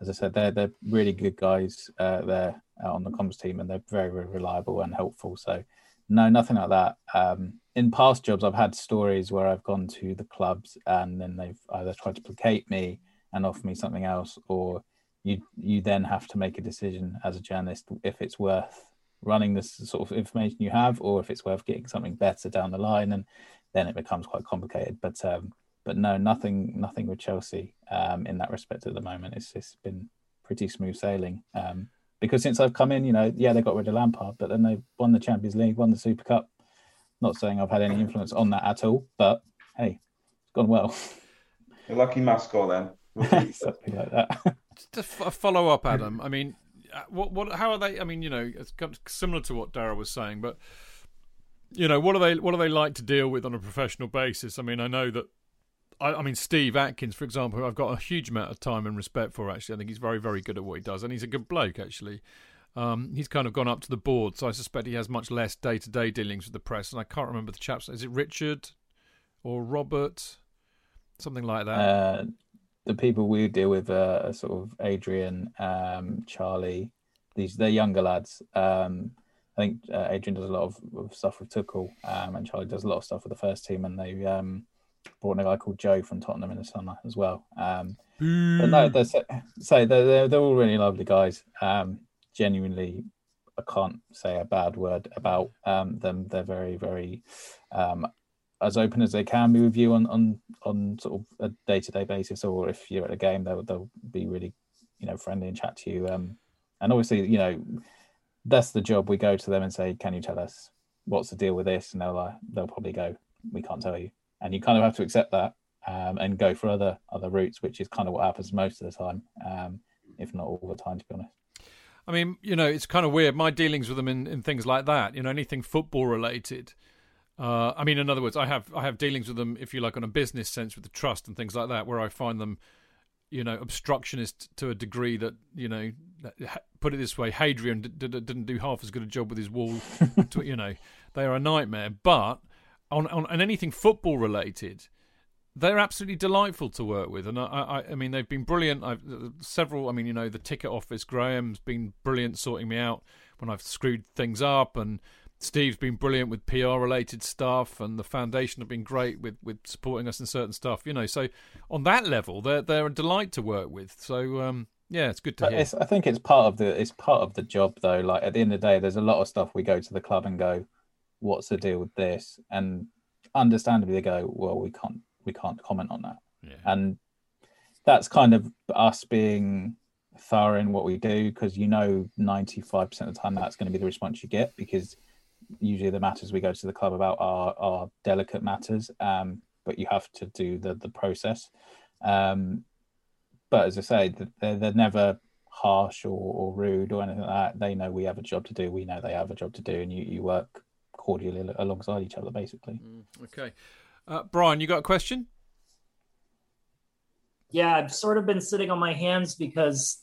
Speaker 4: as I said, they're they're really good guys uh, there on the comms team, and they're very very reliable and helpful. So, no, nothing like that. Um, in past jobs, I've had stories where I've gone to the clubs and then they've either tried to placate me and offer me something else, or you you then have to make a decision as a journalist if it's worth running this sort of information you have, or if it's worth getting something better down the line, and then it becomes quite complicated. But um, but no, nothing, nothing with Chelsea um, in that respect at the moment. It's it's been pretty smooth sailing. Um, because since I've come in, you know, yeah, they got rid of Lampard, but then they won the Champions League, won the Super Cup. Not saying I've had any influence on that at all, but hey, it's gone well. <laughs>
Speaker 16: You're lucky mascot then. <laughs>
Speaker 4: Something like that.
Speaker 1: Just a follow up, Adam. I mean, uh, what, what, how are they? I mean, you know, it's similar to what Dara was saying, but you know, what are they, what are they like to deal with on a professional basis? I mean, I know that I, I, mean, Steve Atkins, for example, I've got a huge amount of time and respect for. Actually, I think he's very, very good at what he does, and he's a good bloke. Actually, um, he's kind of gone up to the board, so I suspect he has much less day-to-day dealings with the press. And I can't remember the chaps. Is it Richard or Robert? Something like that.
Speaker 4: Uh, the people we deal with are sort of Adrian, um, Charlie. These they're younger lads. Um, I think uh, Adrian does a lot of, of stuff with Tuchel, um, and Charlie does a lot of stuff with the first team, and they um, brought in a guy called Joe from Tottenham in the summer as well. Um, but no, they're, so they're, they're, they're all really lovely guys. Um, genuinely, I can't say a bad word about um, them. They're very, very um, as open as they can be with you on on on sort of a day to day basis, or if you're at a game, they'll they'll be really, you know, friendly and chat to you. Um, and obviously, you know, that's the job. We go to them and say, "Can you tell us what's the deal with this?" And they'll they'll probably go, "We can't tell you." And you kind of have to accept that um, and go for other other routes, which is kind of what happens most of the time, um, if not all the time, to be honest.
Speaker 1: I mean, you know, it's kind of weird. My dealings with them in, in things like that, you know, anything football related. Uh, I mean, in other words, I have I have dealings with them, if you like, on a business sense with the trust and things like that, where I find them, you know, obstructionist to a degree that you know, put it this way, Hadrian d- d- didn't do half as good a job with his wall. <laughs> to, you know, they are a nightmare. But on, on, on anything football related, they're absolutely delightful to work with, and I, I, I mean, they've been brilliant. I've several. I mean, you know, the ticket office. Graham's been brilliant sorting me out when I've screwed things up, and Steve's been brilliant with PR related stuff, and the foundation have been great with, with supporting us in certain stuff. You know, so on that level, they're they're a delight to work with. So um, Yeah, it's good to hear.
Speaker 4: it's, I think it's part of the it's part of the job though. Like at the end of the day, there's a lot of stuff we go to the club and go, "What's the deal with this?" And understandably, they go, "Well, we can't we can't comment on that."
Speaker 1: Yeah.
Speaker 4: And that's kind of us being thorough in what we do because you know 95% of the time that's going to be the response you get because usually the matters we go to the club about are are delicate matters um but you have to do the the process um but as i say they're, they're never harsh or, or rude or anything like that they know we have a job to do we know they have a job to do and you, you work cordially alongside each other basically.
Speaker 1: Okay. Uh, Brian, you got a question?
Speaker 17: yeah i've sort of been sitting on my hands because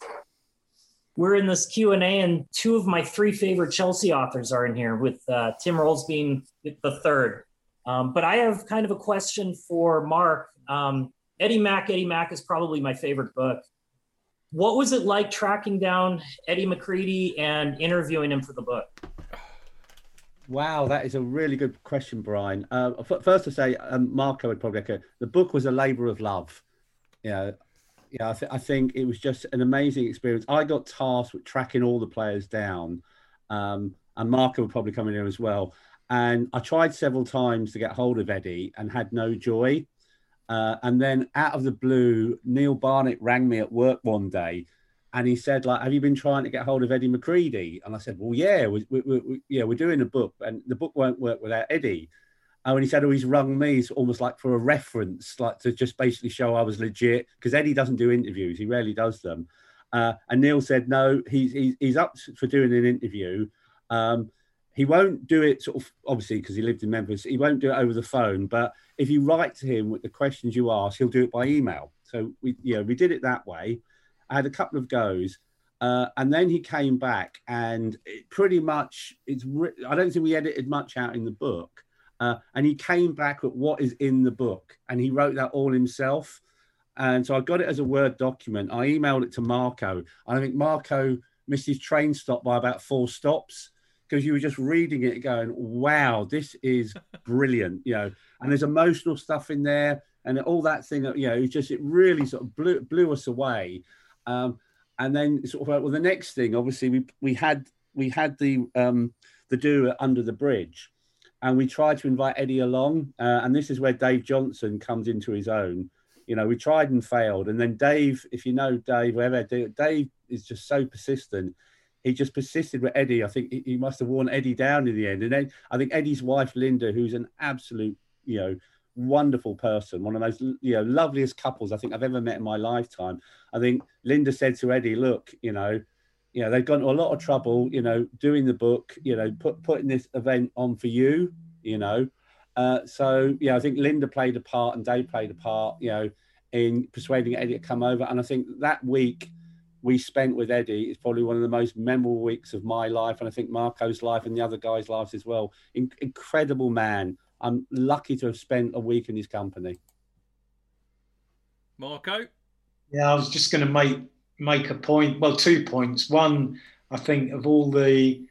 Speaker 17: we're in this q&a and two of my three favorite chelsea authors are in here with uh, tim rolls being the third. Um, but i have kind of a question for mark. Um, eddie mack eddie mack is probably my favorite book. What was it like tracking down eddie mccreadie and interviewing him for the book
Speaker 3: Wow, that is a really good question, Brian. Uh, f- first to say, um, Marco would probably echo. The book was a labour of love. You know, yeah, I, th- I think it was just an amazing experience. I got tasked with tracking all the players down, um, and Marco would probably come in here as well. And I tried several times to get hold of Eddie and had no joy. Uh, and then out of the blue, Neil Barnett rang me at work one day and he said, like, have you been trying to get hold of Eddie McCreadie? And I said, well, yeah, we, we, we, yeah, we're doing a book and the book won't work without Eddie. And when he said, oh, he's rung me it's almost like for a reference, like to just basically show I was legit, because Eddie doesn't do interviews. He rarely does them. Uh, and Neil said, no, he's, he's, he's up for doing an interview. Um, he won't do it sort of obviously because he lived in Memphis. He won't do it over the phone, but if you write to him with the questions you ask, he'll do it by email. So we, you know, we did it that way. I had a couple of goes, uh, and then he came back, and it pretty much it's. Re- I don't think we edited much out in the book, uh, and he came back with what is in the book, and he wrote that all himself. And so I got it as a Word document. I emailed it to Marco. and I think Marco missed his train stop by about four stops because you were just reading it going, wow, this is <laughs> brilliant, you know, and there's emotional stuff in there and all that thing, you know, it just, it really sort of blew, blew us away. Um, and then sort of, well, the next thing, obviously we, we had, we had the, um, the do under the bridge and we tried to invite Eddie along. Uh, and this is where Dave Johnson comes into his own. You know, we tried and failed. And then Dave, if you know Dave, wherever Dave is just so persistent he just persisted with Eddie. I think he must have worn Eddie down in the end. And then I think Eddie's wife, Linda, who's an absolute, you know, wonderful person, one of the most, you know, loveliest couples I think I've ever met in my lifetime. I think Linda said to Eddie, look, you know, you know, they've gone to a lot of trouble, you know, doing the book, you know, put, putting this event on for you, you know. Uh, so, yeah, I think Linda played a part and Dave played a part, you know, in persuading Eddie to come over. And I think that week, we spent with Eddie is probably one of the most memorable weeks of my life, and I think Marco's life and the other guys' lives as well. In- incredible man. I'm lucky to have spent a week in his company.
Speaker 1: Marco?
Speaker 2: Yeah, I was just going to make make a point. Well, two points. One, I think of all the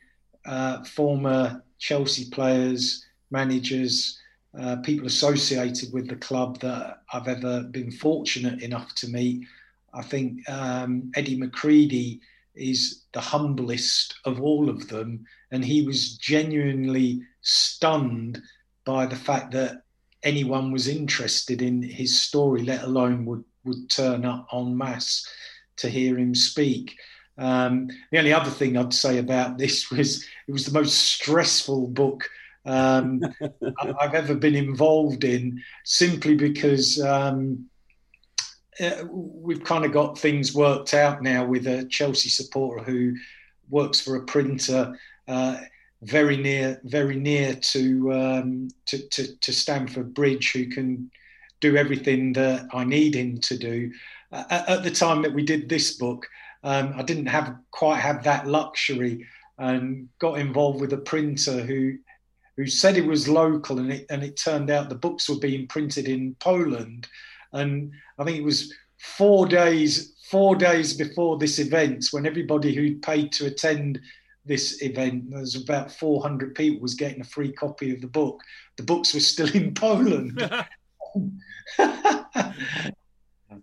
Speaker 2: uh, former Chelsea players, managers, uh, people associated with the club that I've ever been fortunate enough to meet. I think um, Eddie McCreadie is the humblest of all of them, and he was genuinely stunned by the fact that anyone was interested in his story, let alone would would turn up en masse to hear him speak. Um, the only other thing I'd say about <laughs> this was it was the most stressful book um, <laughs> I've ever been involved in, simply because um, uh, we've kind of got things worked out now with a Chelsea supporter who works for a printer. Uh, very near, very near to, um, to, to to Stamford Bridge, who can do everything that I need him to do. Uh, at the time that we did this book, um, I didn't have quite have that luxury, and got involved with a printer who who said it was local, and it and it turned out the books were being printed in Poland, and I think it was four days four days before this event when everybody who'd paid to attend this event there's about 400 people was getting a free copy of the book the books were still <laughs> in poland <laughs> <laughs>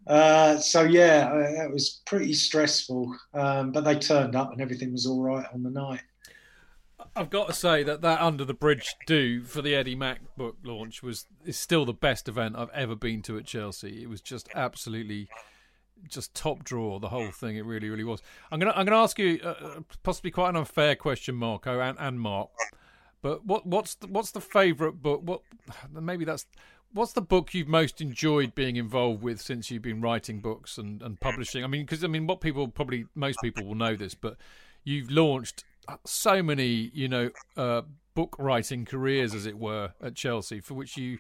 Speaker 2: Uh, so yeah, it was pretty stressful. Um, but they turned up and everything was all right on the night.
Speaker 1: I've got to say that that Under the Bridge do for the Eddie Mack book launch was is still the best event I've ever been to at Chelsea. It was just absolutely just top draw the whole thing. It really, really was. I'm gonna I'm gonna ask you uh, uh possibly quite an unfair question, Marco and, and Mark. But what what's the, what's the favourite book? What <sighs> maybe that's what's the book you've most enjoyed being involved with since you've been writing books and, and publishing? I mean, because I mean, what people probably most people will know this, but you've launched so many, you know, uh, book writing careers, as it were, at Chelsea, for which you,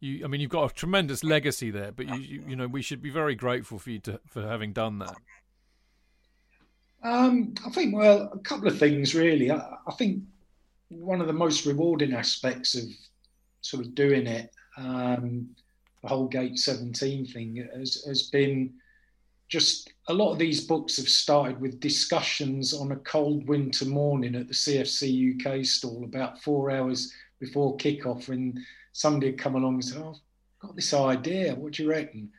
Speaker 1: you, I mean, you've got a tremendous legacy there. But you, you, you know, we should be very grateful for you to for having done that.
Speaker 2: Um, I think, well, a couple of things really. I, I, think one of the most rewarding aspects of sort of doing it, um, the whole Gate 17 thing, has, has been just a lot of these books have started with discussions on a cold winter morning at the CFC UK stall about four hours before kickoff when somebody come along and said, Oh, I've got this idea. What do you reckon?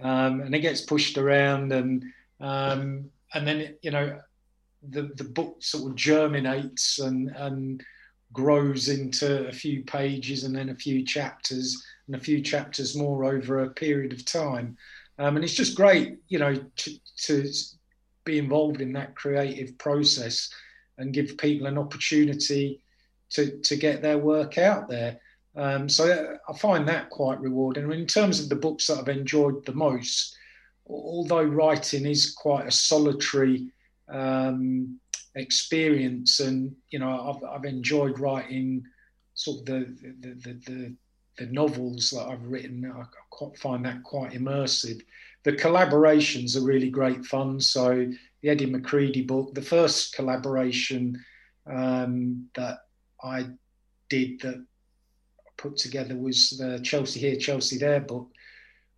Speaker 2: Um, and it gets pushed around and um, and then you know the the book sort of germinates and and grows into a few pages and then a few chapters and a few chapters more over a period of time. Um, and it's just great, you know, to, to be involved in that creative process and give people an opportunity to, to get their work out there. Um, so I find that quite rewarding. in terms of the books that I've enjoyed the most, although writing is quite a solitary um, experience, and you know I've, I've enjoyed writing sort of the the, the, the the novels that I've written, I quite find that quite immersive. The collaborations are really great fun. So the Eddie McCreadie book, the first collaboration um, that I did that put together was the Chelsea Here, Chelsea There book,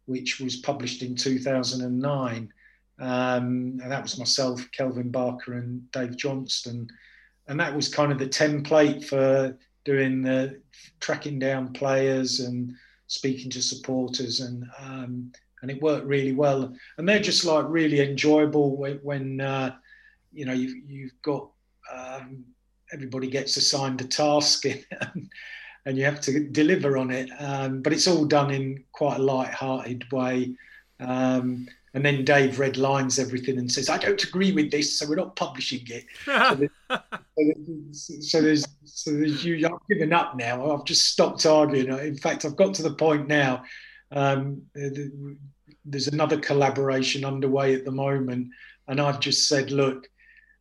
Speaker 2: which was published in 2009. Um, and that was myself, Kelvin Barker, and Dave Johnstone. And that was kind of the template for doing the tracking down players and speaking to supporters and um, and it worked really well and they're just like really enjoyable when, uh, you know you've, you've got um, everybody gets assigned a task <laughs> and, and you have to deliver on it um, but it's all done in quite a light-hearted way um, and then Dave red lines everything and says, "I don't agree with this, so we're not publishing it." <laughs> so, there's, so, there's, so there's you. I've given up now. I've just stopped arguing. In fact, I've got to the point now. Um, there's another collaboration underway at the moment, and I've just said, "Look,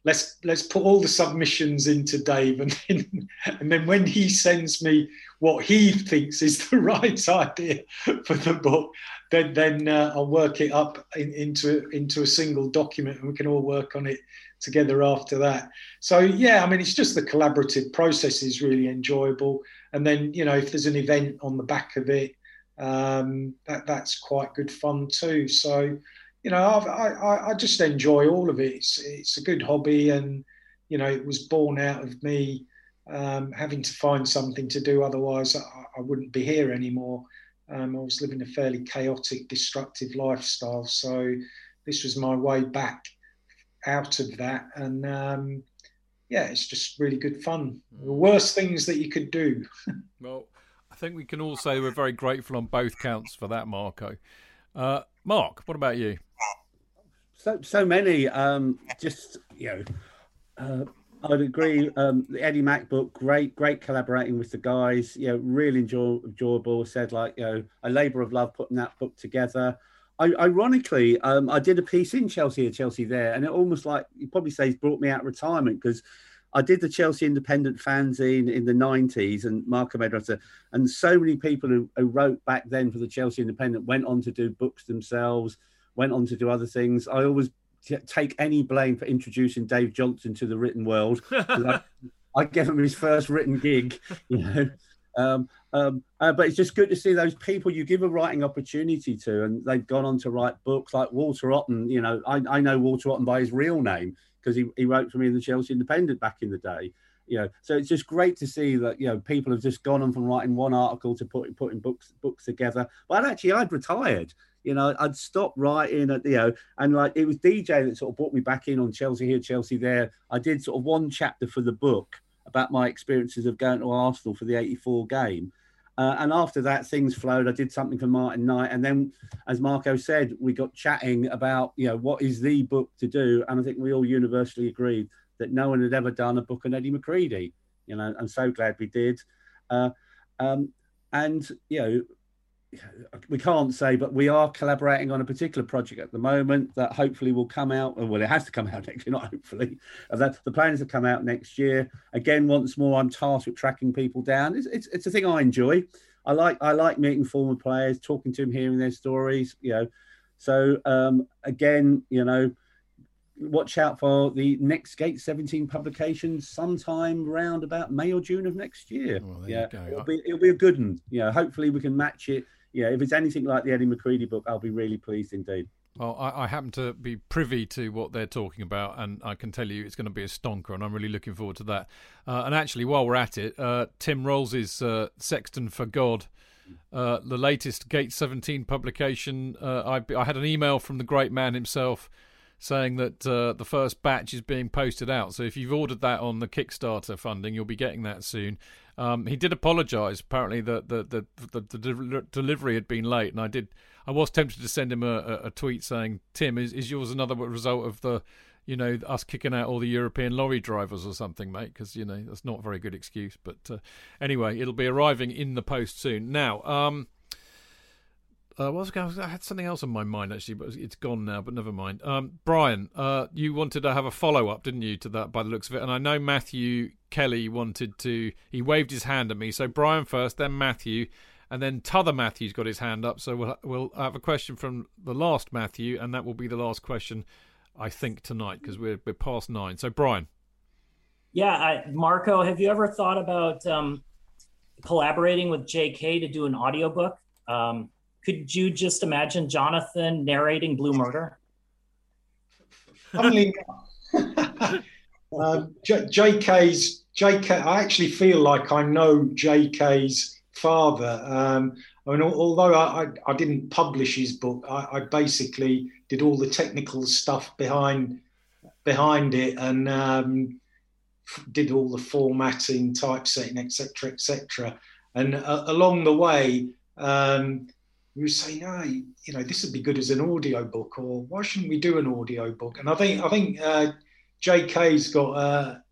Speaker 2: let's let's put all the submissions into Dave, and then, <laughs> and then when he sends me what he thinks is the <laughs> right idea for the book, then then uh, I'll work it up in, into into a single document, and we can all work on it together after that. So yeah, I mean, it's just the collaborative process is really enjoyable, and then you know if there's an event on the back of it, um, that that's quite good fun too. So you know, I've, i I just enjoy all of it. It's it's a good hobby, and you know, it was born out of me um, having to find something to do. Otherwise, I, I wouldn't be here anymore. Um, I was living a fairly chaotic, destructive lifestyle. So this was my way back out of that. And um, yeah, it's just really good fun. The worst things that you could do. <laughs>
Speaker 1: well, I think we can all say we're very grateful on both counts for that, Marco. Uh, Mark, what about you?
Speaker 3: So, so many. Um, just you know, uh, I'd agree. Um, the Eddie Mack book, great, great collaborating with the guys. You know, really enjoy, enjoyable. Said like you know, a labour of love putting that book together. I, ironically, um, I did a piece in Chelsea, Chelsea there, and it almost like you probably say it's brought me out of retirement because I did the Chelsea Independent fanzine in the '90s, and Marco Medrota, and so many people who, who wrote back then for the Chelsea Independent went on to do books themselves, went on to do other things. I always take any blame for introducing Dave Johnstone to the written world. <laughs> I, I, gave him his first written gig, <laughs> you know. Um, um, uh, but it's just good to see those people you give a writing opportunity to, and they've gone on to write books like Walter Otton. You know, I, I know Walter Otton by his real name because he, he wrote for me in the Chelsea Independent back in the day. You know, so it's just great to see that you know people have just gone on from writing one article to put, putting books books together. But actually, I'd retired You know, I'd stopped writing, at, you know, and like it was DJ that sort of brought me back in on Chelsea here, Chelsea there. I did sort of one chapter for the book about my experiences of going to Arsenal for the 84 game. Uh, and after that, things flowed. I did something for Martin Knight, and then, as Marco said, we got chatting about you know what is the book to do, and I think we all universally agreed that no one had ever done a book on Eddie McCreadie. You know, I'm so glad we did. Uh, um, and you know, we can't say, but we are collaborating on a particular project at the moment that hopefully will come out. Well, it has to come out <laughs> next year, not hopefully. That the plans to come out next year. Again, once more, I'm tasked with tracking people down. It's, it's, it's a thing I enjoy. I like I like meeting former players, talking to them, hearing their stories. You know, so um, again, you know, watch out for the next Gate 17 publication sometime around about May or June of next year.
Speaker 1: Well,
Speaker 3: yeah, it'll be, it'll be a good one. Yeah, hopefully we can match it yeah, if it's anything like the Eddie McCreadie book, I'll be really pleased indeed.
Speaker 1: Well, I, I, happen to be privy to what they're talking about, and I can tell you it's going to be a stonker, and I'm really looking forward to that. Uh, and actually, while we're at it, uh, Tim Rolls' uh, Sexton for God, uh, the latest Gate 17 publication, uh, I, I, had an email from the great man himself saying that uh, the first batch is being posted out. So if you've ordered that on the Kickstarter funding, you'll be getting that soon. Um, he did apologise. Apparently, the the, the the, the delivery had been late, and I did. I was tempted to send him a, a, tweet saying, "Tim, is, is yours another result of the, you know, us kicking out all the European lorry drivers or something, mate? Because you know that's not a very good excuse." But uh, anyway, it'll be arriving in the post soon. Now, um, uh, was I had something else on my mind actually, but it's gone now. But never mind. Um, Brian, uh, you wanted to have a follow up, didn't you, to that by the looks of it? And I know Matthew Kelly wanted to. He waved his hand at me. So Brian first, then Matthew, and then T'other Matthew's got his hand up. So we'll we'll have a question from the last Matthew, and that will be the last question, I think, tonight because we're we're past nine. So Brian.
Speaker 17: Yeah, I, Marco, have you ever thought about um, collaborating with J.K. to do an audiobook? Um, could you just imagine Jonathan narrating Blue Murder?
Speaker 2: Funnily <laughs> <laughs> um, J- JK's JK. I actually feel like I know JK's father. Um, I mean, although I, I, I, didn't publish his book, I, I, basically did all the technical stuff behind behind it and um, did all the formatting, typesetting, etc., etc. And uh, along the way, um, were saying, "No, you know, this would be good as an audio book, or why shouldn't we do an audio book?" And I think I think uh, J.K.'s got a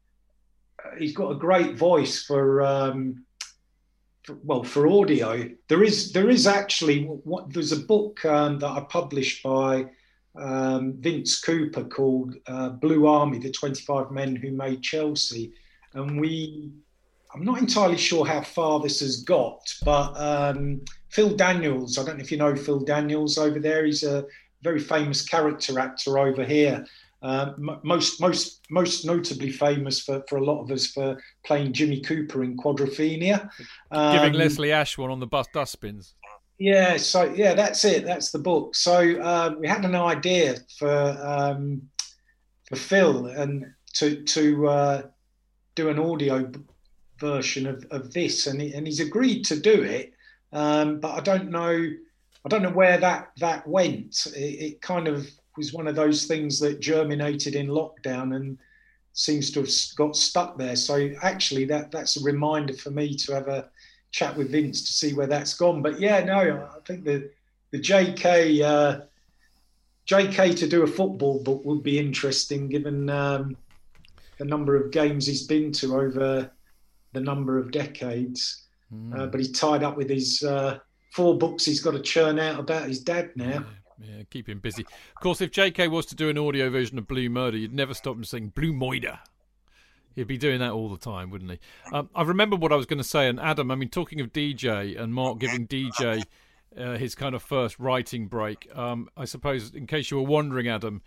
Speaker 2: he's got a great voice for, um, for, well for audio. There is there is actually what there's a book um, that I published by um, Vince Cooper called uh, Blue Army: The 25 Men Who Made Chelsea, and we I'm not entirely sure how far this has got, but um, Phil Daniels, I don't know if you know Phil Daniels over there. He's a very famous character actor over here. Uh, most most most notably famous for, for a lot of us for playing Jimmy Cooper in Quadrophenia,
Speaker 1: um, giving Leslie Ash one on the bus dustbins.
Speaker 2: Yeah, so yeah, that's it. That's the book. So um, we had an idea for um, for Phil and to to uh, do an audio version of, of this, and he, and he's agreed to do it. Um, but I don't know, I don't know where that that went. It, it, kind of was one of those things that germinated in lockdown and seems to have got stuck there. So actually, that that's a reminder for me to have a chat with Vince to see where that's gone. But yeah, no, I think the the JK. Uh, JK to do a football book would be interesting, given um, the number of games he's been to over the number of decades. Mm. Uh, but he's tied up with his uh, four books he's got to churn out about his dad now.
Speaker 1: Yeah, yeah, keep him busy. Of course, if JK was to do an audio version of Blue Murder, you'd never stop him saying Blue Moida. He'd be doing that all the time, wouldn't he? Um, I remember what I was going to say. And Adam, I mean, talking of DJ and Mark giving DJ uh, his kind of first writing break, um, I suppose, in case you were wondering, Adam,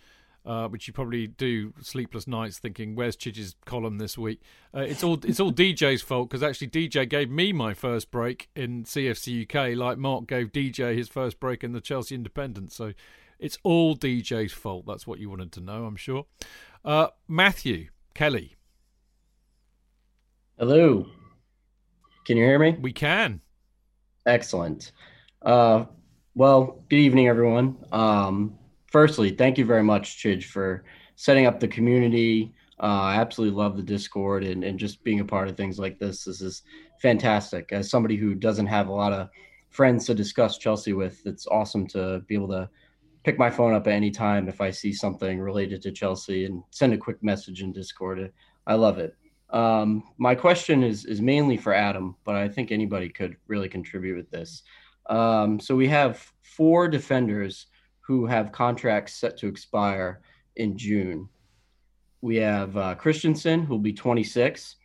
Speaker 1: uh, which you probably do sleepless nights thinking, "Where's Chidge's column this week?" Uh, it's all it's all DJ's fault because actually DJ gave me my first break in CFC UK, like Mark gave DJ his first break in the Chelsea Independent. So it's all DJ's fault. That's what you wanted to know, I'm sure. Uh, Matthew Kelly.
Speaker 18: Hello. Can you hear me?
Speaker 1: We can.
Speaker 18: Excellent. Uh, Well, good evening, everyone. Um, firstly, thank you very much, Chidge, for setting up the community. Uh, I absolutely love the Discord and, and just being a part of things like this. This is fantastic. As somebody who doesn't have a lot of friends to discuss Chelsea with, it's awesome to be able to pick my phone up at any time if I see something related to Chelsea and send a quick message in Discord. I love it. Um, my question is is mainly for Adam, but I think anybody could really contribute with this. Um, so we have four defenders who have contracts set to expire in June. We have uh, Christensen, who'll be 26,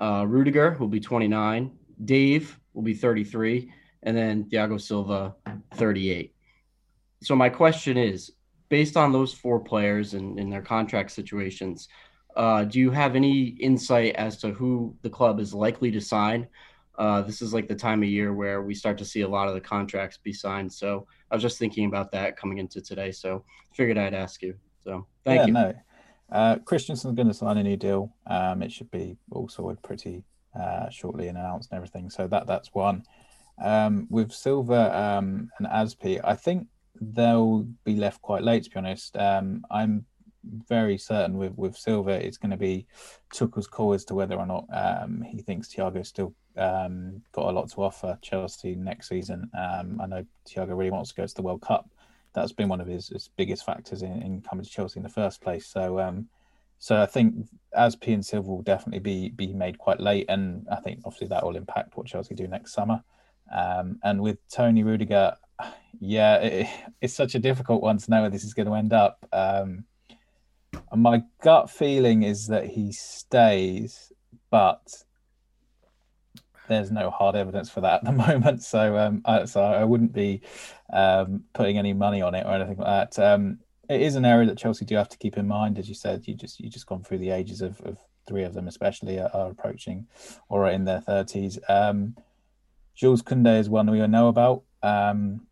Speaker 18: uh, Rudiger, who'll be 29, Dave will be 33, and then Thiago Silva, 38. So my question is, based on those four players and, and their contract situations, uh, do you have any insight as to who the club is likely to sign? Uh, this is like the time of year where we start to see a lot of the contracts be signed. So I was just thinking about that coming into today. So figured I'd ask you. So thank
Speaker 4: yeah,
Speaker 18: you.
Speaker 4: No, uh, Christensen's going to sign a new deal. Um, it should be all sorted pretty uh, shortly and announced and everything. So that that's one. Um, with Silva um, and Azpi, I think they'll be left quite late. To be honest, um, I'm very certain with with Silva, it's going to be Tuchel's call as to whether or not um, he thinks Thiago still um, got a lot to offer Chelsea next season. Um, I know Thiago really wants to go to the World Cup. That's been one of his, his biggest factors in, in, coming to Chelsea in the first place. So, um, so I think Azpi and Silva will definitely be be made quite late, and I think obviously that will impact what Chelsea do next summer. Um, and with Tony Rudiger, yeah, it, <laughs> it's such a difficult one to know where this is going to end up. Um, my gut feeling is that he stays, but there's no hard evidence for that at the <laughs> moment. So, um, I, so I wouldn't be um, putting any money on it or anything like that. Um, it is an area that Chelsea do have to keep in mind, as you said. You just you just gone through the ages of, of three of them, especially are, are approaching or are in their thirties. Um, Jules Koundé is one we all know about. Um,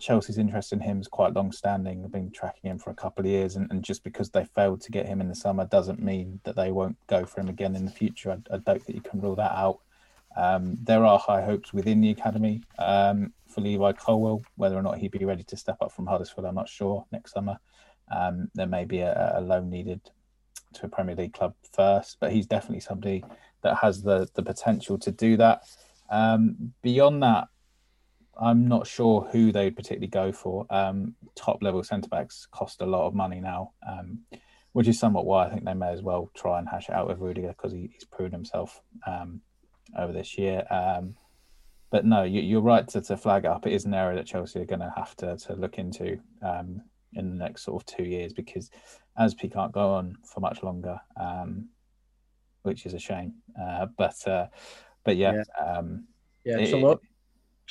Speaker 4: Chelsea's interest in him is quite long standing. I've been tracking him for a couple of years, and, and, just because they failed to get him in the summer doesn't mean that they won't go for him again in the future. I, I don't think you can rule that out. Um, there are high hopes within the academy um, for Levi Colwill. Whether or not he'd be ready to step up from Huddersfield, I'm not sure. Next summer, um, there may be a, a loan needed to a Premier League club first, but he's definitely somebody that has the the potential to do that. Um, beyond that, I'm not sure who they'd particularly go for. Um, top level centre backs cost a lot of money now, um, which is somewhat why I think they may as well try and hash it out with Rudiger because he, he's proven himself um, over this year. Um, but no, you, are right to, to, flag up. It is an area that Chelsea are going to have to, to look into um, in the next sort of two years because as Azpi can't go on for much longer, um, which is a shame. Uh, but uh, but yeah,
Speaker 18: yeah. yeah it,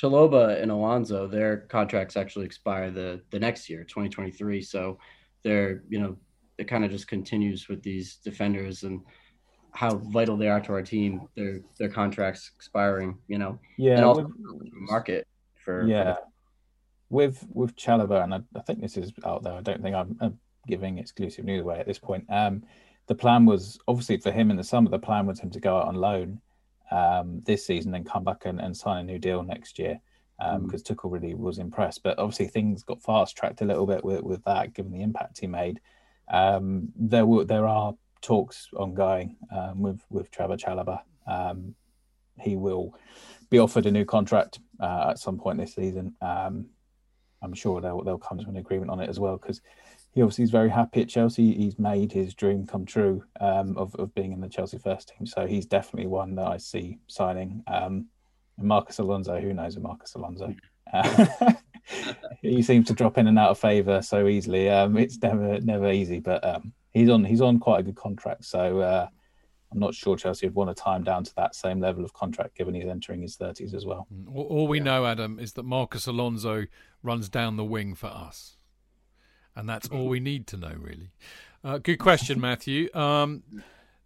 Speaker 18: Chalobah and Alonso, their contracts actually expire the the next year, 2023. So they're you know it kind of just continues with these defenders and how vital they are to our team. Their their contracts expiring, you know.
Speaker 4: Yeah.
Speaker 18: And also with, market for
Speaker 4: yeah.
Speaker 18: For
Speaker 4: with with Chalobah, and I, I, think this is out there. I don't think I'm, I'm giving exclusive news away at this point. Um, the plan was obviously for him in the summer. The plan was him to go out on loan um, this season and come back and, and sign a new deal next year because um, mm. Tuchel really was impressed. But obviously things got fast tracked a little bit with, with that, given the impact he made. Um, there were there are talks ongoing um, with with Trevoh Chalobah. Um, he will be offered a new contract uh, at some point this season. Um, I'm sure they'll they'll come to an agreement on it as well because he obviously is very happy at Chelsea. He's made his dream come true um, of, of being in the Chelsea first team. So he's definitely one that I see signing. Um, Marcos Alonso, who knows of Marcos Alonso? Uh, <laughs> <laughs> he seems to drop in and out of favour so easily. Um, it's never never easy, but um, he's on he's on quite a good contract. So uh, I'm not sure Chelsea would want to time down to that same level of contract, given he's entering his 30s as well.
Speaker 1: All, all we yeah. know, Adam, is that Marcos Alonso runs down the wing for us and that's all we need to know, really. Uh, good question, <laughs> Matthew. Um,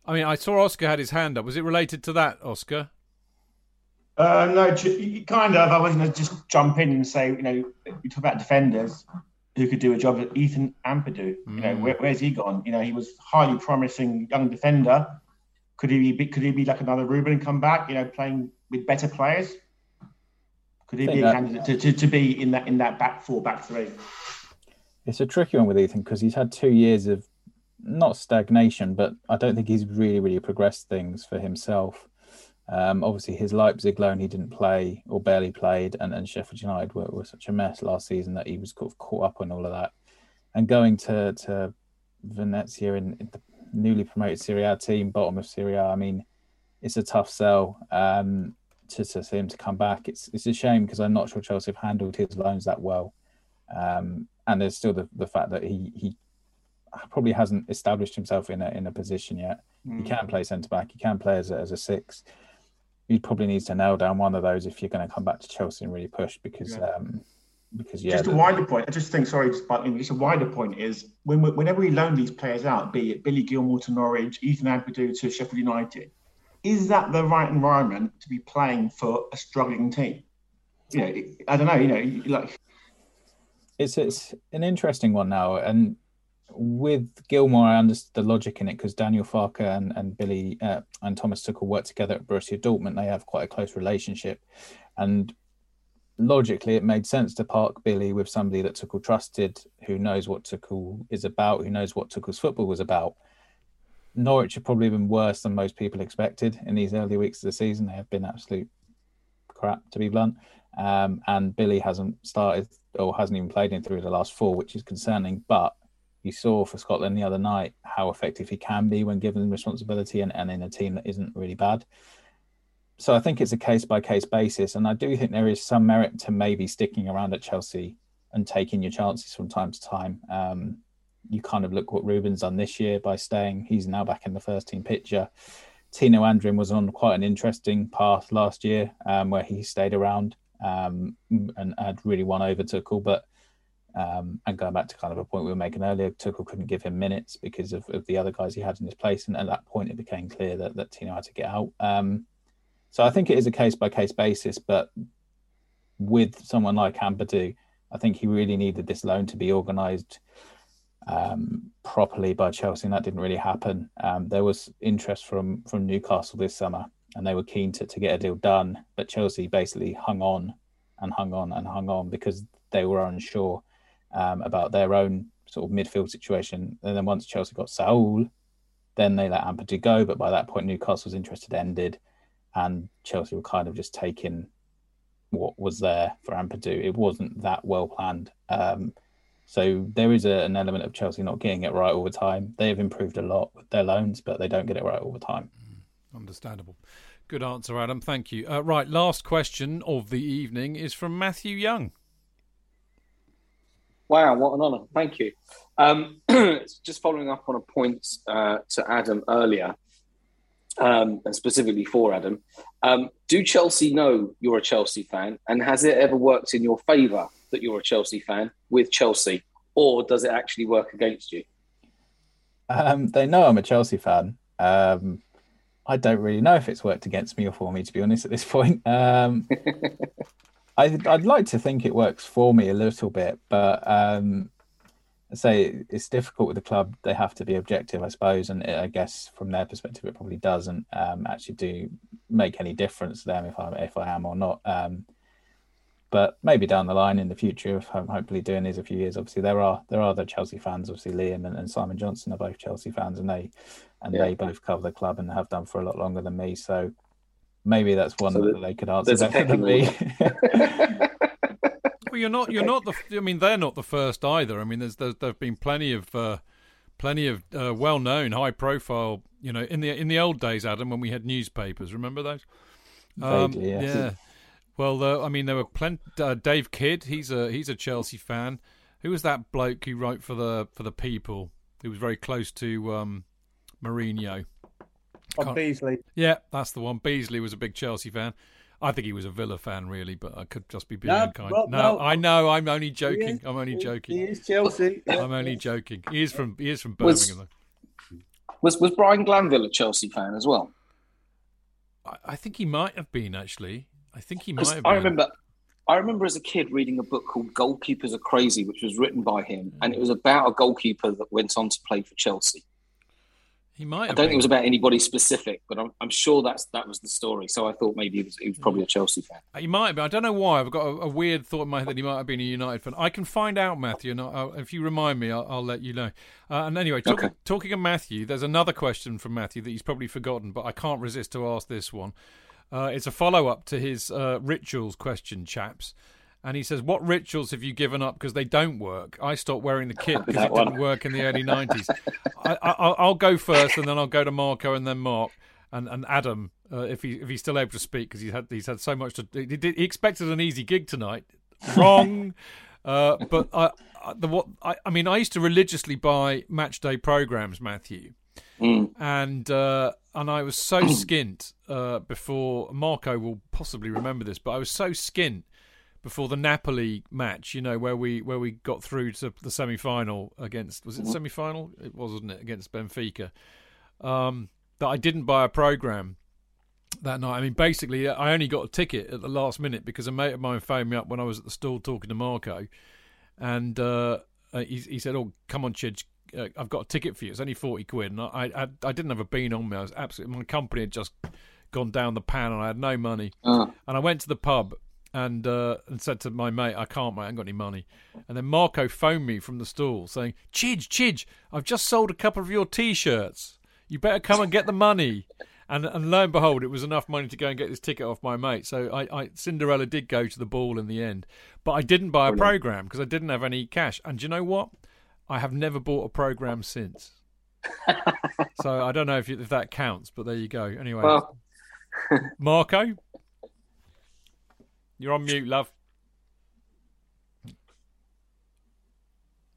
Speaker 1: I mean, I saw Oscar had his hand up. Was it related to that, Oscar?
Speaker 7: Uh, no, kind of. I was going to just jump in and say, you know, we talk about defenders who could do a job at Ethan Ampadu. Mm. You know, where, where's he gone? You know, he was highly promising young defender. Could he be? Could he be like another Ruben and come back? You know, playing with better players. Could he be a
Speaker 4: that-
Speaker 7: candidate to, to, to be in that in that back four, back three?
Speaker 4: It's a tricky one with Ethan because he's had two years of not stagnation, but I don't think he's really, really progressed things for himself. Um, obviously, his Leipzig loan he didn't play or barely played, and, and Sheffield United were, were such a mess last season that he was of caught up on all of that. And going to to Venezia in, in the newly promoted Serie A team, bottom of Serie A, I mean, it's a tough sell um, to, to see him to come back. It's it's a shame because I'm not sure Chelsea have handled his loans that well. Um, and there's still the, the fact that he he probably hasn't established himself in a in a position yet. He
Speaker 7: Mm.
Speaker 4: can play centre back. He can play as a, as a six. He probably needs to nail down one of those if you're going to come back to Chelsea and really push because
Speaker 7: Yeah.
Speaker 4: um, because yeah,
Speaker 7: just a wider point. I just think, sorry, just, but just a wider point is when we- whenever we loan these players out, be it Billy Gilmour to Norwich, Ethan Ampadu to Sheffield United, is that the right environment to be playing for a struggling team? You know, I don't know. You know, like
Speaker 4: it's it's an interesting one now, and with Gilmour, I understood the logic in it because Daniel Farke and and Billy uh, and Thomas Tuchel work together at Borussia Dortmund. They have quite a close relationship, and logically, it made sense to park Billy with somebody that Tuchel trusted, who knows what Tuchel is about, who knows what Tuchel's football was about. Norwich have probably been worse than most people expected in these early weeks of the season. They have been absolute crap, to be blunt. Um, and Billy hasn't started or hasn't even played in through the last four, which is concerning. But you saw for Scotland the other night how effective he can be when given responsibility and, and in a team that isn't really bad. So I think it's a case by case basis. And I do think there is some merit to maybe sticking around at Chelsea and taking your chances from time to time. Um, you kind of look what Ruben's done this year by staying. He's now back in the first team picture. Tino Anjorin was on quite an interesting path last year um, where he stayed around um, and had really won over Tuchel. But um, and going back to kind of a point we were making earlier, Tuchel couldn't give him minutes because of, of the other guys he had in his place. And at that point, it became clear that, that Tino had to get out. Um, so I think it is a case by case basis. But with someone like Ampadu, I think he really needed this loan to be organised um, properly by Chelsea, and that didn't really happen. Um, there was interest from from Newcastle this summer, and they were keen to, to get a deal done, but Chelsea basically hung on and hung on and hung on because they were unsure um, about their own sort of midfield situation. And then once Chelsea got Saul, then they let Ampadu go, but by that point Newcastle's interest had ended, and Chelsea were kind of just taking what was there for Ampadu. It wasn't that well planned. Um, so there is a, an element of Chelsea not getting it right all the time. They have improved a lot with their loans, but they don't get it right all the time.
Speaker 1: Understandable. Good answer, Adam. Thank you. Uh, right, last question of the evening is from Matthew Young.
Speaker 19: Wow, what an honour. Thank you. Um, <clears throat> just following up on a point uh, to Adam earlier, um, and specifically for Adam. Um, do Chelsea know you're a Chelsea fan? And has it ever worked in your favour that you're a Chelsea fan with Chelsea? Or does it actually work against you?
Speaker 4: Um, they know I'm a Chelsea fan. Um, I don't really know if it's worked against me or for me, to be honest, at this point. <laughs> I, I'd like to think it works for me a little bit, but um, I say it's difficult with the club. They have to be objective, I suppose, and I guess from their perspective, it probably doesn't um, actually do make any difference to them if I if I am or not. Um, but maybe down the line in the future, if I'm hopefully doing these a few years, obviously there are there are the Chelsea fans. Obviously, Liam and, and Simon Johnson are both Chelsea fans, and they and
Speaker 19: Yeah.
Speaker 4: they both cover the club and have done for a lot longer than me. So maybe that's one
Speaker 19: So
Speaker 4: that
Speaker 19: there-
Speaker 4: they could answer
Speaker 19: there's a
Speaker 4: better than
Speaker 19: pecking
Speaker 4: me. <laughs>
Speaker 1: Well, you're not. You're not the. I mean, they're not the first either. I mean, there's there's there've been plenty of uh, plenty of uh, well-known, high-profile. You know, in the in the old days, Adam, when we had newspapers, remember those?
Speaker 4: Vaguely, yes.
Speaker 1: Yeah. Well, uh, I mean, there were plenty. Uh, Dave Kidd, he's a he's a Chelsea fan. Who was that bloke who wrote for the for the People? Who was very close to um, Mourinho.
Speaker 3: Bob
Speaker 1: Can't-
Speaker 3: Beasley.
Speaker 1: Yeah, that's the one. Beasley was a big Chelsea fan. I think he was a Villa fan, really, but I could just be being
Speaker 3: No,
Speaker 1: kind.
Speaker 3: Rob,
Speaker 1: no,
Speaker 3: no.
Speaker 1: I know. I'm only joking.
Speaker 3: is.
Speaker 1: I'm only joking.
Speaker 3: he is Chelsea. <laughs>
Speaker 1: I'm only joking. He is from he is from Birmingham. though.
Speaker 19: Was was Brian Glanville a Chelsea fan as well?
Speaker 1: I, I think he might have been actually. I think he might. have been.
Speaker 19: I remember, I remember as a kid reading a book called "Goalkeepers Are Crazy," which was written by him, and it was about a goalkeeper that went on to play for Chelsea.
Speaker 1: He might.
Speaker 19: I don't think it was about anybody specific, but I'm, I'm sure that's that was the story. So I thought maybe he was, he was probably a Chelsea fan.
Speaker 1: He might have been. I don't know why. I've got a, a weird thought in my head that he might have been a United fan. I can find out, Matthew, and I'll- if you remind me, I'll, I'll let you know. Uh, and anyway, talk,
Speaker 19: Okay.
Speaker 1: talking of Matthew, there's another question from Matthew that he's probably forgotten, but I can't resist to ask this one. Uh, it's a follow up to his uh, rituals question, chaps. And he says, "What rituals have you given up because they don't work? I stopped wearing the kit <laughs> because it didn't work in the early <laughs> '90s." I, I, I'll- I'll go first, and then I'll go to Marco, and then Mark, and, and Adam, uh, if he if he's still able to speak because he's had he's had so much to. He, he expected an easy gig tonight. <laughs> Wrong. uh, but I, I, the what I, I mean, I used to religiously buy match day programs, Matthew, and uh, and I was so <clears throat> skint uh, before. Marco will possibly remember this, but I was so skint before the Napoli match, you know, where we where we got through to the semi final against was it
Speaker 19: Mhm.
Speaker 1: semi final? It was, wasn't it, against Benfica? Um, that I didn't buy a program that night. I mean, basically, I only got a ticket at the last minute because a mate of mine phoned me up when I was at the stall talking to Marco, and uh, uh, he, he said, "Oh, come on, Chidge, uh, I've got a ticket for you. It's only forty quid." And I, I, I didn't have a bean on me. I was absolutely my company had just gone down the pan, and I had no money.
Speaker 19: Ah.
Speaker 1: And I went to the pub and uh, and said to my mate, "I can't, mate. I haven't got any money." And then Marco phoned me from the stall saying, "Chidge, Chidge, I've just sold a couple of your T-shirts. You better come and get the money." <laughs> And and lo and behold, it was enough money to go and get this ticket off my mate. So I, I Cinderella did go to the ball in the end, but I didn't buy a program because I didn't have any cash. And do you know what? I have never bought a program since. <laughs> so I don't know if, you, if that counts, but there you go. Anyway,
Speaker 19: Well- <laughs>
Speaker 1: Marco, you're on mute, love.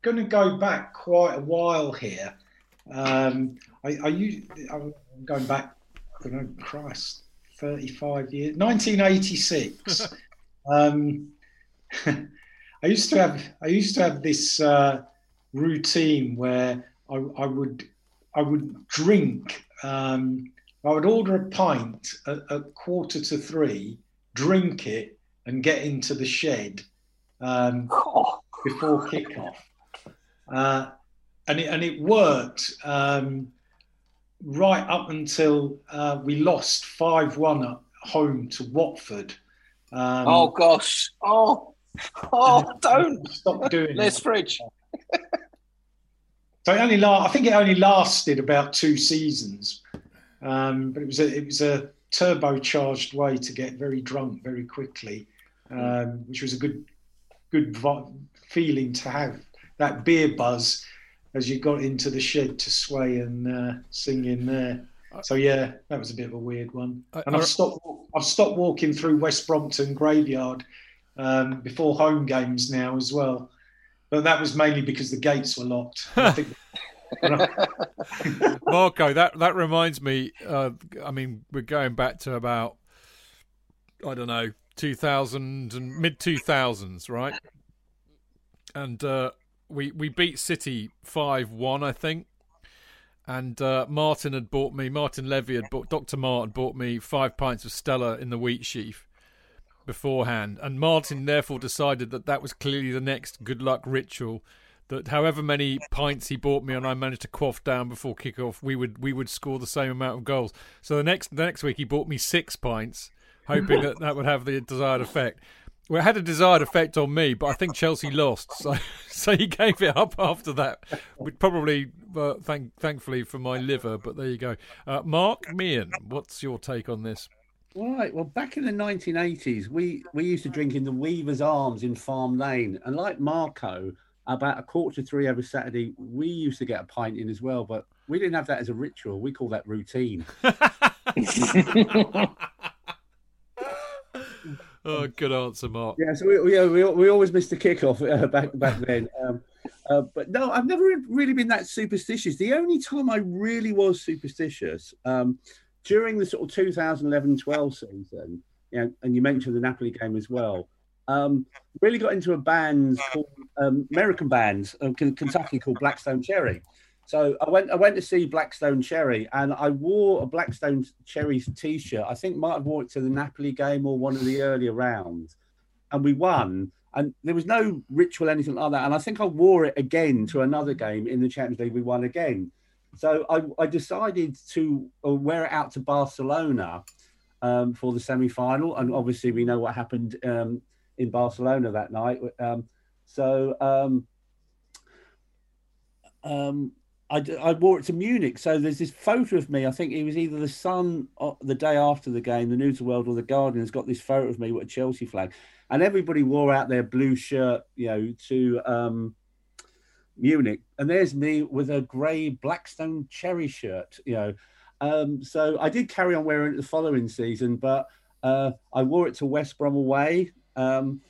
Speaker 2: going to go back quite a while here. Um, I, I u- I'm going back, I don't know, Christ, 35 years, 1986. <laughs> um, <laughs> I used to have, I used to have this uh, routine where I, I would, I would drink. Um, I would order a pint at, at quarter to three, drink it, and get into the shed um, <laughs> before kickoff uh, and it and it worked um, right up until uh, we lost five one at home to Watford. Um,
Speaker 19: oh gosh! Oh, oh, don't
Speaker 2: stop doing
Speaker 19: Les
Speaker 2: it.
Speaker 19: Fridge.
Speaker 2: So it only la- I think it only lasted about two seasons, um, but it was a it was a turbocharged way to get very drunk very quickly, um, which was a good good feeling to have that beer buzz as you got into the shed to sway and uh, sing in there. So yeah, that was a bit of a weird one. And I've stopped I've stopped walking through West Brompton graveyard um, before home games now as well. But that was mainly because the gates were locked. <laughs> <laughs> <laughs>
Speaker 1: Marco, that that reminds me. Uh, I mean, we're going back to about I don't know, two thousand and mid two thousands, right? And uh, we we beat City five one, I think. And uh, Martin had bought me. Martin Levy had bought. Doctor Martin bought me five pints of Stella in the wheat sheaf beforehand, and Martin therefore decided that that was clearly the next good luck ritual. That however many pints he bought me and I managed to quaff down before kick-off, we would we would score the same amount of goals. So the next the next week he bought me six pints, hoping that that would have the desired effect. Well, it had a desired effect on me, but I think Chelsea lost, so <laughs> so he gave it up after that. Would probably uh, thank thankfully for my liver, but there you go. Uh, Mark Meehan, what's your take on this?
Speaker 3: Right. Well, back in the 1980s, we, we used to drink in the Weaver's Arms in Farm Lane. And like Marco, about a quarter to three every Saturday, we used to get a pint in as well. But we didn't have that as a ritual. We call that routine. <laughs> <laughs> <laughs>
Speaker 1: Oh, good answer, Mark.
Speaker 3: Yeah, so we, we, we, we always missed the kickoff uh, back back then. Um, uh, but no, I've never really been that superstitious. The only time I really was superstitious um, during the sort of 2011-12 season, you know, and you mentioned the Napoli game as well. Um, really got into a band called um, American band, K- Kentucky called Black Stone Cherry. So I went I went to see Black Stone Cherry, and I wore a Black Stone Cherry T-shirt. I think might have worn it to the Napoli game or one of the earlier rounds, and we won. And there was no ritual anything like that. And I think I wore it again to another game in the Champions League. We won again. so I, I decided to uh, wear it out to Barcelona um, for the semi final. And obviously, we know what happened um, in Barcelona that night. Um, so um, um, I, I wore it to Munich. So there's this photo of me. I think it was either the Sun or the day after the game, the News of the World or the Guardian has got this photo of me with a Chelsea flag, and everybody wore out their blue shirt, you know, to um, Munich, and there's me with a grey Black Stone Cherry shirt, you know. Um, so I did carry on wearing it the following season, but uh, I wore it to West Brom away. Um,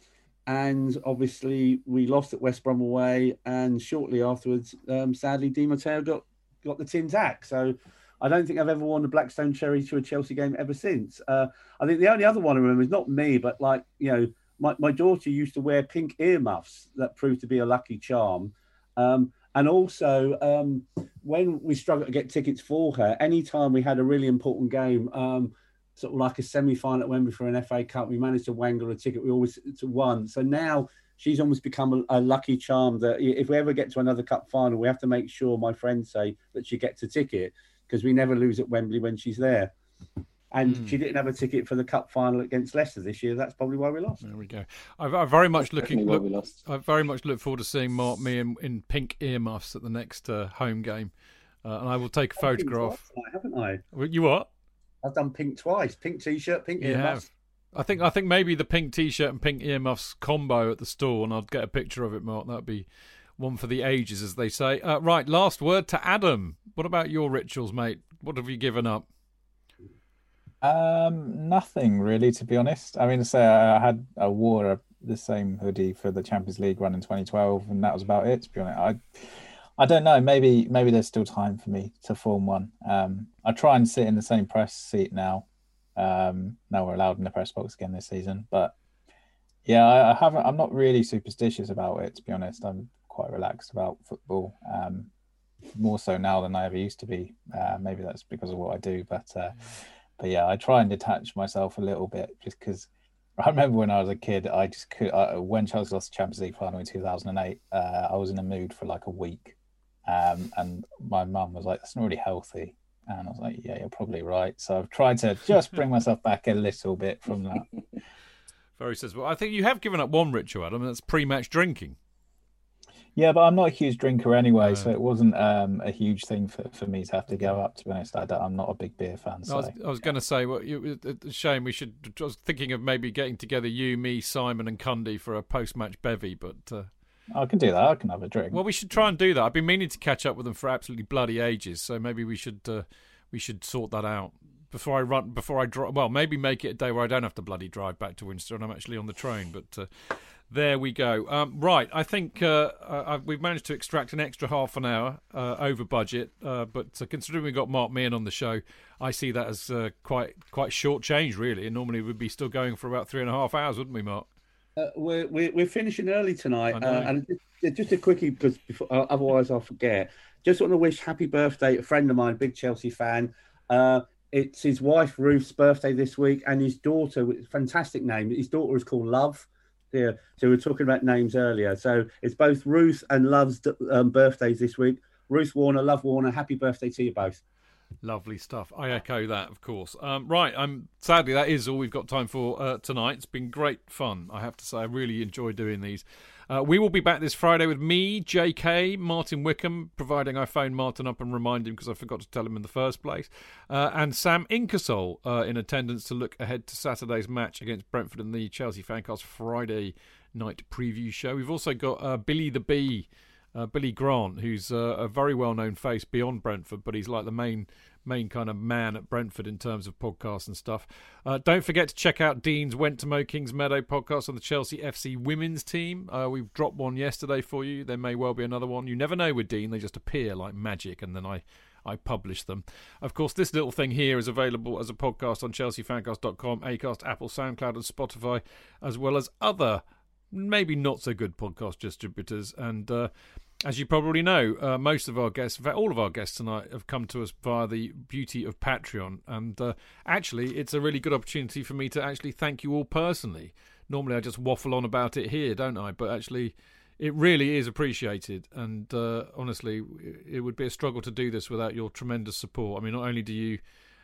Speaker 3: and obviously we lost at West Brom away, and shortly afterwards, um, sadly, Di Matteo got got the tin tack. So I don't think I've ever worn a Black Stone Cherry to a Chelsea game ever since. Uh, I think the only other one I remember is not me, but like you know, my, my daughter used to wear pink earmuffs that proved to be a lucky charm. Um, and also, um, when we struggled to get tickets for her, anytime we had a really important game, um, sort of like a semi-final at Wembley for an FA Cup, we managed to wangle a ticket. We always to won. So now she's almost become a, a, lucky charm that if we ever get to another cup final, we have to make sure my friends say that she gets a ticket because we never lose at Wembley when she's there. And mm. she didn't have a ticket for the cup final against Leicester this year. That's probably why we lost.
Speaker 1: There we go. I, I very much looking. Look, I very much look forward to seeing Mark Meehan, in pink earmuffs at the next uh, home game, uh, and I will take a photograph.
Speaker 3: Twice, haven't I?
Speaker 1: You what?
Speaker 3: I've done pink twice. Pink t-shirt, pink
Speaker 1: you
Speaker 3: earmuffs.
Speaker 1: Have. I think I think maybe the pink t-shirt and pink earmuffs combo at the store, and I'd get a picture of it, Mark. That'd be one for the ages, as they say. Uh, right, last word to Adam. What about your rituals, mate? What have you given up?
Speaker 4: Um, nothing really, to be honest. I mean, say I had I wore a, the same hoodie for the Champions League run in 2012, and that was about it. To be honest, I I don't know. Maybe maybe there's still time for me to form one. Um, I try and sit in the same press seat now. Um, now we're allowed in the press box again this season, but yeah, I, I haven't. I'm not really superstitious about it, to be honest. I'm quite relaxed about football. Um, more so now than I ever used to be. Uh, maybe that's because of what I do, but uh, but yeah, I try and detach myself a little bit just because <laughs> I remember when I was a kid, I just could. Uh, when Chelsea lost the Champions League final in 2008, uh, I was in a mood for like a week, um, and my mum was like, "That's not really healthy," and I was like, "Yeah, you're probably right." So I've tried to just bring myself back a little bit from that. <laughs>
Speaker 1: Very sensible. I think you have given up one ritual, Adam, and that's pre-match drinking.
Speaker 4: Yeah, but I'm not a huge drinker anyway, so it wasn't um, a huge thing for, for me to have to go up. To be honest, I am not a big beer fan. So.
Speaker 1: I was, was going to say, well, you, it's a shame we should. I was thinking of maybe getting together you, me, Simon, and Cundy for a post-match bevy, but uh,
Speaker 4: I can do that. I can have a drink.
Speaker 1: Well, we should try and do that. I've been meaning to catch up with them for absolutely bloody ages, so maybe we should uh, we should sort that out before I run. Before I drive. Well, maybe make it a day where I don't have to bloody drive back to Winchester and I'm actually on the train. But uh, there we go. Um, right, I think uh, uh, we've managed to extract an extra half an hour uh, over budget, uh, but uh, considering we've got Mark Meehan on the show, I see that as quite quite short change, really. And normally we'd be still going for about three and a half hours, wouldn't we, Mark?
Speaker 3: Uh, we're, we're we're finishing early tonight, uh, and just, just a quickie because before, uh, otherwise I'll forget. Just want to wish happy birthday a friend of mine, big Chelsea fan. it's his wife Ruth's birthday this week, and his daughter, fantastic name. His daughter is called Love. Yeah, so we are talking about names earlier. So it's both Ruth and Love's um, birthdays this week. Ruth Warner, Love Warner, happy birthday to you both.
Speaker 1: Lovely stuff. I echo that, of course. Um, right, I'm sadly that is all we've got time for uh, tonight. It's been great fun. I have to say, I really enjoy doing these. Uh, we will be back this Friday with me, JK, Martin Wickham, providing I phone Martin up and remind him because I forgot to tell him in the first place, uh, and Sam Inkersole uh, in attendance to look ahead to Saturday's match against Brentford in the Chelsea Fancast Friday night preview show. We've also got uh, Billy the Bee. Uh, Billy Grant, who's uh, a very well known face beyond Brentford, but he's like the main main kind of man at Brentford in terms of podcasts and stuff. Uh, don't forget to check out Dean's Went to Mo Kings Meadow podcast on the Chelsea FC women's team. Uh, we've dropped one yesterday for you. There may well be another one. You never know with Dean; they just appear like magic, and then I. I publish them. Of course, this little thing here is available as a podcast on chelseafancast.com, Acast, Apple, SoundCloud, and Spotify, as well as other maybe not so good podcast distributors. And uh, as you probably know, uh, most of our guests, in fact, all of our guests tonight, have come to us via the beauty of Patreon. And uh, actually, it's a really good opportunity for me to actually thank you all personally. Normally, I just waffle on about it here, don't I? But actually, it really is appreciated. And uh, honestly, it would be a struggle to do this without your tremendous support. I mean, not only do you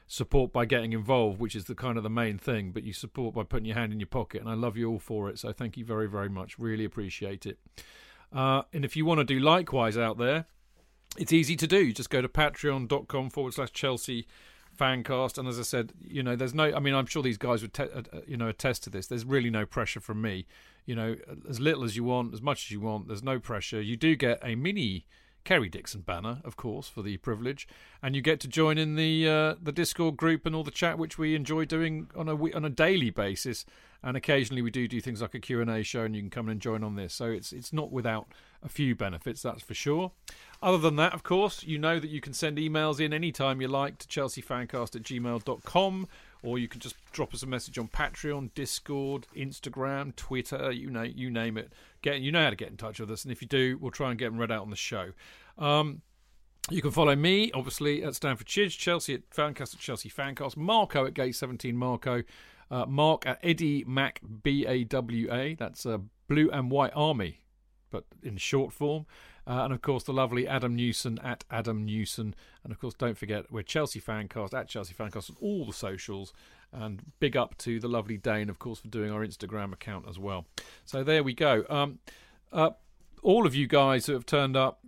Speaker 1: support by getting involved, which is the kind of the main thing, but you support by putting your hand in your pocket. And I love you all for it. So thank you very, very much. Really appreciate it. Uh, and if you want to do likewise out there, it's easy to do. Just go to patreon.com forward slash Chelsea fancast and as i said you know there's no i mean i'm sure these guys would te- uh, you know attest to this there's really no pressure from me you know as little as you want as much as you want there's no pressure you do get a mini Kerry Dixon banner, of course, for the privilege, and you get to join in the uh, the Discord group and all the chat, which we enjoy doing on a on a daily basis. And occasionally we do do things like a Q and A show, and you can come and join on this. So it's it's not without a few benefits, that's for sure. Other than that, of course, you know that you can send emails in anytime you like to chelseafancast at gmail.com or you can just drop us a message on Patreon, Discord, Instagram, Twitter, you know, you name it. Get you know how to get in touch with us, and if you do, we'll try and get them read out on the show. Um, you can follow me, obviously, at Stamford Chidge, Chelsea at Fancast at Chelsea Fancast, Marco at Gate 17 Marco, uh, Mark at Eddie Mac B A W A, that's uh, Blue and White Army, but in short form. Uh, and of course, the lovely Adam Newson at Adam Newson. And of course, don't forget, we're Chelsea Fancast at Chelsea Fancast on all the socials. And big up to the lovely Dane, of course, for doing our Instagram account as well. So there we go. Um, uh, all of you guys who have turned up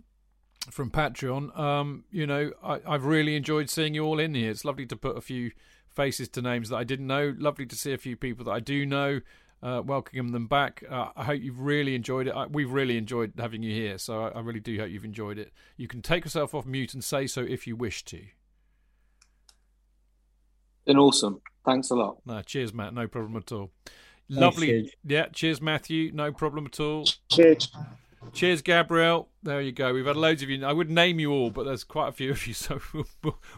Speaker 1: from Patreon, um, you know, I, I've really enjoyed seeing you all in here. It's lovely to put a few faces to names that I didn't know. Lovely to see a few people that I do know uh, welcoming them back. Uh, I hope you've really enjoyed it. I, we've really enjoyed having you here, so I, I, really do hope you've enjoyed it. You can take yourself off mute and say so if you wish to.
Speaker 19: Been awesome. Thanks a lot.
Speaker 1: No, cheers, Matt. No problem at all. Thanks, Lovely. Cheers. Yeah, cheers, Matthew. No problem at all.
Speaker 2: Cheers.
Speaker 1: Cheers, Gabriel. There you go. We've had loads of you. I would name you all, but there's quite a few of you, <laughs> so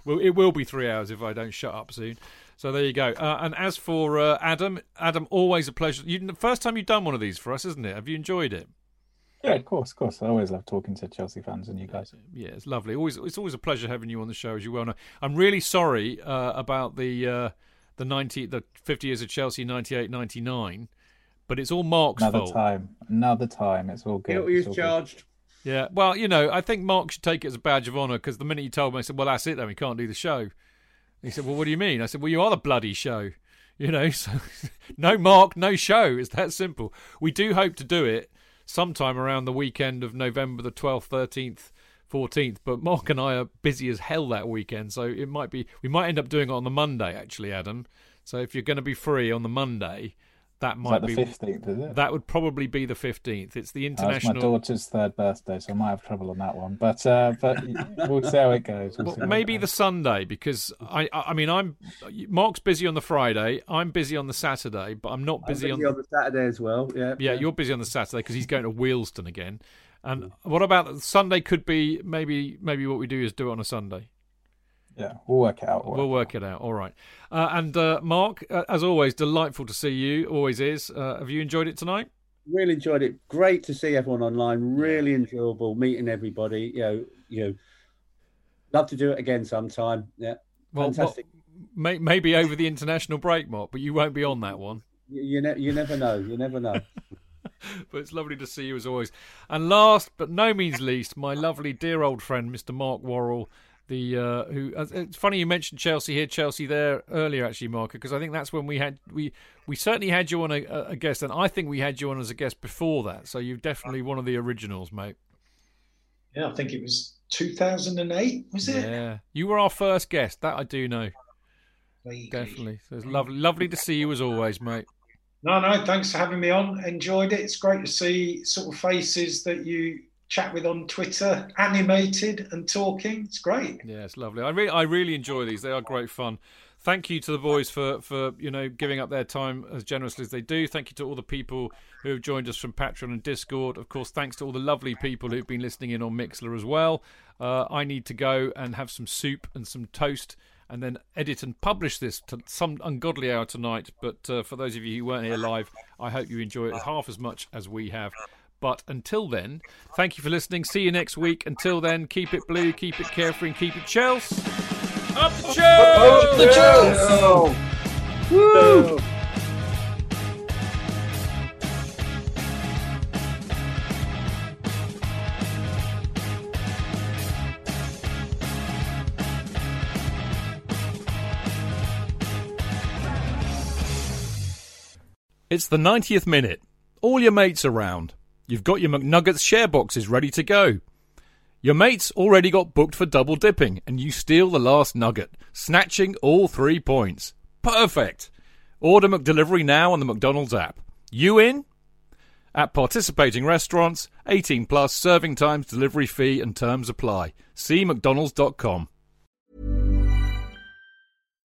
Speaker 1: we'll, it will be three hours if I don't shut up soon. So there you go. Uh, and as for uh, Adam, Adam, always a pleasure. You, the first time you've done one of these for us, isn't it? Have you enjoyed it?
Speaker 4: Yeah, of course, of course. I always love talking to Chelsea fans and you guys.
Speaker 1: Yeah, it's lovely. Always, it's always a pleasure having you on the show, as you well know. I'm really sorry uh, about the uh, the ninety, the 50 years of Chelsea, 98, 99, but it's all Mark's
Speaker 4: Another
Speaker 1: fault.
Speaker 4: time, another time. It's all good.
Speaker 3: Guilty
Speaker 4: all
Speaker 3: charged.
Speaker 1: Good. Yeah, well, you know, I think Mark should take it as a badge of honour because the minute he told me, I said, "Well, that's it. Then we can't do the show." He said, "Well, what do you mean?" I said, "Well, you are the bloody show." <laughs> You know, <laughs> so <laughs> no mark, no show. It's that simple. We do hope to do it sometime around the weekend of November the 12th, 13th, 14th. But Mark and I are busy as hell that weekend, so it might be we might end up doing it on the Monday actually, Adam. So if you're going to be free on the Monday, that might
Speaker 4: that
Speaker 1: be
Speaker 4: the fifteenth, is it?
Speaker 1: That would probably be the fifteenth. It's the international.
Speaker 4: That's my daughter's third birthday, so I might have trouble on that one. But uh, but we'll see how it goes. We'll
Speaker 1: well, maybe the Sunday because I I mean I'm Mark's busy on the Friday. I'm busy on the Saturday, but I'm not busy,
Speaker 3: busy on... on the Saturday as well. Yeah,
Speaker 1: yeah, you're busy on the Saturday because he's going to Wealdstone again. And what about Sunday? Could be maybe maybe what we do is do it on a Sunday.
Speaker 4: Yeah, we'll work it out.
Speaker 1: We'll, we'll work it out. All right. Uh, and uh, Mark, uh, as always, delightful to see you. Always is. Uh, have you enjoyed it tonight?
Speaker 3: Really enjoyed it. Great to see everyone online. Really enjoyable meeting everybody. You know, you know, love to do it again sometime. Yeah,
Speaker 1: well,
Speaker 3: fantastic.
Speaker 1: Well, may, maybe over the international break, Mark, but you won't be on that one.
Speaker 3: You, you, ne- you never know. You never know. <laughs>
Speaker 1: but it's lovely to see you as always. And last but no means least, my lovely dear old friend, Mr. Mark Worrall the uh, who uh, it's funny you mentioned Chelsea here, Chelsea there earlier actually, Mark, because I think that's when we had we we certainly had you on a, a, guest, and I think we had you on as a guest before that. So you're definitely one of the originals, mate.
Speaker 2: Yeah, I think it was 2008, was it?
Speaker 1: Yeah, you were our first guest. That I do know. Definitely. So it's lovely, lovely to see you as always, mate.
Speaker 2: No, no, thanks for having me on. Enjoyed it. It's great to see sort of faces that you chat with on Twitter, animated and talking. It's great.
Speaker 1: Yeah, it's lovely. I really, I really enjoy these. They are great fun. Thank you to the boys for, for you know giving up their time as generously as they do. Thank you to all the people who have joined us from Patreon and Discord. Of course, thanks to all the lovely people who've been listening in on Mixlr as well. Uh, I need to go and have some soup and some toast and then edit and publish this to some ungodly hour tonight. But uh, for those of you who weren't here live, I hope you enjoy it half as much as we have. But until then, thank you for listening. See you next week. Until then, keep it blue, keep it carefree, and keep it Chels. Up the Chels!
Speaker 19: Up the Chels!
Speaker 1: Woo! It's the 90th minute. All your mates around. You've got your McNuggets share boxes ready to go. Your mates already got booked for double dipping, and you steal the last nugget, snatching all three points. Perfect! Order McDelivery now on the McDonald's app. You in? At participating restaurants, 18 plus serving times, delivery fee, and terms apply. See McDonald's.com.